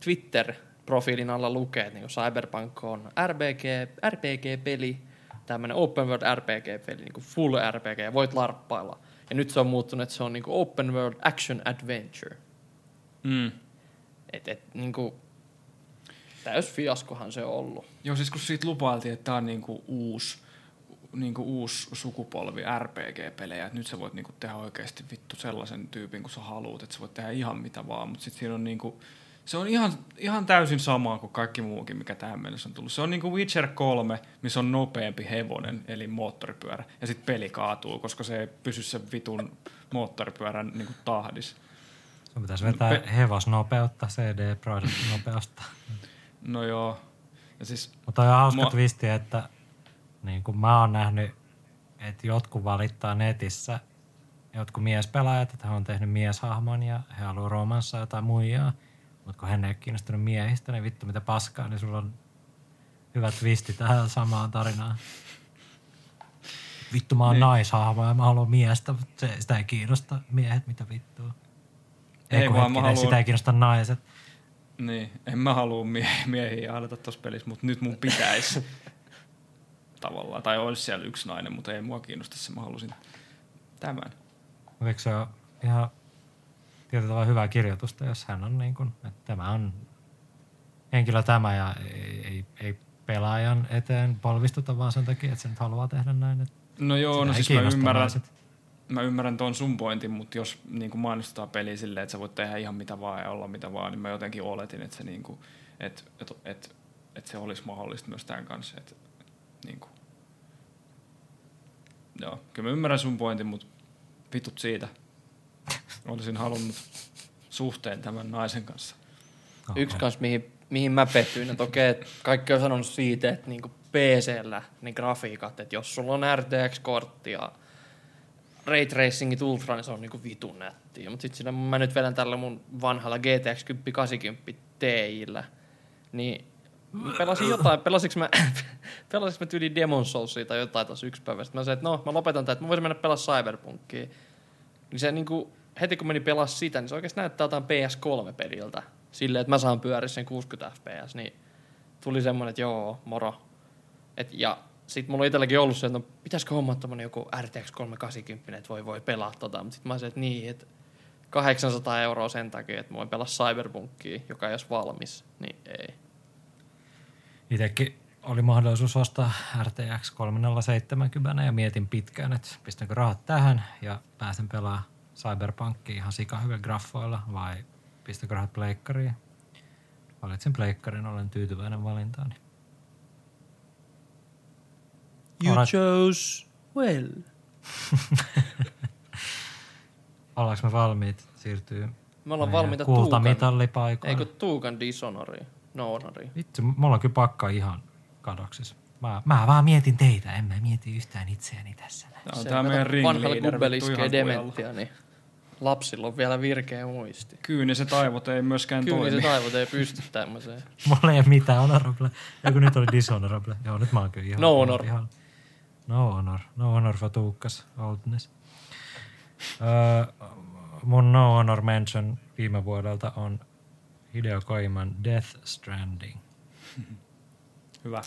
Twitter-profiilin alla lukee, että niin Cyberpunk on RPG, RPG-peli, tämmöinen open world RPG-peli, niin kuin full RPG, voit larppailla. Ja nyt se on muuttunut, että se on niin kuin open world action adventure. Mm. Et, et, niin kuin, täys fiaskohan se on ollut. Joo, siis kun siitä lupailtiin, että tämä on niinku uusi, niinku uusi sukupolvi RPG-pelejä, että nyt sä voit niinku tehdä oikeasti vittu sellaisen tyypin, kun sä haluat, että sä voit tehdä ihan mitä vaan, mutta sitten siinä on niinku, se on ihan, ihan täysin sama kuin kaikki muukin, mikä tähän mennessä on tullut. Se on niinku Witcher 3, missä on nopeampi hevonen, eli moottoripyörä, ja sitten peli kaatuu, koska se ei pysy sen vitun moottoripyörän niinku tahdis. Sun pitäisi vetää Pe- hevosnopeutta, CD Projekt nopeusta. No joo, ja siis Mutta on hauska Mua- twisti, että niin kuin mä oon nähnyt, että jotkut valittaa netissä, jotkut miespelaajat, että he on tehnyt mieshahmon ja he haluaa romanssaa jotain muijaa. Mutta kun hän ei ole kiinnostunut miehistä, niin vittu mitä paskaa, niin sulla on hyvä twisti tähän samaan tarinaan. Vittu mä oon Niin. naishahmo ja mä haluan miestä, mutta se, sitä ei kiinnosta miehet, mitä vittua. Ei, Ei kun vaan mä hetkinen, haluan- sitä ei kiinnosta naiset. Niin, en mä halua mie- miehiä jahdata tuossa pelissä, mutta nyt mun pitäisi tavallaan. Tai olisi siellä yksi nainen, mutta ei mua kiinnosta se, mä halusin tämän. Eikö se ole ihan tietyllä tavalla hyvää kirjoitusta, jos hän on niin kuin, että tämä on henkilö tämä ja ei, ei, ei pelaajan eteen polvistuta vaan sen takia, että se nyt haluaa tehdä näin. Että No joo, no siis mä ymmärrän, naiset. Mä ymmärrän tuon sun pointin, mutta jos niin kuin mainostetaan peliä silleen, että sä voit tehdä ihan mitä vaan ja olla mitä vaan, niin mä jotenkin oletin, että se, niin kuin, että, että, että, että se olisi mahdollista myös tämän kanssa. Että, niin kuin. Joo, kyllä mä ymmärrän sun pointin, mutta vitut siitä. Olisin halunnut suhteen tämän naisen kanssa. Okei. Yksi kans, mihin, mihin mä pettyin, että okei, että kaikki on sanonut siitä, että niinku PCllä niin grafiikat, että jos sulla on RTX-kortti ja Ray Tracingit Ultra, niin se on niinku vitun nättiä. Mutta sitten mä nyt vedän tällä mun vanhalla GTX 1080 Tiillä, niin mä pelasin jotain, pelasinko mä, pelasinko mä tyyli Demon Soulsia tai jotain tuossa yksi päivä. Sitten mä sanoin, että no, mä lopetan tämän, että mä voisin mennä pelaa Cyberpunkia. Niin se niinku, heti kun meni pelaa sitä, niin se oikeasti näyttää jotain PS3-peliltä. Silleen, että mä saan pyöriä sen 60 fps, niin tuli semmoinen, että joo, moro. Et, ja sit mulla on itselläkin ollut se, että no, pitäisikö hommaa tommonen joku RTX 380, että voi voi pelaa tota. Mutta sit mä sanoin, että niin, että 800 euroa sen takia, että mä voin pelaa Cyberpunkia, joka ei olisi valmis, niin ei. Itsekin oli mahdollisuus ostaa RTX 3070 ja mietin pitkään, että pistänkö rahat tähän ja pääsen pelaamaan Cyberpunkia ihan sikahyvillä graffoilla vai pistänkö rahat pleikkariin. Valitsin pleikkarin, olen tyytyväinen valintaani. You Alright. chose well. Ollaanko me valmiit siirtyy Me ollaan valmiita Tuukan, kultamitallipaikoille? eikö Tuukan Dishonoriin? No honoriin. Vittu, mulla on kyllä pakka ihan kadoksissa. Mä, mä vaan mietin teitä, en mä mieti yhtään itseäni tässä. näin. Tämä on kato, meidän Vanhalla ringleader. kubbel vittu iskee ihan kujalla. dementia, niin lapsilla on vielä virkeä muisti. Kyyniset aivot ei myöskään Kyllä toimi. se aivot ei pysty tämmöiseen. Mulla ei ole mitään honorable. Joku nyt oli dishonorable. Joo, nyt mä oon kyllä ihan... No honor. Ihan, no honor. No honor for Tuukkas oldness. Öö, mun no honor mention viime vuodelta on Hideo Koiman Death Stranding. Hyvä.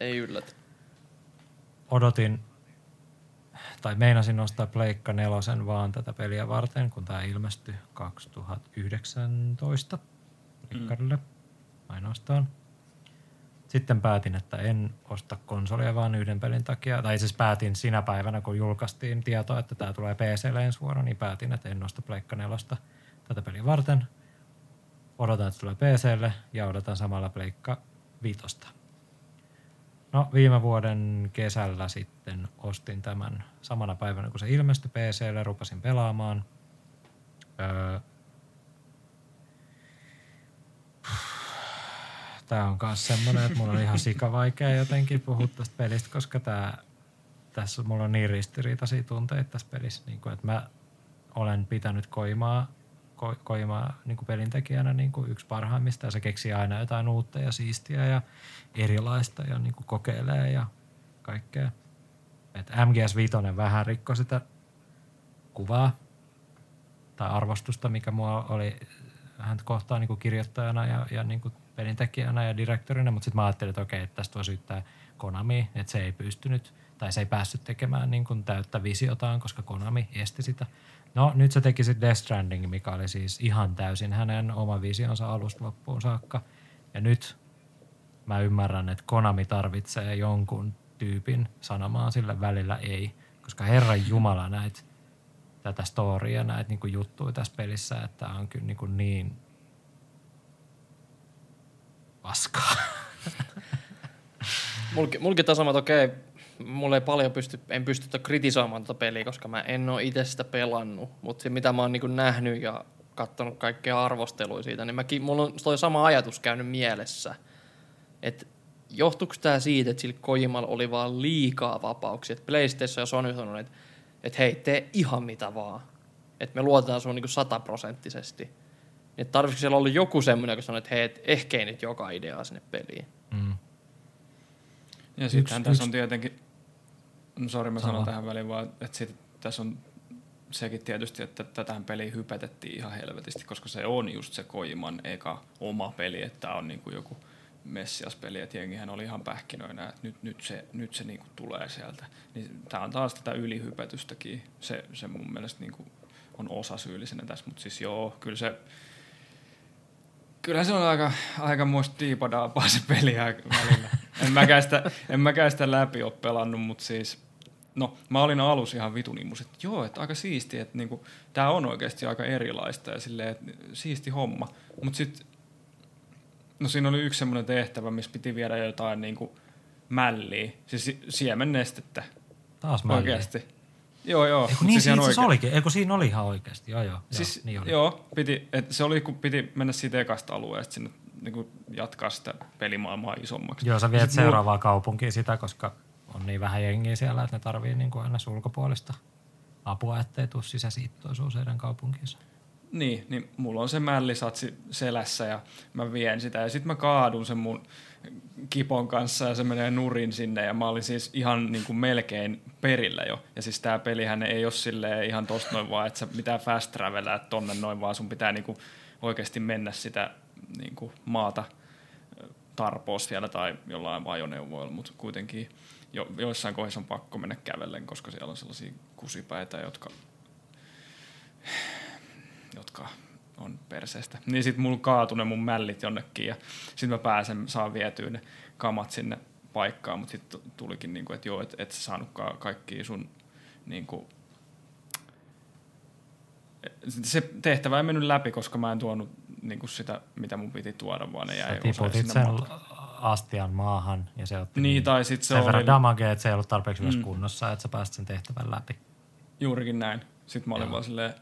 Ei yllätä. Odotin, tai meinasin ostaa Pleikka nelosen vaan tätä peliä varten, kun tämä ilmestyi 2019 Plikkarille ainoastaan. Sitten päätin, että en osta konsolia vaan yhden pelin takia. Tai siis päätin sinä päivänä, kun julkaistiin tietoa, että tämä tulee PClle ensi vuonna, niin päätin, että en osta Pleikka nelosta tätä peliä varten. Odotan, että tulee PClle ja odotan samalla Pleikka viitosta. No viime vuoden kesällä sitten ostin tämän samana päivänä, kun se ilmestyi PClle, rupasin pelaamaan. Öö, Tämä on myös semmoinen, että mulla on ihan sikavaikea jotenkin puhua tästä pelistä, koska tää, tässä mulla on niin ristiriitaisia tunteita tässä pelissä, niin kuin, että mä olen pitänyt Koimaa, ko, Koimaa niin kuin pelintekijänä niin kuin yksi parhaimmista ja se keksii aina jotain uutta ja siistiä ja erilaista ja niin kuin kokeilee ja kaikkea. Et MGS 5 vähän rikko sitä kuvaa tai arvostusta, mikä mua oli häntä kohtaan niin kuin kirjoittajana ja, ja niin kuin pelintekijänä ja direktorina, mutta sitten mä ajattelin, että okei, että tästä voi syyttää Konami, että se ei pystynyt tai se ei päässyt tekemään niin kuin täyttä visiotaan, koska Konami esti sitä. No nyt se teki sitten Death Stranding, mikä oli siis ihan täysin hänen oma visionsa alusta loppuun saakka. Ja nyt mä ymmärrän, että Konami tarvitsee jonkun tyypin sanomaan sille välillä ei, koska Herran Jumala näitä tätä storya, näitä niin juttuja tässä pelissä, että on kyllä niin, kuin niin paskaa. Mulki, mulki taas sama, että okei, mulla ei paljon pysty, en pysty kritisoimaan tuota peliä, koska mä en ole itse sitä pelannut. Mutta se, mitä mä oon niin nähnyt ja katsonut kaikkea arvosteluja siitä, niin mäkin, mulla on toi sama ajatus käynyt mielessä. Että johtuuko tämä siitä, että sillä Kojimalla oli vaan liikaa vapauksia? Että PlayStation ja Sony sanonut, että, että hei, tee ihan mitä vaan. Että me luotetaan sun niin sataprosenttisesti. Niin tarvitsiko siellä olla joku semmoinen, joka sanoo, että hei, et ehkä ei nyt joka ideaa sinne peliin. Mm. Ja sittenhän tässä on tietenkin, no sori mä Sano. sanon tähän väliin vaan, että sit, tässä on sekin tietysti, että tätähän peliä hypetettiin ihan helvetisti, koska se on just se Koiman eka oma peli, että tämä on niinku joku messiaspeli, että jengihän oli ihan pähkinöinä, että nyt, nyt se, nyt se niinku tulee sieltä. Niin tämä on taas tätä ylihypetystäkin, se, se mun mielestä niinku on osa syyllisenä tässä, mutta siis joo, kyllä se, kyllä se on aika, aika muista diipadaapaa se peli välillä. En mäkään sitä, en mäkään sitä läpi ole pelannut, mutta siis, no mä olin alussa ihan vitun immus, että joo, että aika siisti, että niinku, tää on oikeasti aika erilaista ja silleen, että siisti homma. Mutta sitten, no siinä oli yksi semmoinen tehtävä, missä piti viedä jotain niinku mälliä, siis si- siemennestettä Taas mä oikeasti. Joo, joo. Eiku, niin siis ihan siitä se olikin. Eiku, siinä oli ihan oikeasti. Joo, joo. Siis, joo, niin oli. joo, piti, et se oli, kun piti mennä siitä ekasta alueesta sinne niin kuin jatkaa sitä pelimaailmaa isommaksi. Joo, sä viet sit mul- seuraavaa kaupunkiin sitä, koska on niin vähän jengiä siellä, että ne tarvii niin kuin aina ulkopuolista apua, ettei tule sisäsiittoisuus heidän kaupunkiinsa. Niin, niin mulla on se mällisatsi selässä ja mä vien sitä ja sitten mä kaadun sen mun kipon kanssa ja se menee nurin sinne ja mä olin siis ihan niin kuin melkein perillä jo. Ja siis tää pelihän ei ole silleen ihan tosta noin vaan, että sä mitään fast travelää tonne noin, vaan sun pitää niin kuin oikeasti mennä sitä niin kuin maata tarpoos vielä tai jollain ajoneuvoilla, mutta kuitenkin jo, joissain kohdissa on pakko mennä kävellen, koska siellä on sellaisia kusipäitä, jotka jotka on perseestä. Niin sit mulla kaatui ne mun mällit jonnekin ja sit mä pääsen, saan vietyä ne kamat sinne paikkaan, mutta sitten tulikin niinku, että joo, et, et sä saanutkaan kaikki sun niinku, se tehtävä ei mennyt läpi, koska mä en tuonut niinku sitä, mitä mun piti tuoda, vaan ne jäi tiputit sinne sen astian maahan ja se otti Niin, tai sit se sen verran oli- damagea, että se ei ollut tarpeeksi Mm. hyvässä kunnossa, että sä pääsit sen tehtävän läpi. Juurikin näin. Sitten mä olin Joo. vaan silleen,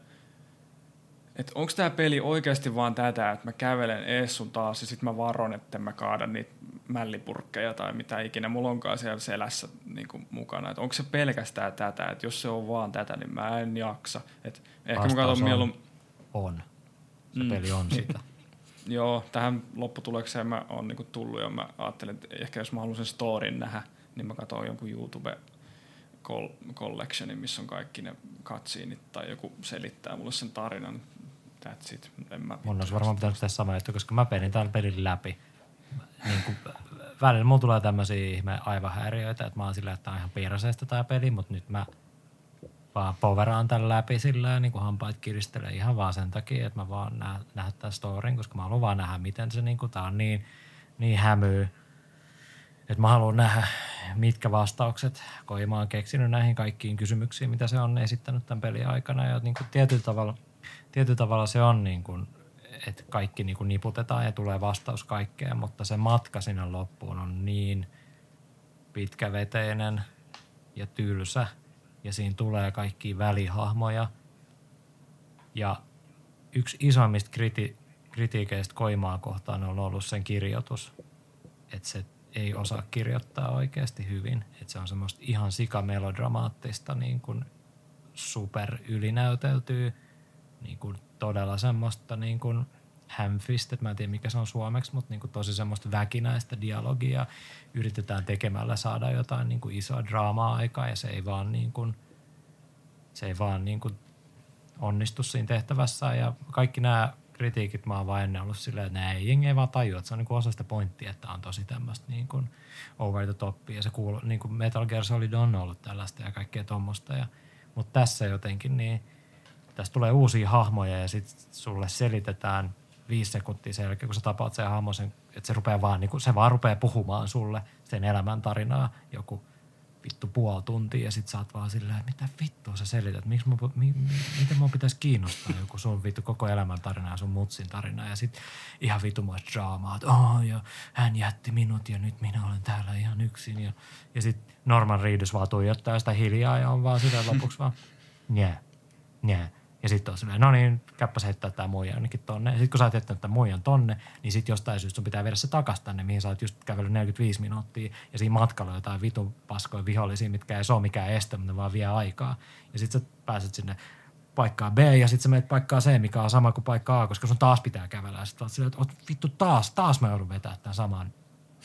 että onko tämä peli oikeasti vaan tätä, että mä kävelen ees sun taas ja sitten mä varon, että mä kaadan niitä mällipurkkeja tai mitä ikinä mulla onkaan siellä selässä niin kuin mukana. Että onko se pelkästään tätä, että jos se on vaan tätä, niin mä en jaksa. Et ehkä mä katson on- mieluummin, On. Se Mm. peli on sitä. joo, tähän lopputulekseen mä oon niin tullut ja mä ajattelin, että ehkä jos mä haluan sen storin nähdä, niin mä katson jonkun YouTube col- collectionin, missä on kaikki ne katsiinit tai joku selittää mulle sen tarinan. That's it. En mä Mun olisi varmaan pitänyt tehdä sama juttu, koska mä pelin tämän pelin läpi. Niin kuin, välillä mulla tulee tämmöisiä ihme aivahäiriöitä, että mä oon silleen, että on ihan piiraseista tää peli, mutta nyt mä vaan poveraan tämän läpi sillä niin kuin hampaat kiristelee ihan vaan sen takia, että mä vaan nä- nähdä tämän storin, koska mä haluan vaan nähdä, miten se niin kuin, tää on niin, niin hämyy. Että mä haluan nähdä, mitkä vastaukset Koima on keksinyt näihin kaikkiin kysymyksiin, mitä se on esittänyt tämän pelin aikana. Ja niin kuin tietyllä, tavalla, tietyllä tavalla se on niin kuin, että kaikki niin kuin niputetaan ja tulee vastaus kaikkeen, mutta se matka sinne loppuun on niin pitkäveteinen ja tylsä. Ja siinä tulee kaikki välihahmoja. Ja yksi isoimmista kriti- kritiikeistä Koimaa kohtaan on ollut sen kirjoitus, että se ei osaa kirjoittaa oikeasti hyvin. Että se on semmoista ihan sikamelodramaattista, niin kuin super ylinäyteltyä, niin kuin todella semmoista niin kuin hämfistä, että mä en tiedä mikä se on suomeksi, mutta niin kuin tosi semmoista väkinäistä dialogia. Yritetään tekemällä saada jotain niin kuin isoa draamaa aikaa ja se ei vaan niin kuin, se ei vaan niin kuin onnistu siinä tehtävässä ja kaikki nämä kritiikit mä oon vaan ennen ollut silleen, että ei jengi ei vaan tajua, että se on niin kuin osa sitä pointtia, että on tosi tämmöistä niin kuin over the top ja se kuuluu, niin kuin Metal Gear Solid on ollut tällaista ja kaikkea tommosta ja, mutta tässä jotenkin niin tässä tulee uusia hahmoja ja sitten sulle selitetään viisi sekuntia sen jälkeen, kun sä tapaat sen hahmon, että se, rupeaa vaan, niin kuin, se vaan rupeaa puhumaan sulle sen elämäntarinaa joku vittu puoli tuntia ja sit sä oot vaan silleen, että mitä vittua sä selität, Miksi mun, mi, mi, miten mun pitäisi kiinnostaa joku sun vittu koko elämäntarina ja sun mutsin tarina? Ja sit ihan vitumaista draamaa, että oh, ja hän jätti minut ja nyt minä olen täällä ihan yksin. Ja, ja sit Norman Reedus vaan tuijottaa sitä hiljaa ja on vaan sitä lopuksi vaan, yeah, yeah. Ja sitten on silleen, no niin, käppäs heittää tämä muija jonnekin tonne. Ja sitten kun sä oot jättänyt tämän muijan tonne, niin sitten jostain syystä sun pitää viedä se takas tänne, mihin sä oot just kävellyt 45 minuuttia. Ja siinä matkalla on jotain vitun paskoja vihollisia, mitkä ei se ole mikään este, mutta ne vaan vie aikaa. Ja sitten sä pääset sinne paikkaan B ja sitten sä menet paikkaan C, mikä on sama kuin paikka A, koska sun taas pitää kävellä. Ja sitten oot silleen, että vittu taas, taas mä joudun vetämään tämän saman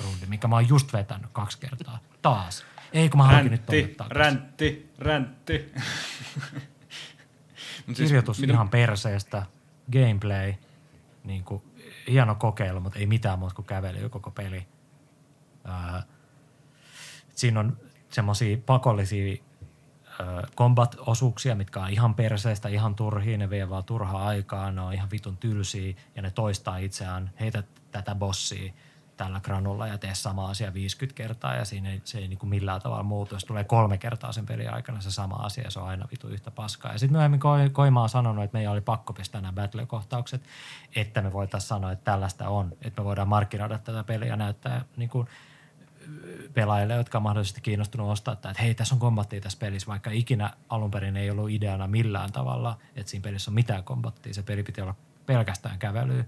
rundin, mikä mä oon just vetänyt kaksi kertaa. Taas. Ei kun mä haluankin nyt tonne Räntti, takas. räntti, räntti. Mut siis Kirjoitus mitä- ihan perseestä, gameplay, niin kuin, hieno kokeilu, mutta ei mitään muuta kuin kävely koko peli. Ää, siinä on semmoisia pakollisia combat-osuuksia, mitkä on ihan perseestä, ihan turhiin, ne vie vaan turhaa aikaa, ne on ihan vitun tylsiä ja ne toistaa itseään, heitä tätä bossia tällä granulla ja tee sama asia 50 kertaa ja siinä ei, se ei niin kuin millään tavalla muutu. Jos tulee kolme kertaa sen pelin aikana se sama asia, se on aina vitu yhtä paskaa. Ja sitten myöhemmin Ko- Koima on sanonut, että meidän oli pakko pistää nämä battle-kohtaukset, että me voitaisiin sanoa, että tällaista on, että me voidaan markkinoida tätä peliä ja näyttää niin kuin pelaajille, jotka on mahdollisesti kiinnostunut ostaa, että hei, tässä on kombattia tässä pelissä, vaikka ikinä alun perin ei ollut ideana millään tavalla, että siinä pelissä on mitään kombattia. Se peli piti olla pelkästään kävelyä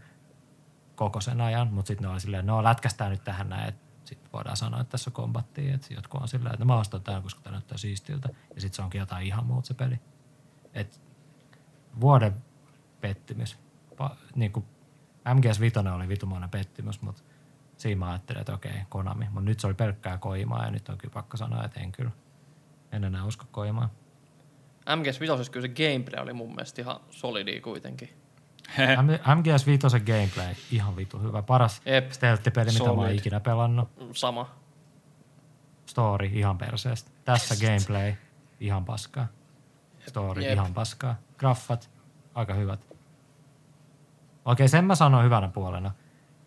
koko sen ajan, mutta sitten ne oli silleen, no lätkästään nyt tähän näin, sitten voidaan sanoa, että tässä on kombattia, että jotkut on silleen, että mä ostan tämän, koska tämä näyttää siistiltä, ja sitten se onkin jotain ihan muuta se peli. Et vuoden pettymys. Pa, niin kuin MGS5 oli vitumainen pettymys, mutta siinä mä ajattelin, että okei, Konami. Mutta nyt se oli pelkkää koimaa ja nyt on kyllä pakko sanoa, että en kyllä. En enää usko koimaa. MGS 5 kyllä se gameplay oli mun mielestä ihan solidi kuitenkin. MGS 5 gameplay, ihan vitu hyvä. Paras Jep. stealth-peli, mitä mä oon ikinä pelannut. Sama. Story, ihan perseestä. Tässä gameplay, ihan paskaa. Story, Jep. ihan paskaa. Graffat, aika hyvät. Okei, sen mä sanon hyvänä puolena.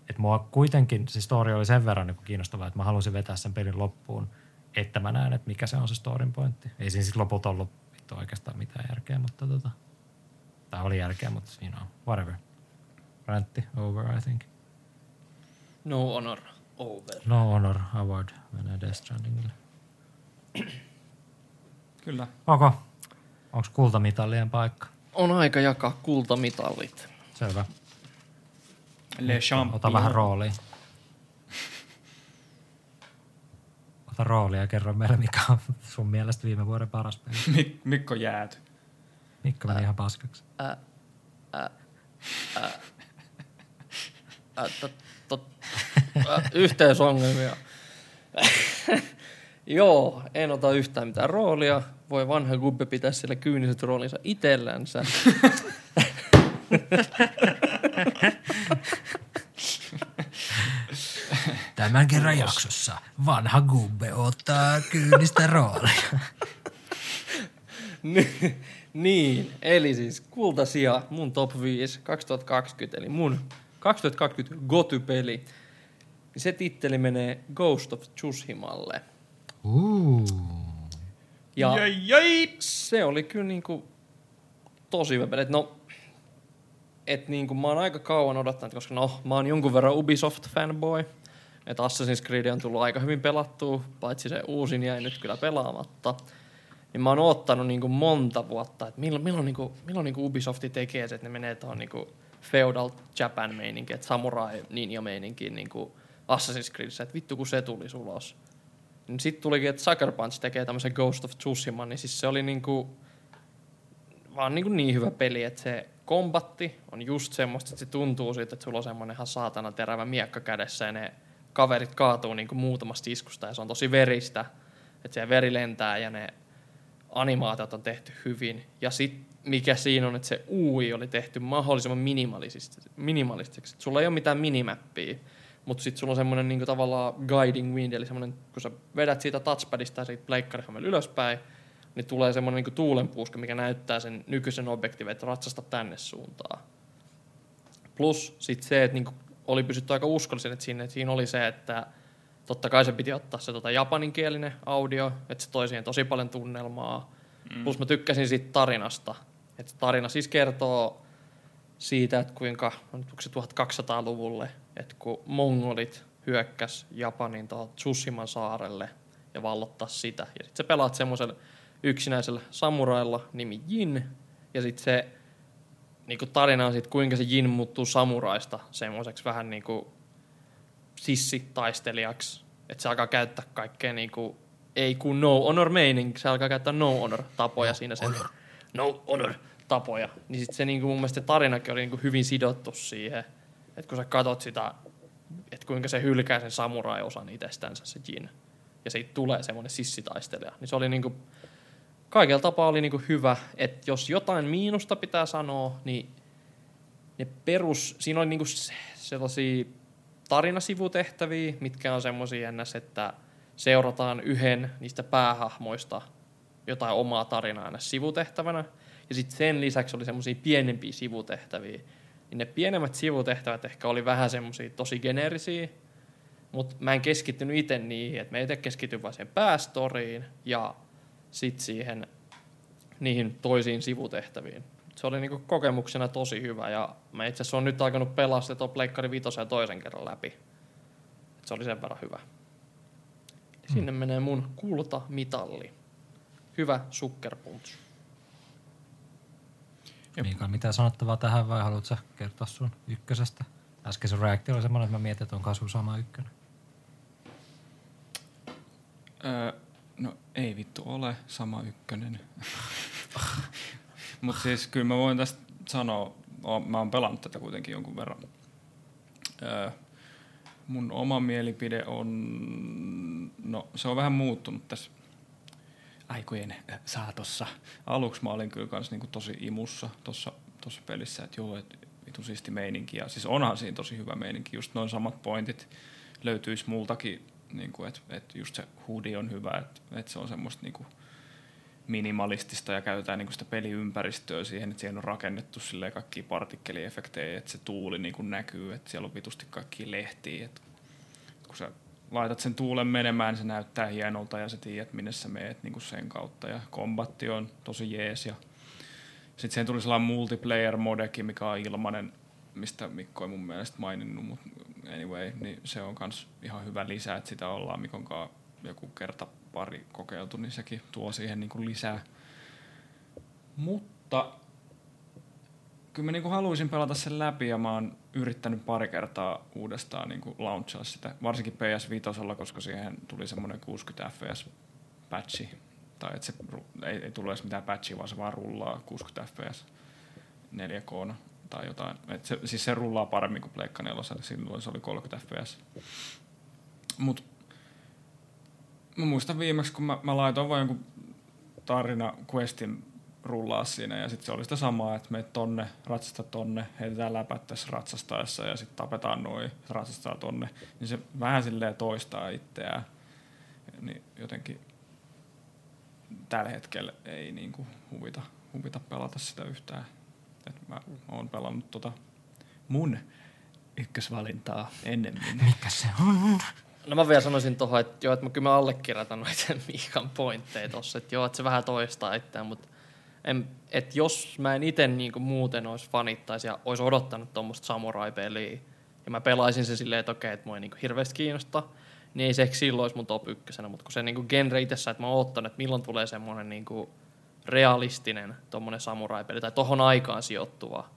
Että mua kuitenkin se story oli sen verran niin kiinnostava, että mä halusin vetää sen pelin loppuun, että mä näen, että mikä se on se storin pointti. Ei siinä sitten lopulta ollut vittu oikeastaan mitään järkeä, mutta tota, tai oli järkeä, mutta you know, whatever. Rantti over, I think. No honor over. No honor award menee Death Strandingille. Kyllä. Okay. Onko kultamitalien paikka? On aika jakaa kultamitallit. Selvä. Le Ota vähän roolia. Ota roolia ja kerro meille, mikä on sun mielestä viime vuoden paras peli. Mik- Mikko jääty. Mikko meni ihan paskaksi. Ä, tot, tot, ä, yhteysongelmia. Joo, en ota yhtään mitään roolia. Voi vanha gubbe pitää sille kyyniset roolinsa itsellänsä. Tämän kerran jaksossa vanha gubbe ottaa kyynistä roolia. Ni- niin, eli siis kultasia, mun top 5 2020, eli mun 2020 Goty-peli. Se titteli menee Ghost of Tsushimalle. Uh. Ja Jäi, jäi. se oli kyllä niinku tosi hyvä peli. No, et niinku mä oon aika kauan odottanut, koska no, mä oon jonkun verran Ubisoft-fanboy. Että Assassin's Creed on tullut aika hyvin pelattua, paitsi se uusin jäi nyt kyllä pelaamatta. Niin mä oon ottanut niinku monta vuotta, että milloin, milloin, niinku, milloin niinku Ubisofti tekee se, että ne menee tuohon niinku feudal Japan meininkiin, että samurai ninja meininkiin niinku Assassin's Creedissä, että vittu kun se tuli ulos. Niin sitten tulikin, että Sucker Punch tekee tämmöisen Ghost of Tsushima, niin siis se oli niinku, vaan niinku niin hyvä peli, että se kombatti on just semmoista, että se tuntuu siitä, että sulla on semmoinen ihan saatana terävä miekka kädessä ja ne kaverit kaatuu niinku muutamasta iskusta ja se on tosi veristä, että se veri lentää ja ne animaatiot on tehty hyvin. Ja sitten mikä siinä on, että se UI oli tehty mahdollisimman minimalistiseksi. Et Sulla ei ole mitään minimappia, mutta sitten sulla on semmoinen niinku tavallaan guiding wind, eli semmoinen, kun sä vedät siitä touchpadista ja siitä pleikkarihomella ylöspäin, niin tulee semmoinen niinku tuulenpuuska, mikä näyttää sen nykyisen objektiivin, että ratsasta tänne suuntaan. Plus sitten se, että niinku oli pysytty aika uskollisen, että siinä, että siinä oli se, että totta kai se piti ottaa se tota japaninkielinen audio, että se toi siihen tosi paljon tunnelmaa. Mm. Plus mä tykkäsin siitä tarinasta. Että tarina siis kertoo siitä, että kuinka, onko se 1200-luvulle, että kun mongolit hyökkäs Japanin tuohon Tsushiman saarelle ja vallottaa sitä. Ja sitten sä pelaat semmoisella yksinäisellä samurailla nimi Jin, ja sitten se niinku tarina on siitä, kuinka se Jin muuttuu samuraista semmoiseksi vähän niinku sissitaistelijaksi, että se alkaa käyttää kaikkea niinku, ei kun no honor meininki, se alkaa käyttää no honor tapoja siinä sen. Honor. No honor tapoja. Niin sit se niinku mun mielestä tarinakin oli niinku hyvin sidottu siihen, että kun sä katot sitä, että kuinka se hylkää sen samurai-osan itsestänsä se Jin, ja siitä tulee semmoinen sissitaistelija, niin se oli niinku, kaikella tapaa oli niinku hyvä, että jos jotain miinusta pitää sanoa, niin ne perus, siinä oli niinku se- sellaisia tarinasivutehtäviä, mitkä on semmoisia jännäs, että seurataan yhden niistä päähahmoista jotain omaa tarinaa aina sivutehtävänä. Ja sitten sen lisäksi oli semmoisia pienempiä sivutehtäviä. Niin ne pienemmät sivutehtävät ehkä oli vähän semmoisia tosi geneerisiä, mutta mä en keskittynyt itse niihin, että mä itse keskityin vain siihen päästoriin ja sitten siihen niihin toisiin sivutehtäviin. Se oli niinku kokemuksena tosi hyvä ja mä itse asiassa on nyt alkanut pelaa sitä tuon Pleikkari Vitosen toisen kerran läpi. Et se oli sen verran hyvä. Eli Sinne menee mun kultamitalli. Hyvä sukkerpunch. Miika, mitä sanottavaa tähän vai haluatko sä kertoa sun ykkösestä? Äsken sun reaktio oli semmoinen, että mä mietin, että on kasvu sama ykkönen. Öö, no ei vittu ole sama ykkönen. Mutta siis kyllä mä voin tästä sanoa, mä oon pelannut tätä kuitenkin jonkun verran. Öö, mun oma mielipide on, no se on vähän muuttunut tässä aikojen saatossa. Aluksi mä olin kyllä kans niinku tosi imussa tuossa tossa pelissä, että joo, että vitu siisti meininki. Ja siis onhan siinä tosi hyvä meininki, just noin samat pointit löytyisi multakin, niinku, että et just se hoodie on hyvä, että et se on semmoista niinku minimalistista ja käytetään niinku sitä peliympäristöä siihen, että siihen on rakennettu silleen kaikkia partikkeliefektejä, että se tuuli niinku näkyy, että siellä on vitusti kaikki lehtiä, että kun sä laitat sen tuulen menemään, niin se näyttää hienolta ja sä tiedät, minne sä meet niin sen kautta. Ja kombatti on tosi jees. Ja sitten siihen tuli sellainen multiplayer-modekin, mikä on ilmanen, mistä Mikko ei mun mielestä maininnut, mutta anyway, niin se on kans ihan hyvä lisä, että sitä ollaan Mikon kanssa joku kerta pari kokeiltu, niin sekin tuo siihen niin kuin lisää. Mutta kyllä mä niinku haluaisin pelata sen läpi ja mä oon yrittänyt pari kertaa uudestaan niinku launchaa sitä, varsinkin PS Vitosella, koska siihen tuli semmoinen 60 fps patchi. Tai että se ei, ei tule edes mitään patchia, vaan se vaan rullaa 60 fps 4K tai jotain. Et se, siis se rullaa paremmin kuin Pleikka 4, silloin se oli 30 fps. Mut mä muistan viimeksi, kun mä, mä laitoin vain jonkun tarina questin rullaa siinä ja sitten se oli sitä samaa, että meet tonne, ratsasta tonne, heitetään läpät tässä ratsastaessa ja sitten tapetaan noin, ratsastaa tonne, niin se vähän silleen toistaa itseään. Niin jotenkin tällä hetkellä ei niinku huvita, huvita pelata sitä yhtään. Et mä oon pelannut tota mun ykkösvalintaa ennemmin. Mikä se on? No mä vielä sanoisin tuohon, että joo, että mä kyllä mä allekirjoitan noita Miikan pointteja tossa, että joo, että se vähän toistaa itseään, mutta en, et jos mä en itse niinku muuten olisi fanittaisi ja olisi odottanut tuommoista samurai-peliä, ja mä pelaisin se silleen, että okei, että mua ei niinku hirveästi kiinnosta, niin ei se ehkä silloin olisi mun top ykkösenä, mutta kun se niinku genre itsessään, että mä oon ottanut, että milloin tulee semmoinen niinku realistinen tommonen samurai-peli, tai tohon aikaan sijoittuva,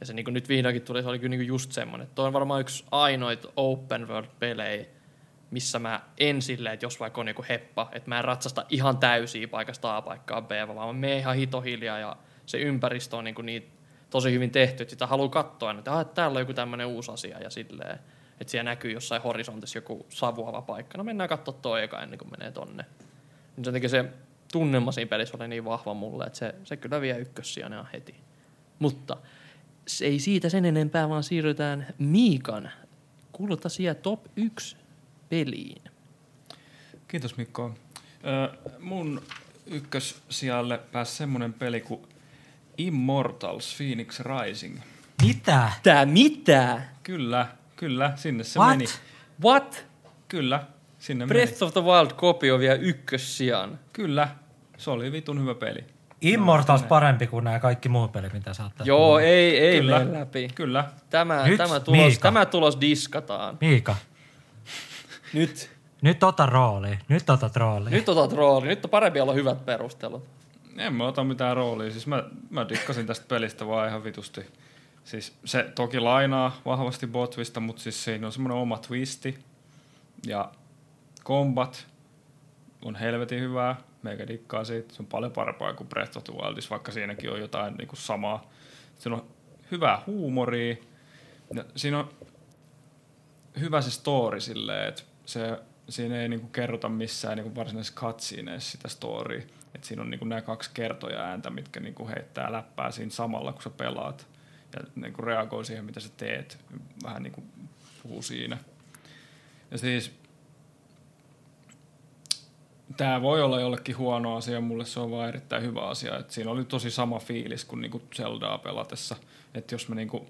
ja se niinku nyt vihdoinkin tuli, se oli kyllä niinku just semmoinen. Toi on varmaan yksi ainoita open world-pelejä, missä mä en silleen, että jos vaikka on joku heppa, että mä en ratsasta ihan täysiä paikasta A paikkaan B, vaan mä menen ihan hito hiljaa ja se ympäristö on niinku niitä tosi hyvin tehty, että sitä haluaa katsoa että, ah, että täällä on joku tämmöinen uusi asia ja silleen, että siellä näkyy jossain horisontissa joku savuava paikka. No mennään katsoa toi eka ennen kuin menee tonne. Niin takia se tunnelma siinä pelissä oli niin vahva mulle, että se, se kyllä vie ykkössijana heti. Mutta se ei siitä sen enempää, vaan siirrytään Miikan kultaisia top 1 peliin. Kiitos Mikko. Ö, mun ykkössijalle pääsi semmonen peli kuin Immortals Phoenix Rising. Mitä? Tää mitä? Kyllä, kyllä, sinne se What? meni. What? Kyllä, sinne Breath meni. of the Wild kopio vielä ykkössijan. Kyllä, se oli vitun hyvä peli. Immortals parempi kuin nämä kaikki muut pelit, mitä tässä Joo, puhunut. ei, ei Kyllä. läpi. Kyllä. Tämä, Nyt, tämä, tulos, Miika. tämä tulos diskataan. Miika, Nyt, nyt ota rooli. Nyt otat rooli. nyt otat rooli. Nyt on parempi olla hyvät perustelut. En mä ota mitään roolia. Siis mä, mä dikkasin tästä pelistä vaan ihan vitusti. Siis se toki lainaa vahvasti Botvista, mutta siis siinä on semmoinen oma twisti. Ja combat on helvetin hyvää. Meikä dikkaa siitä. Se on paljon parempaa kuin Breath of the Wildissa, vaikka siinäkin on jotain niin kuin samaa. Siinä on hyvää huumoria. Ja siinä on hyvä se story silleen, että se, siinä ei niinku kerrota missään niinku varsinaisessa cutsceneissa sitä storya. Et siinä on niinku nämä kaksi kertoja ääntä, mitkä niinku heittää läppää siinä samalla, kun sä pelaat. Ja niinku reagoi siihen, mitä sä teet. Vähän niinku puhuu siinä. Ja siis Tämä voi olla jollekin huono asia, mulle se on vaan erittäin hyvä asia. Et siinä oli tosi sama fiilis kuin niinku Zeldaa pelatessa. Että jos mä niinku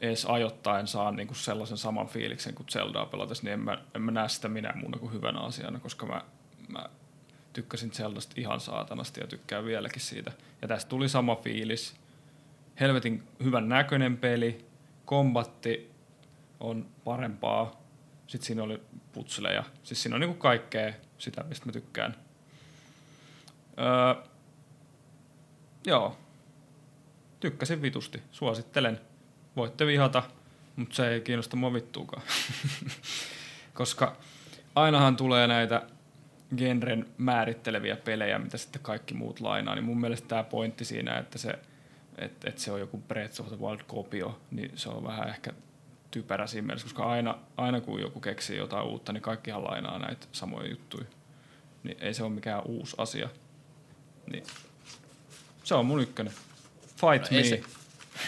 edes ajoittain saan niinku sellaisen saman fiiliksen kuin Zeldaa pelatessa, niin en mä, en mä näe sitä minä muuna kuin hyvänä asiana, koska mä, mä tykkäsin Zeldasta ihan saatanasti ja tykkään vieläkin siitä. Ja tästä tuli sama fiilis. Helvetin hyvän näköinen peli, kombatti on parempaa, sitten siinä oli putsleja. Siis siinä on niinku kaikkea sitä, mistä mä tykkään. Öö, joo. Tykkäsin vitusti. Suosittelen. Voitte vihata, mutta se ei kiinnosta mua vittuukaan. Koska ainahan tulee näitä genren määritteleviä pelejä, mitä sitten kaikki muut lainaa, niin mun mielestä tämä pointti siinä, että se, että, että se on joku Breath of the Wild-kopio, niin se on vähän ehkä typerä siinä mielessä, koska aina, aina kun joku keksii jotain uutta, niin kaikkihan lainaa näitä samoja juttuja. Niin ei se ole mikään uusi asia. Niin se on mun ykkönen. Fight No me. ei se-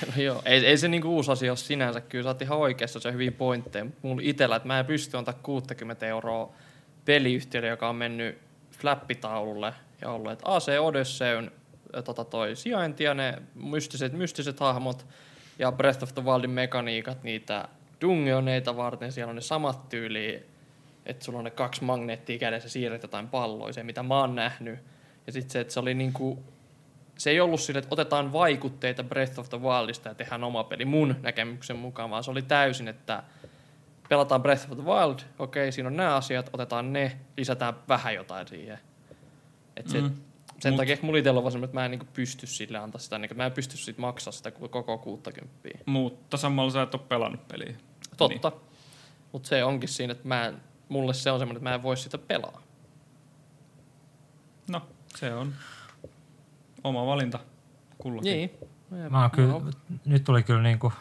No joo, ei, ei se niinku uusi asia ole sinänsä. Kyllä sä oot ihan oikeassa, se on hyviä pointteja. Mulla itellä, että mä en pysty antaa 60 euroa peliyhtiölle, joka on mennyt flappitaululle ja ollut, että AC Odysseyn tota toi sijainti ja ne mystiset, mystiset hahmot ja Breath of the Wildin mekaniikat, niitä dungeoneita varten, siellä on ne samat tyyli, että sulla on ne kaksi magneettia kädessä siirret jotain palloa, se mitä mä oon nähnyt. Ja sitten se, että se oli niinku se ei ollut sille, että otetaan vaikutteita Breath of the Wildista ja tehdään oma peli mun näkemyksen mukaan, vaan se oli täysin, että pelataan Breath of the Wild, okei, siinä on nämä asiat, otetaan ne, lisätään vähän jotain siihen. Et se, Mm. Sen Mut- takia ehkä mulla itsellä on vaan semmoinen, että mä en niinku pysty sille antaa sitä, niinku, mä en pysty siitä maksaa sitä koko 60. Mutta samalla sä et ole pelannut peliä. Totta. Niin. Mutta se onkin siinä, että mä en, mulle se on semmoinen, että mä en voi sitä pelaa. No, se on oma valinta kullakin. Niin. Mä oon kyllä, nyt tuli kyllä niinku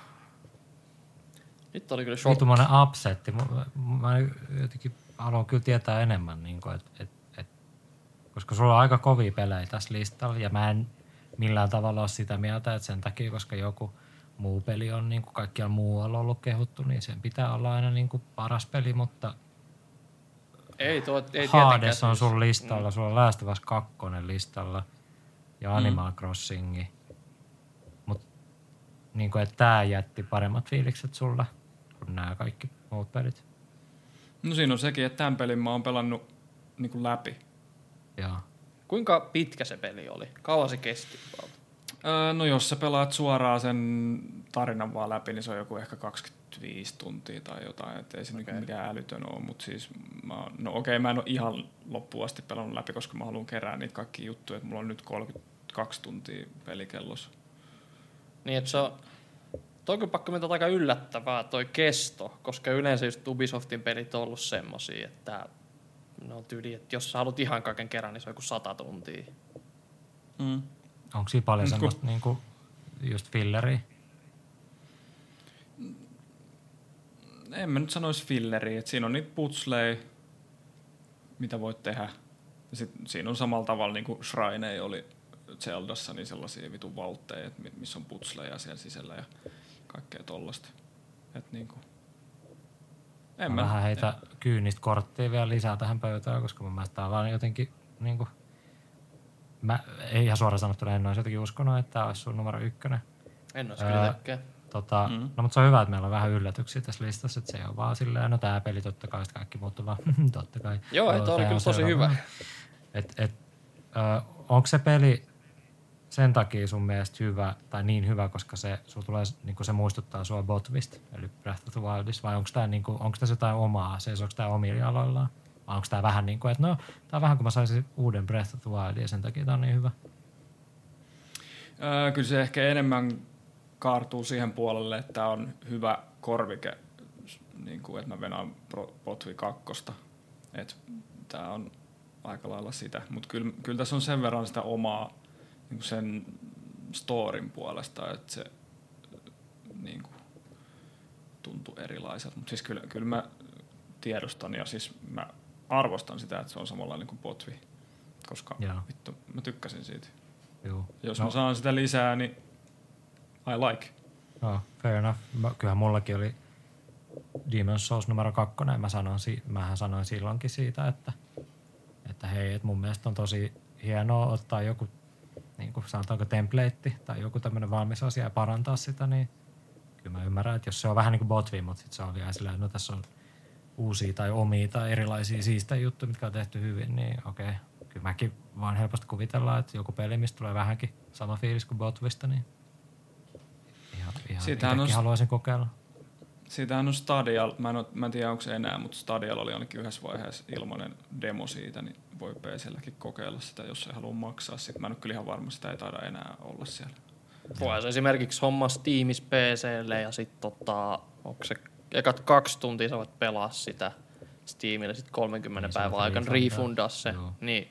Nyt oli kyllä shock. vitumainen upsetti. Mä, mä jotenkin haluan kyllä tietää enemmän, niinku, et, et, et, koska sulla on aika kovia pelejä tässä listalla ja mä en millään tavalla ole sitä mieltä, että sen takia, koska joku muu peli on niin kuin kaikkialla muualla ollut kehuttu, niin sen pitää olla aina niin kuin paras peli, mutta Ei, tuo, ei Hades on siis- sun listalla, sulla on Last of Us 2 listalla ja Mm. Animal Crossingi. Mutta niin kuin, että tää jätti paremmat fiilikset sulla kuin nämä kaikki muut pelit. No siinä on sekin, että tämän pelin mä oon pelannut niin kuin läpi. Joo. Kuinka pitkä se peli oli? Kauan se kesti? Öö, no jos sä pelaat suoraan sen tarinan vaan läpi, niin se on joku ehkä 25 tuntia tai jotain, että ei se okay. Mikään älytön ole, mutta siis mä, no okei, okay, mä en ole ihan loppuun asti pelannut läpi, koska mä haluan kerää niitä kaikki juttuja, että mulla on nyt 32 tuntia pelikellossa. Niin, että se on... Toi on kyllä pakko mennä aika yllättävää toi kesto, koska yleensä just Ubisoftin pelit on ollut semmosia, että ne on tyyli, että jos sä haluat ihan kaiken kerran, niin se on joku sata tuntia. Mm. Onko siinä paljon kun- semmoista niin kuin just filleriä? En mä nyt sanoisi filleriä, että siinä on niitä putsleja, mitä voit tehdä. Ja sit siinä on samalla tavalla niin kuin Shrine oli Zeldassa, niin sellaisia vitun valtteja, missä on putsleja siellä sisällä ja kaikkea tollasta. Et niin kuin, en Mä vähän heitä kyynistä korttia vielä lisää tähän pöytään, koska mun mielestä tää on vaan jotenkin niin kuin, mä ei ihan suoraan sanottuna en olisi jotenkin uskonut, että tämä olisi sun numero ykkönen. En olisi Ää, kyllä tekee. Tota, Mm. No mutta se on hyvä, että meillä on vähän yllätyksiä tässä listassa, että se ole vaan silleen, no tämä peli totta kai, sitten kaikki muut on vaan, totta kai. Joo, ei, toi oli tää kyllä on tosi hyvä. Et, et, ö, onko se peli sen takia sun mielestä hyvä, tai niin hyvä, koska se, sul tulee, niinku se muistuttaa sua Botvist, eli Breath of the Wildista, vai onko tämä tässä jotain omaa, seisooko tämä omilla aloillaan? Vai onko tämä vähän niin kuin, että no, tämä on vähän kuin mä saisin uuden Breath of the Wildin, ja sen takia tämä on niin hyvä. Öö, kyllä se ehkä enemmän kaartuu siihen puolelle, että on hyvä korvike, niin kuin, että mä venaan Potvi 2. Että tämä on aika lailla sitä. Mutta kyllä, kyllä tässä on sen verran sitä omaa niin sen storin puolesta, että se niin kuin, tuntuu erilaiselta. Mutta siis kyllä, kyllä mä tiedostan ja siis mä arvostan sitä, että se on samanlainen kuin Potvi. Koska Joo. vittu, mä tykkäsin siitä. Joo. Jos no, mä saan sitä lisää, niin I like. No, fair enough. Mä, kyllähän mullakin oli Demon's Souls numero kakkonen. Mä sanoin, si- mähän sanoin silloinkin siitä, että, että että hei, että mun mielestä on tosi hienoa ottaa joku, niin kuin sanotaanko template tai joku tämmöinen valmis asia ja parantaa sitä, niin kyllä mä ymmärrän, että jos se on vähän niin kuin botvi, mutta sitten se on vielä silleen, no tässä on uusia tai omia tai erilaisia siistejä juttuja, mitkä on tehty hyvin, niin okei. Kyllä mäkin vaan helposti kuvitellaan, että joku peli, mistä tulee vähänkin sama fiilis kuin Botvista, niin ihan, ihan on- haluaisin kokeilla. Siitähän on Stadia, mä en, oo, mä en tiedä onko se enää, mutta Stadialla oli ainakin yhdessä vaiheessa ilmainen demo siitä, niin voi PClläkin kokeilla sitä, jos ei halua maksaa. Sitten mä en ole kyllä ihan varma, sitä ei taida enää olla siellä. Voisi esimerkiksi homma Steamis PClle ja sitten tota, onko se ekat kaksi tuntia sä voit pelaa sitä Steamille, sitten 30 Niin, päivän aikana refundaa. se. Joo. Niin,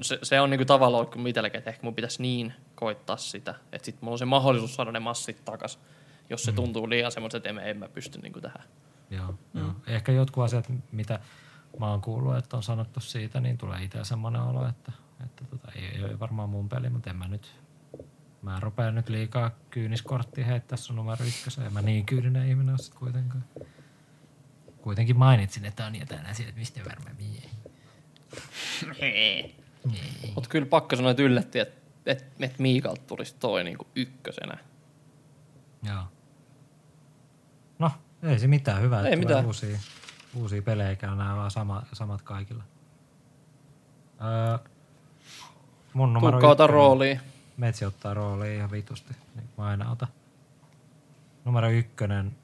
se, se, on niinku tavallaan kuin itselläkin, että ehkä mun pitäisi niin koittaa sitä, että sitten mulla on se mahdollisuus saada ne massit takas, jos Mm. se tuntuu liian semmoiset, että en, en mä pysty niinku tähän. Joo, mm. joo. Ehkä jotkut asiat, mitä mä oon kuullut, että on sanottu siitä, niin tulee itse semmoinen olo, että, että tota, ei, ei ole varmaan mun peli, mutta en mä nyt, mä en rupea nyt liikaa kyyniskorttia heittää sun numero ykkösen. En mä niin kyyninen ihminen ole kuitenkaan. Kuitenkin mainitsin, että on jotain asioita, mistä varmaan mie. Mutta kyllä pakko sanoa, että yllätti, että et, et Miikalta tulisi toi niinku ykkösenä. Joo. No, ei se mitään. Hyvä, Ei mitään. Uusia, uusia pelejä, eikä nämä vaan sama, samat kaikilla. Öö, mun numero Tuukka ota rooliin. Metsi ottaa roolia ihan vitusti, niin kuin aina otan. Numero ykkönen,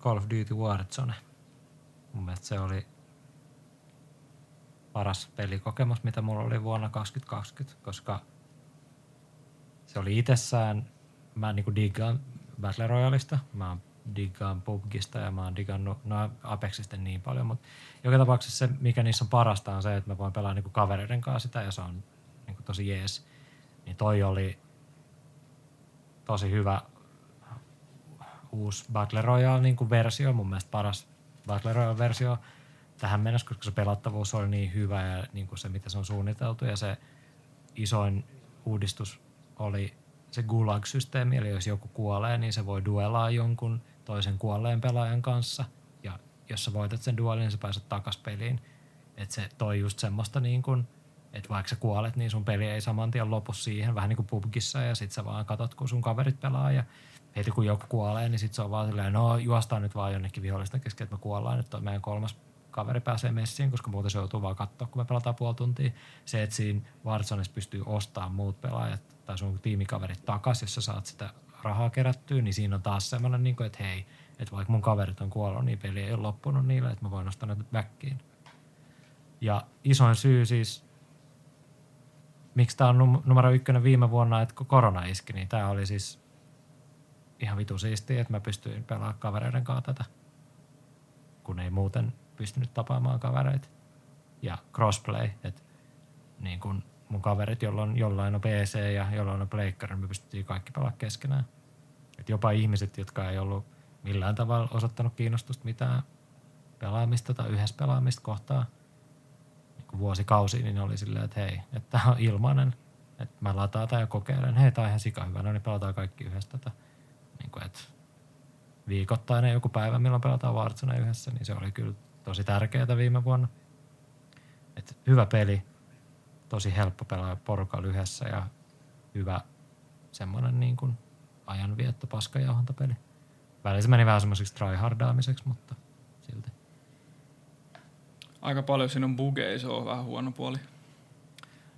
Call of Duty Warzone. Mun mielestä se oli paras pelikokemus, mitä mulla oli vuonna 2020, koska se oli itsessään, mä niinku diggaan Battle Royaleista, mä diggaan PUBGista ja mä oon digannut no Apexista niin paljon, mutta joka tapauksessa se, mikä niissä on parasta on se, että mä voin pelaa niinku kavereiden kanssa sitä ja se on niinku tosi jees. Niin toi oli tosi hyvä uusi Battle Royale niin kuin versio, mun mielestä paras Battle Royale versio tähän mennessä, koska se pelattavuus oli niin hyvä ja niin kuin se, mitä se on suunniteltu ja se isoin uudistus oli se Gulag-systeemi, eli jos joku kuolee, niin se voi duelaa jonkun toisen kuolleen pelaajan kanssa ja jos sä voitat sen duelin, niin sä pääset takas peliin. Että se toi just semmoista niin kuin, että vaikka sä kuolet, niin sun peli ei saman tien lopu siihen, vähän niin kuin PUBGissa, ja sit sä vaan katot, kun sun kaverit pelaa, ja heti kun joku kuolee, niin sit se on vaan silleen, no juostaan nyt vaan jonnekin vihollista kesken, että me kuollaan, nyt meidän kolmas kaveri pääsee messiin, koska muuten se joutuu vaan katsoa, kun me pelataan puoli tuntia. Se, että siinä Warzoneissa pystyy ostamaan muut pelaajat tai sun tiimikaverit takas, jos sä saat sitä rahaa kerättyä, niin siinä on taas semmoinen, niin kuin, että hei, että vaikka mun kaverit on kuollut, niin peli ei ole loppunut niille, että mä voin nostaa ne backiin. Ja isoin syy siis, miksi tämä on num- numero ykkönen viime vuonna, että kun korona iski, niin tämä oli siis ihan vitu siistiä, että mä pystyin pelaamaan kavereiden kanssa tätä, kun ei muuten pystynyt tapaamaan kavereita. Ja crossplay, että niin kun mun kaverit, jolla on jollain on PC ja jollain on pleikkari, niin me pystyttiin kaikki pelaa keskenään. Et jopa ihmiset, jotka ei ollut millään tavalla osoittanut kiinnostusta mitään pelaamista tai yhdessä pelaamista kohtaan niin vuosikausia, niin oli silleen, että hei, että tämä on ilmainen, että mä lataan tämän ja kokeilen, hei, tämä on ihan sika hyvä, no niin pelataan kaikki yhdessä tätä. Niin kuin, että viikoittainen joku päivä, milloin pelataan Warzone yhdessä, niin se oli kyllä tosi tärkeää viime vuonna. Et hyvä peli, tosi helppo pelaa porukalla yhdessä ja hyvä semmoinen niin kuin ajanvietto, paskajauhantapeli. Välillä se meni vähän semmoiseksi tryhardaamiseksi, mutta silti. Aika paljon siinä on bugeja, se on vähän huono puoli.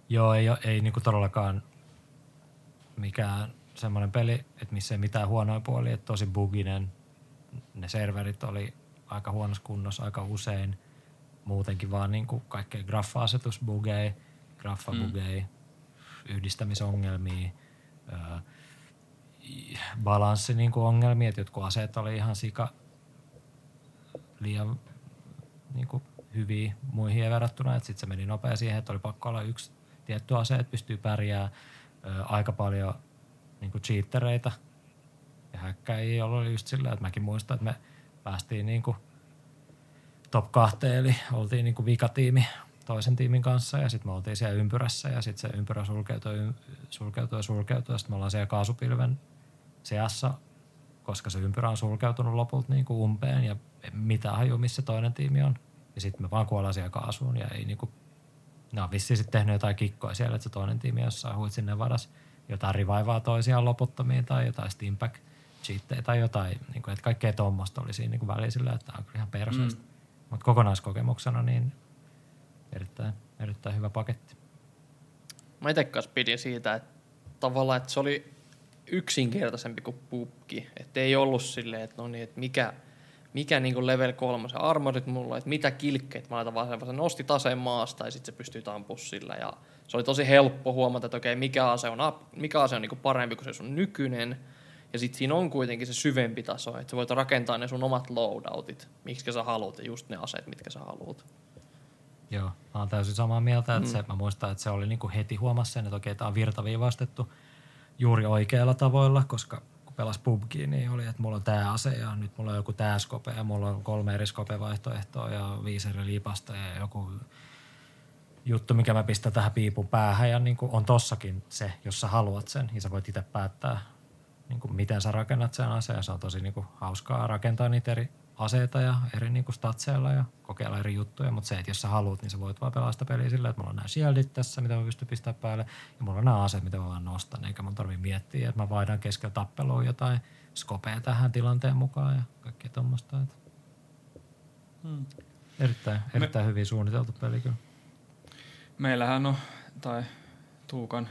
Joo, ei, ei niinku todellakaan mikään semmoinen peli, että missä ei mitään huonoja puolia, että tosi buginen. Ne serverit oli aika huonossa kunnossa aika usein. Muutenkin vaan niinku kaikkea graffa-asetusbugeja, graffabugeja, mm. yhdistämisongelmia, öö, balanssi niinku ongelmia, että jotkut aseet oli ihan sika liian niin kuin hyviä muihin verrattuna, että sitten se meni nopea siihen, että oli pakko olla yksi tietty ase, että pystyy pärjää ö, aika paljon niin kuin cheatereita ja häkkäjiä, joilla oli just sillä, että mäkin muistan, että me päästiin niin kuin top kahteen, eli oltiin niin kuin vikatiimi toisen tiimin kanssa ja sitten me oltiin siellä ympyrässä ja sitten se ympyrä sulkeutui, sulkeutui ja sulkeutui ja sitten me ollaan siellä kaasupilven seassa, koska se ympyrä on sulkeutunut lopulta niin kuin umpeen ja ei mitään haju, missä toinen tiimi on. Ja sitten me vaan kuollaan siellä kaasuun ja ei, niinku, ne on vissiin sitten tehnyt jotain kikkoa siellä, että se toinen tiimi jossain huitsin Nevadas jotain rivaivaa toisiaan loputtomiin tai jotain steampack cheattejä tai jotain, niin kuin, että kaikkea tuommoista oli siinä niin kuin välisillä, että tämä on kyllä ihan perseestä. Mm. Mutta kokonaiskokemuksena niin erittäin, erittäin hyvä paketti. Mä itse pidin siitä, että tavallaan, että se oli yksinkertaisempi kuin pubki. Että ei ollut silleen, että no niin, että mikä, mikä niin kuin level 3 se armorit mulla, että mitä kilkkeet mä laitan vaan se nosti taseen maasta ja sitten se pystyy tampua sillä. Ja se oli tosi helppo huomata, että okei, mikä ase on, mikä ase on niin kuin parempi kuin se sun nykyinen. Ja sitten siinä on kuitenkin se syvempi taso, että sä voit rakentaa ne sun omat loadoutit, miksi sä haluat ja just ne aseet, mitkä sä haluat. Joo, mä oon täysin samaa mieltä, että mm. se, mä muistan, että se oli niinku heti huomassa sen, että okei, tämä on virtaviivastettu juuri oikeilla tavoilla, koska kun pelas PUBGin, niin oli, että mulla on tämä ase ja nyt mulla on joku tämä skope ja mulla on kolme eri skope-vaihtoehtoa ja viisi eri liipasta ja joku juttu, mikä mä pistän tähän piipun päähän ja niin kuin on tossakin se, jos sä haluat sen, niin sä voit itse päättää, niin kuin miten sä rakennat sen aseen ja se on tosi niin kuin hauskaa rakentaa niitä eri aseita ja eri niin kuin statseilla ja kokeilla eri juttuja, mutta se, että jos sä haluat, niin sä voit vaan pelaa sitä peliä sillä, että mulla on nämä shieldit tässä, mitä mä pystyn pistämään päälle, ja mulla on nämä aseet, mitä mä vaan nostan, eikä mun tarvii miettiä, että mä vaihdan keskellä tappelua jotain skopea tähän tilanteen mukaan ja kaikkea tuommoista. Hmm. Erittäin, erittäin Me... hyvin suunniteltu peli kyllä. Meillähän on, tai Tuukan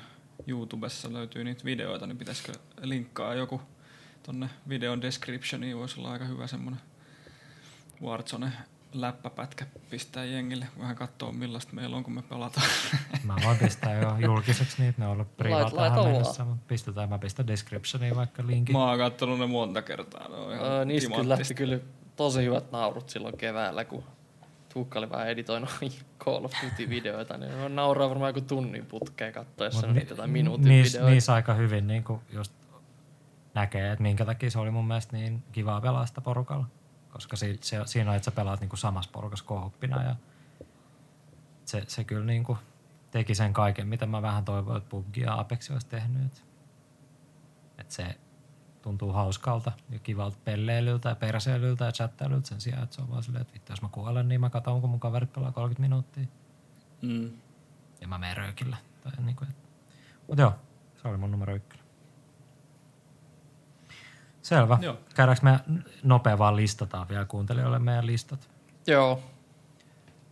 YouTubessa löytyy niitä videoita, niin pitäisikö linkkaa joku tonne videon descriptioniin, voisi olla aika hyvä semmoinen Warzone läppäpätkä pistää jengille, vähän katsoa millaista meillä on, kun me pelataan. Mä voin pistää jo julkiseksi niitä, ne on ollut priva tähän mennessä, mutta pistetään, mä pistän descriptioniin vaikka linkin. Mä oon kattonut ne monta kertaa, ne on ihan öö, Niistä kyllä lähti kyllä tosi hyvät naurut silloin keväällä, kun Tuukka oli vähän editoinut Call of Duty-videoita, niin on nauraa varmaan joku tunnin putkeen katsoessa ni- niitä jotain minuutin niis, videoita. Niissä aika hyvin niin kuin just näkee, että minkä takia se oli mun mielestä niin kivaa pelaa sitä porukalla koska se, se, siinä on, että sä pelaat niin kuin samassa porukassa kooppina ja se, se kyllä niin kuin teki sen kaiken, mitä mä vähän toivoin, että PUBG ja Apex olisi tehnyt. Että, että se tuntuu hauskalta ja kivalta pelleilyltä ja perseilyltä ja chattailyltä sen sijaan, että se on vaan silleen, että vittu, jos mä kuolen, niin mä katson, kun mun kaverit pelaa 30 minuuttia. Mm. Ja mä menen röökillä. Tai niin kuin, että. Mutta joo, se oli mun numero ykkönen. Selvä. Joo. Käydäänkö me nopea vaan listataan vielä kuuntelijoille meidän listat? Joo.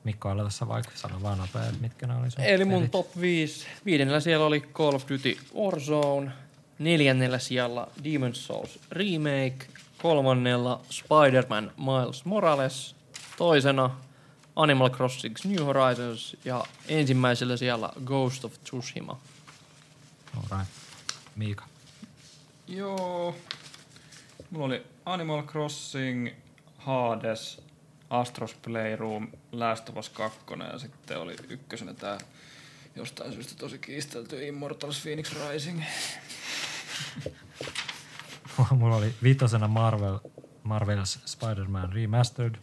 Mikko tässä vaikka, sano vaan nopea, mitkä ne oli sun Eli mun pelit. top 5. Viidennellä siellä oli Call of Duty Warzone. Neljännellä siellä Demon's Souls Remake. Kolmannella Spider-Man Miles Morales. Toisena Animal Crossing New Horizons. Ja ensimmäisellä siellä Ghost of Tsushima. Alright. Miika. Joo, Mulla oli Animal Crossing, Hades, Astros Playroom, Last of Us 2 ja sitten oli ykkösenä tää jostain syystä tosi kiistelty Immortals Phoenix Rising. Mulla oli viitosena Marvel, Marvel's Spider-Man Remastered,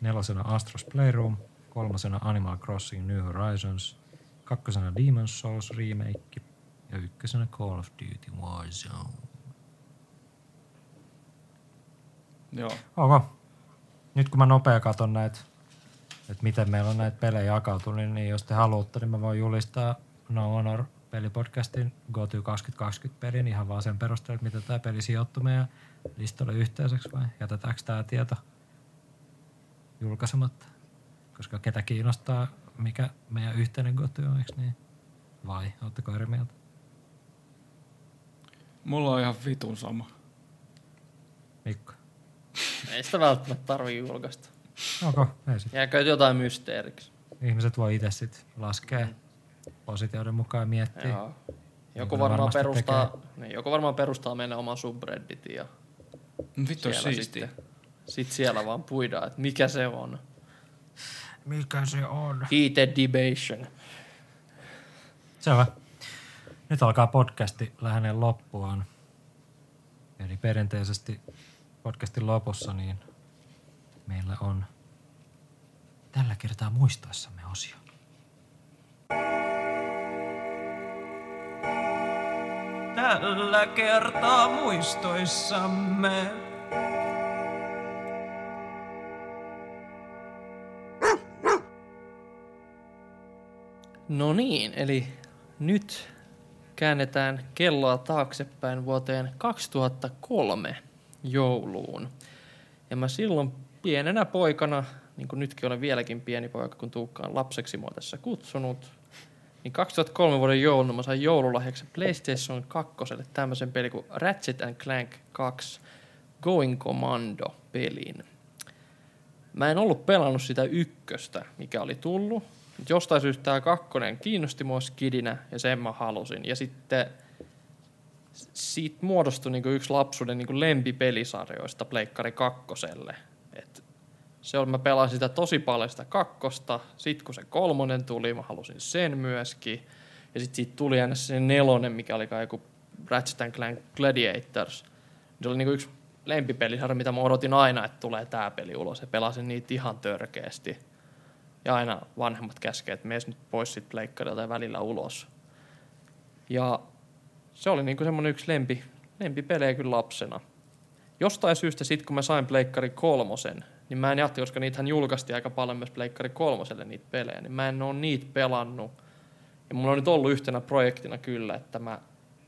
nelosena Astros Playroom, kolmasena Animal Crossing New Horizons, kakkosena Demon's Souls Remake ja ykkösenä Call of Duty Warzone. Joo. Ok. Nyt kun mä nopea katon näitä, että miten meillä on näitä pelejä jakautunut, niin jos te haluatte, niin mä voin julistaa No Honor pelipodcastin GoTo 2020 pelin ihan vaan sen perusteella, että miten tämä peli sijoittuu meidän listalle yhteiseksi vai jätetäänkö tämä tieto julkaisematta? Koska ketä kiinnostaa, mikä meidän yhteinen GoTo on, eikö niin? Vai, ootteko eri mieltä? Mulla on ihan vitun sama. Mikko? Ei sitä välttämättä tarvii julkaista. Okay, ei sit. Jääkö jotain mysteeriksi? Ihmiset voi itse sitten laskea mm. positioiden mukaan ja miettiä. Joo. Joku varmaan, perustaa, niin, joku varmaan perustaa meidän oman subredditin ja Vittu siistiä. Sitten, sit siellä vaan puidaan, että mikä se on. Mikä se on? Heated debation. Selvä. Nyt alkaa podcasti lähenen loppuaan. Eli perinteisesti podcastin lopussa, niin meillä on tällä kertaa muistoissamme osio. Tällä kertaa muistoissamme. No niin, eli nyt käännetään kelloa taaksepäin vuoteen 2003 jouluun. Ja mä silloin pienenä poikana, niin kuin nytkin olen vieläkin pieni poika, kun Tuukka on lapseksi mua tässä kutsunut, niin 2003 vuoden jouluna mä sain joululahjaksi PlayStation 2 tämmöisen pelin kuin Ratchet and Clank 2 Going Commando-pelin. Mä en ollut pelannut sitä ykköstä, mikä oli tullut. Jostain syystä tämä kakkonen kiinnosti mua skidinä ja sen mä halusin. Ja sitten siitä muodostui niinku yksi lapsuuden niinku lempipelisarjoista Pleikkari kakkoselle. Et se on, mä pelasin sitä tosi paljon sitä kakkosta. Sitten kun se kolmonen tuli, mä halusin sen myöskin. Ja sitten siitä tuli aina se nelonen, mikä oli kai joku Ratchet Clank Gladiators. Se oli niinku yksi lempipelisarja, mitä mä odotin aina, että tulee tää peli ulos. Ja pelasin niitä ihan törkeästi. Ja aina vanhemmat käskee, että mees nyt pois sit pleikkarilta ja välillä ulos. Ja se oli niinku semmonen yksi lempi, lempipelejä kyllä lapsena. Jostain syystä sitten kun mä sain Pleikkari kolmosen, niin mä en jahti, koska niitähän julkaistiin aika paljon myös Pleikkari kolmoselle niitä pelejä, niin mä en oo niitä pelannut. Ja mulla on nyt ollut yhtenä projektina kyllä, että mä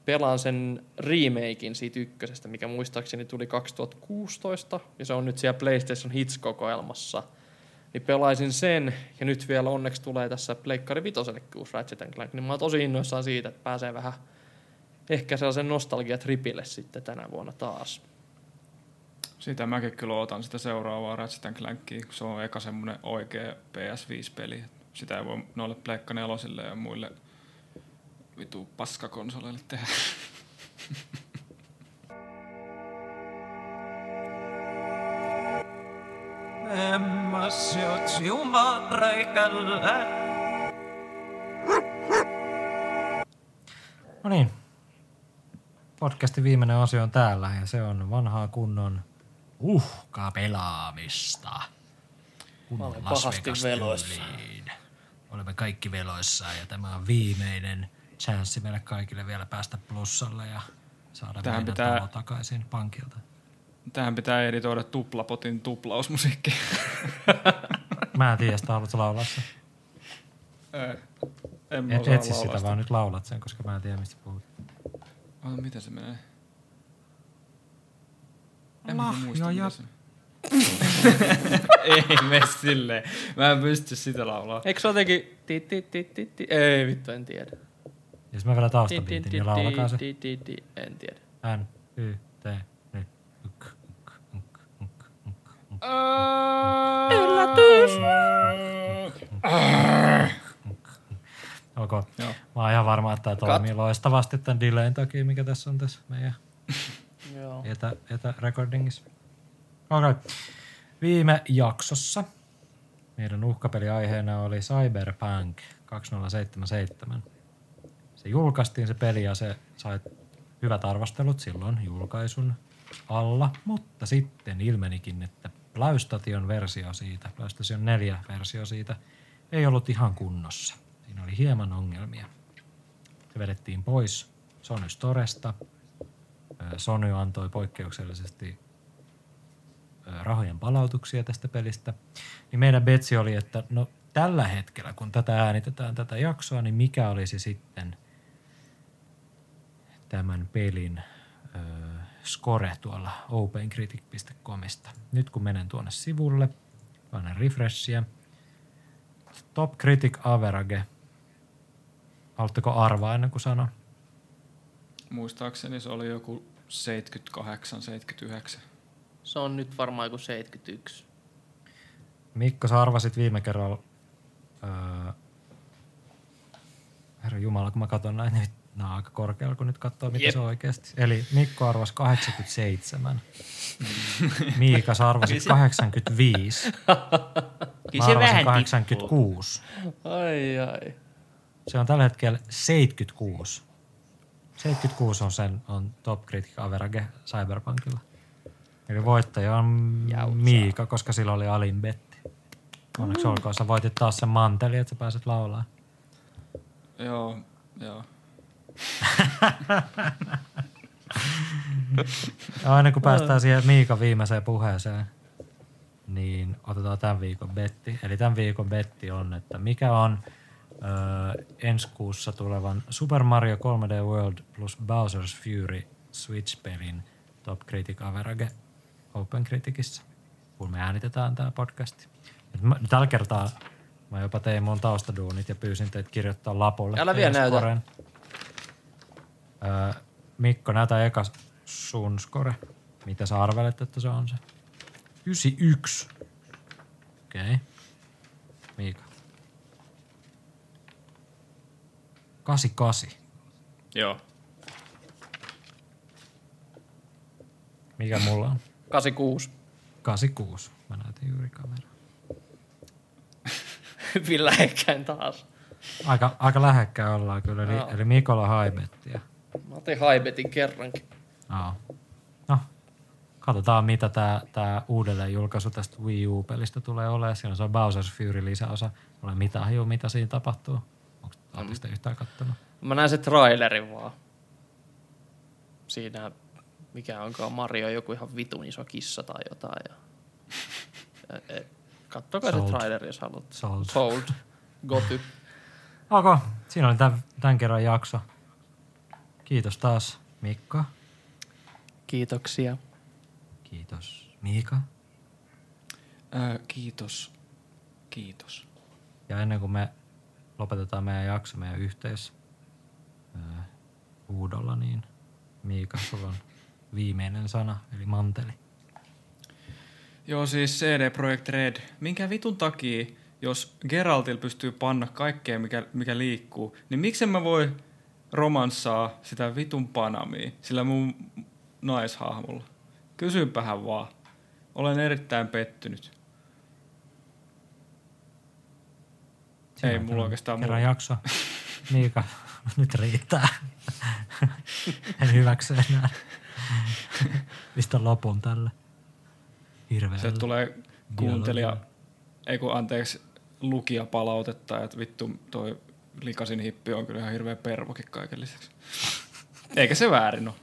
pelaan sen remakein siitä ykkösestä, mikä muistaakseni tuli 2016, ja se on nyt siellä PlayStation Hits-kokoelmassa. Niin pelaisin sen, ja nyt vielä onneksi tulee tässä Pleikkari vitoselle uusi Ratchet Clank, niin mä oon tosi innoissaan siitä, että pääsee vähän ehkä sellaisen nostalgiatripille sitten tänä vuonna taas. Sitä mäkin kyllä ootan sitä seuraavaa Ratchet Clankia, kun se on eka semmonen oikea PS5-peli. Sitä ei voi noille Pleikka nelosille ja muille vitu paskakonsoleille tehdä. Emmas jumareikällä. No niin. Podcastin viimeinen osio on täällä ja se on vanhaa kunnon uhkapelaamista. Kunnon olen Las pahasti Vegas veloissa. tyyliin. Olemme kaikki veloissa ja tämä on viimeinen chanssi meille kaikille vielä päästä plussalle ja saada Tähän meidän pitää- talo takaisin pankilta. Tähän pitää editoida tuplapotin tuplausmusiikki. Mä en tiedä, sitä haluatko laulaa sen. en mä Et etsi laulaa sitä, vaan nyt laulat sen, koska mä en tiedä, mistä puhut. Ota, miten se menee? En mä muista, miten se- Ei mene silleen. Mä en pysty sitä laulaa. Eikö se jotenkin... Ti, ti, ti, ti, ti. Ei vittu, en tiedä. Jos mä vielä Ti, ti, taustabiitin, ti, niin laulakaa se. ti, ti, ti. En tiedä. N, Y, T, N, uk, uk, uk, uk, uk, uk. Yllätys! Ok. Joo. Mä oon ihan varma, että tämä toimii loistavasti tämän delayn takia, mikä tässä on tässä meidän etä, etärecordingissa. Okei. Okay. Viime jaksossa meidän uhkapeliaiheena oli Cyberpunk 2077. Se julkaistiin se peli ja se sai hyvät arvostelut silloin julkaisun alla, mutta sitten ilmenikin, että PlayStation versio siitä, PlayStation 4 versio siitä ei ollut ihan kunnossa. Siinä oli hieman ongelmia. Se vedettiin pois Sony Storesta. Sony antoi poikkeuksellisesti rahojen palautuksia tästä pelistä. Niin meidän betsi oli, että no tällä hetkellä, kun tätä äänitetään tätä jaksoa, niin mikä olisi sitten tämän pelin ö, score tuolla opencritic.comista. Nyt kun menen tuonne sivulle, annan refreshia. Top Critic Average. Haluatteko arvaa ennen kuin sanon? Muistaakseni se oli joku 78-79. Se on nyt varmaan joku 71. Mikko, sä arvasit viime kerralla, öö, herra Jumala, kun mä katson näin, niin nämä on aika korkealla, kun nyt katsoo, mitä Jep. se on oikeasti. Eli Mikko arvasi 87. Miika, sä arvasit 85. Kyllä Mä arvasin vähän 86. Ai ai. Se on tällä hetkellä 76. 76 on sen on Top Critic Average Cyberpunkilla. Eli voittaja on Jautsaa. Miika, koska sillä oli alin betti. Onneksi olkoon, sä voitit taas sen manteli, että sä pääset laulaa. Joo, joo. Ja aina kun päästään siihen Miikan viimeiseen puheeseen, niin otetaan tämän viikon betti. Eli tämän viikon betti on, että mikä on öö, ensi kuussa tulevan Super Mario 3D World plus Bowser's Fury Switch-pelin Top Critic Average Open Criticissa, kun me äänitetään tämä podcasti. Nyt mä, tällä kertaa mä jopa tein mun taustaduunit ja pyysin teitä kirjoittaa lapulle. Älä vielä näytä. scoren. Öö, Mikko, näytä eka sun score. Mitä sä arvelet, että se on se? 91. Okei. Okay. Miika. 88. Joo. Mikä mulla on? 86. 86. Mä näytin juuri kameraan. Hyvin lähekkäin taas. Aika, aika lähekkäin ollaan kyllä. Eli, Joo. eli Mikola haibettia. Mä otin haibetin kerrankin. Joo. No, katsotaan mitä tämä tää uudelleen julkaisu tästä Wii U-pelistä tulee olemaan. Siinä on se Bowser's Fury lisäosa. Mulla ei mitään hajua, mitä siinä tapahtuu. Onko mm. sitä yhtään kattonut? Mä näin se trailerin vaan. Siinä, mikä onkaan Mario, joku ihan vitun iso kissa tai jotain. Ja... Kattokaa se traileri, jos haluatte. Sold. Sold. Goty. Ok, siinä oli tämän, tämän kerran jakso. Kiitos taas Mikko. Kiitoksia. Kiitos Miika. Ää, kiitos. Kiitos. Ja ennen kuin me lopetetaan meidän jakso, meidän yhteis huudolla, niin Miika, sulla on viimeinen sana, eli manteli. Joo, siis CD Projekt Red. Minkä vitun takia, jos Geraltil pystyy panna kaikkea, mikä, mikä liikkuu, niin miksi mä voi romanssaa sitä vitun panamia sillä mun naishahmolla? Kysynpähän vaan. Olen erittäin pettynyt. Ei on mulla oikeastaan Kerran jakso. Miika, nyt riittää. en hyväksy enää. Pistä lopun tälle. Hirveälle. Se tulee kuuntelija, ei kun anteeksi, lukija palautetta, että vittu toi likasin hippi on kyllä ihan hirveä pervokin kaiken lisäksi. Eikä se väärin ole.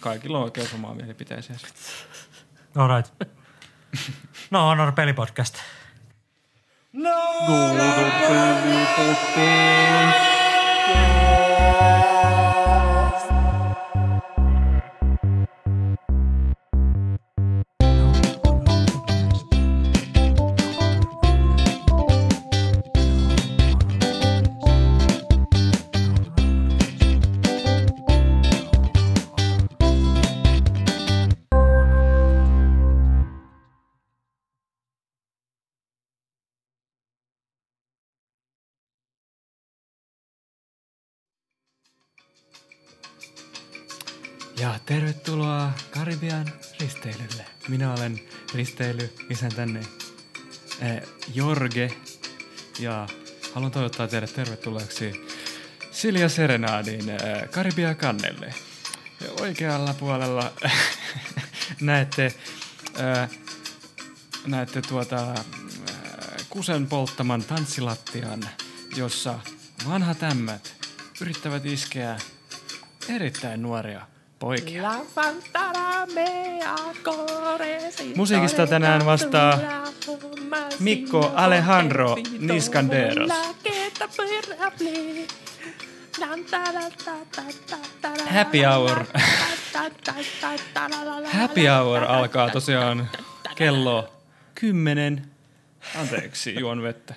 Kaikilla on oikeus omaa mielipiteeseen. All right. No, Honor pelipodcast. Ja tervetuloa Karibian risteilylle. Minä olen risteily isän tänne eh, Jorge ja haluan toivottaa teidät tervetulleeksi Silja Serenadin eh, Karibia kannelle. Ja oikealla puolella näette, eh, näette tuota eh, kusen polttaman tanssilattian, jossa vanhat ämmät yrittävät iskeä erittäin nuoria poikia. Musiikista tänään vastaa Mikko Alejandro Niskanderos. Happy Hour. Happy Hour alkaa tosiaan kello 10. Anteeksi, juon vettä.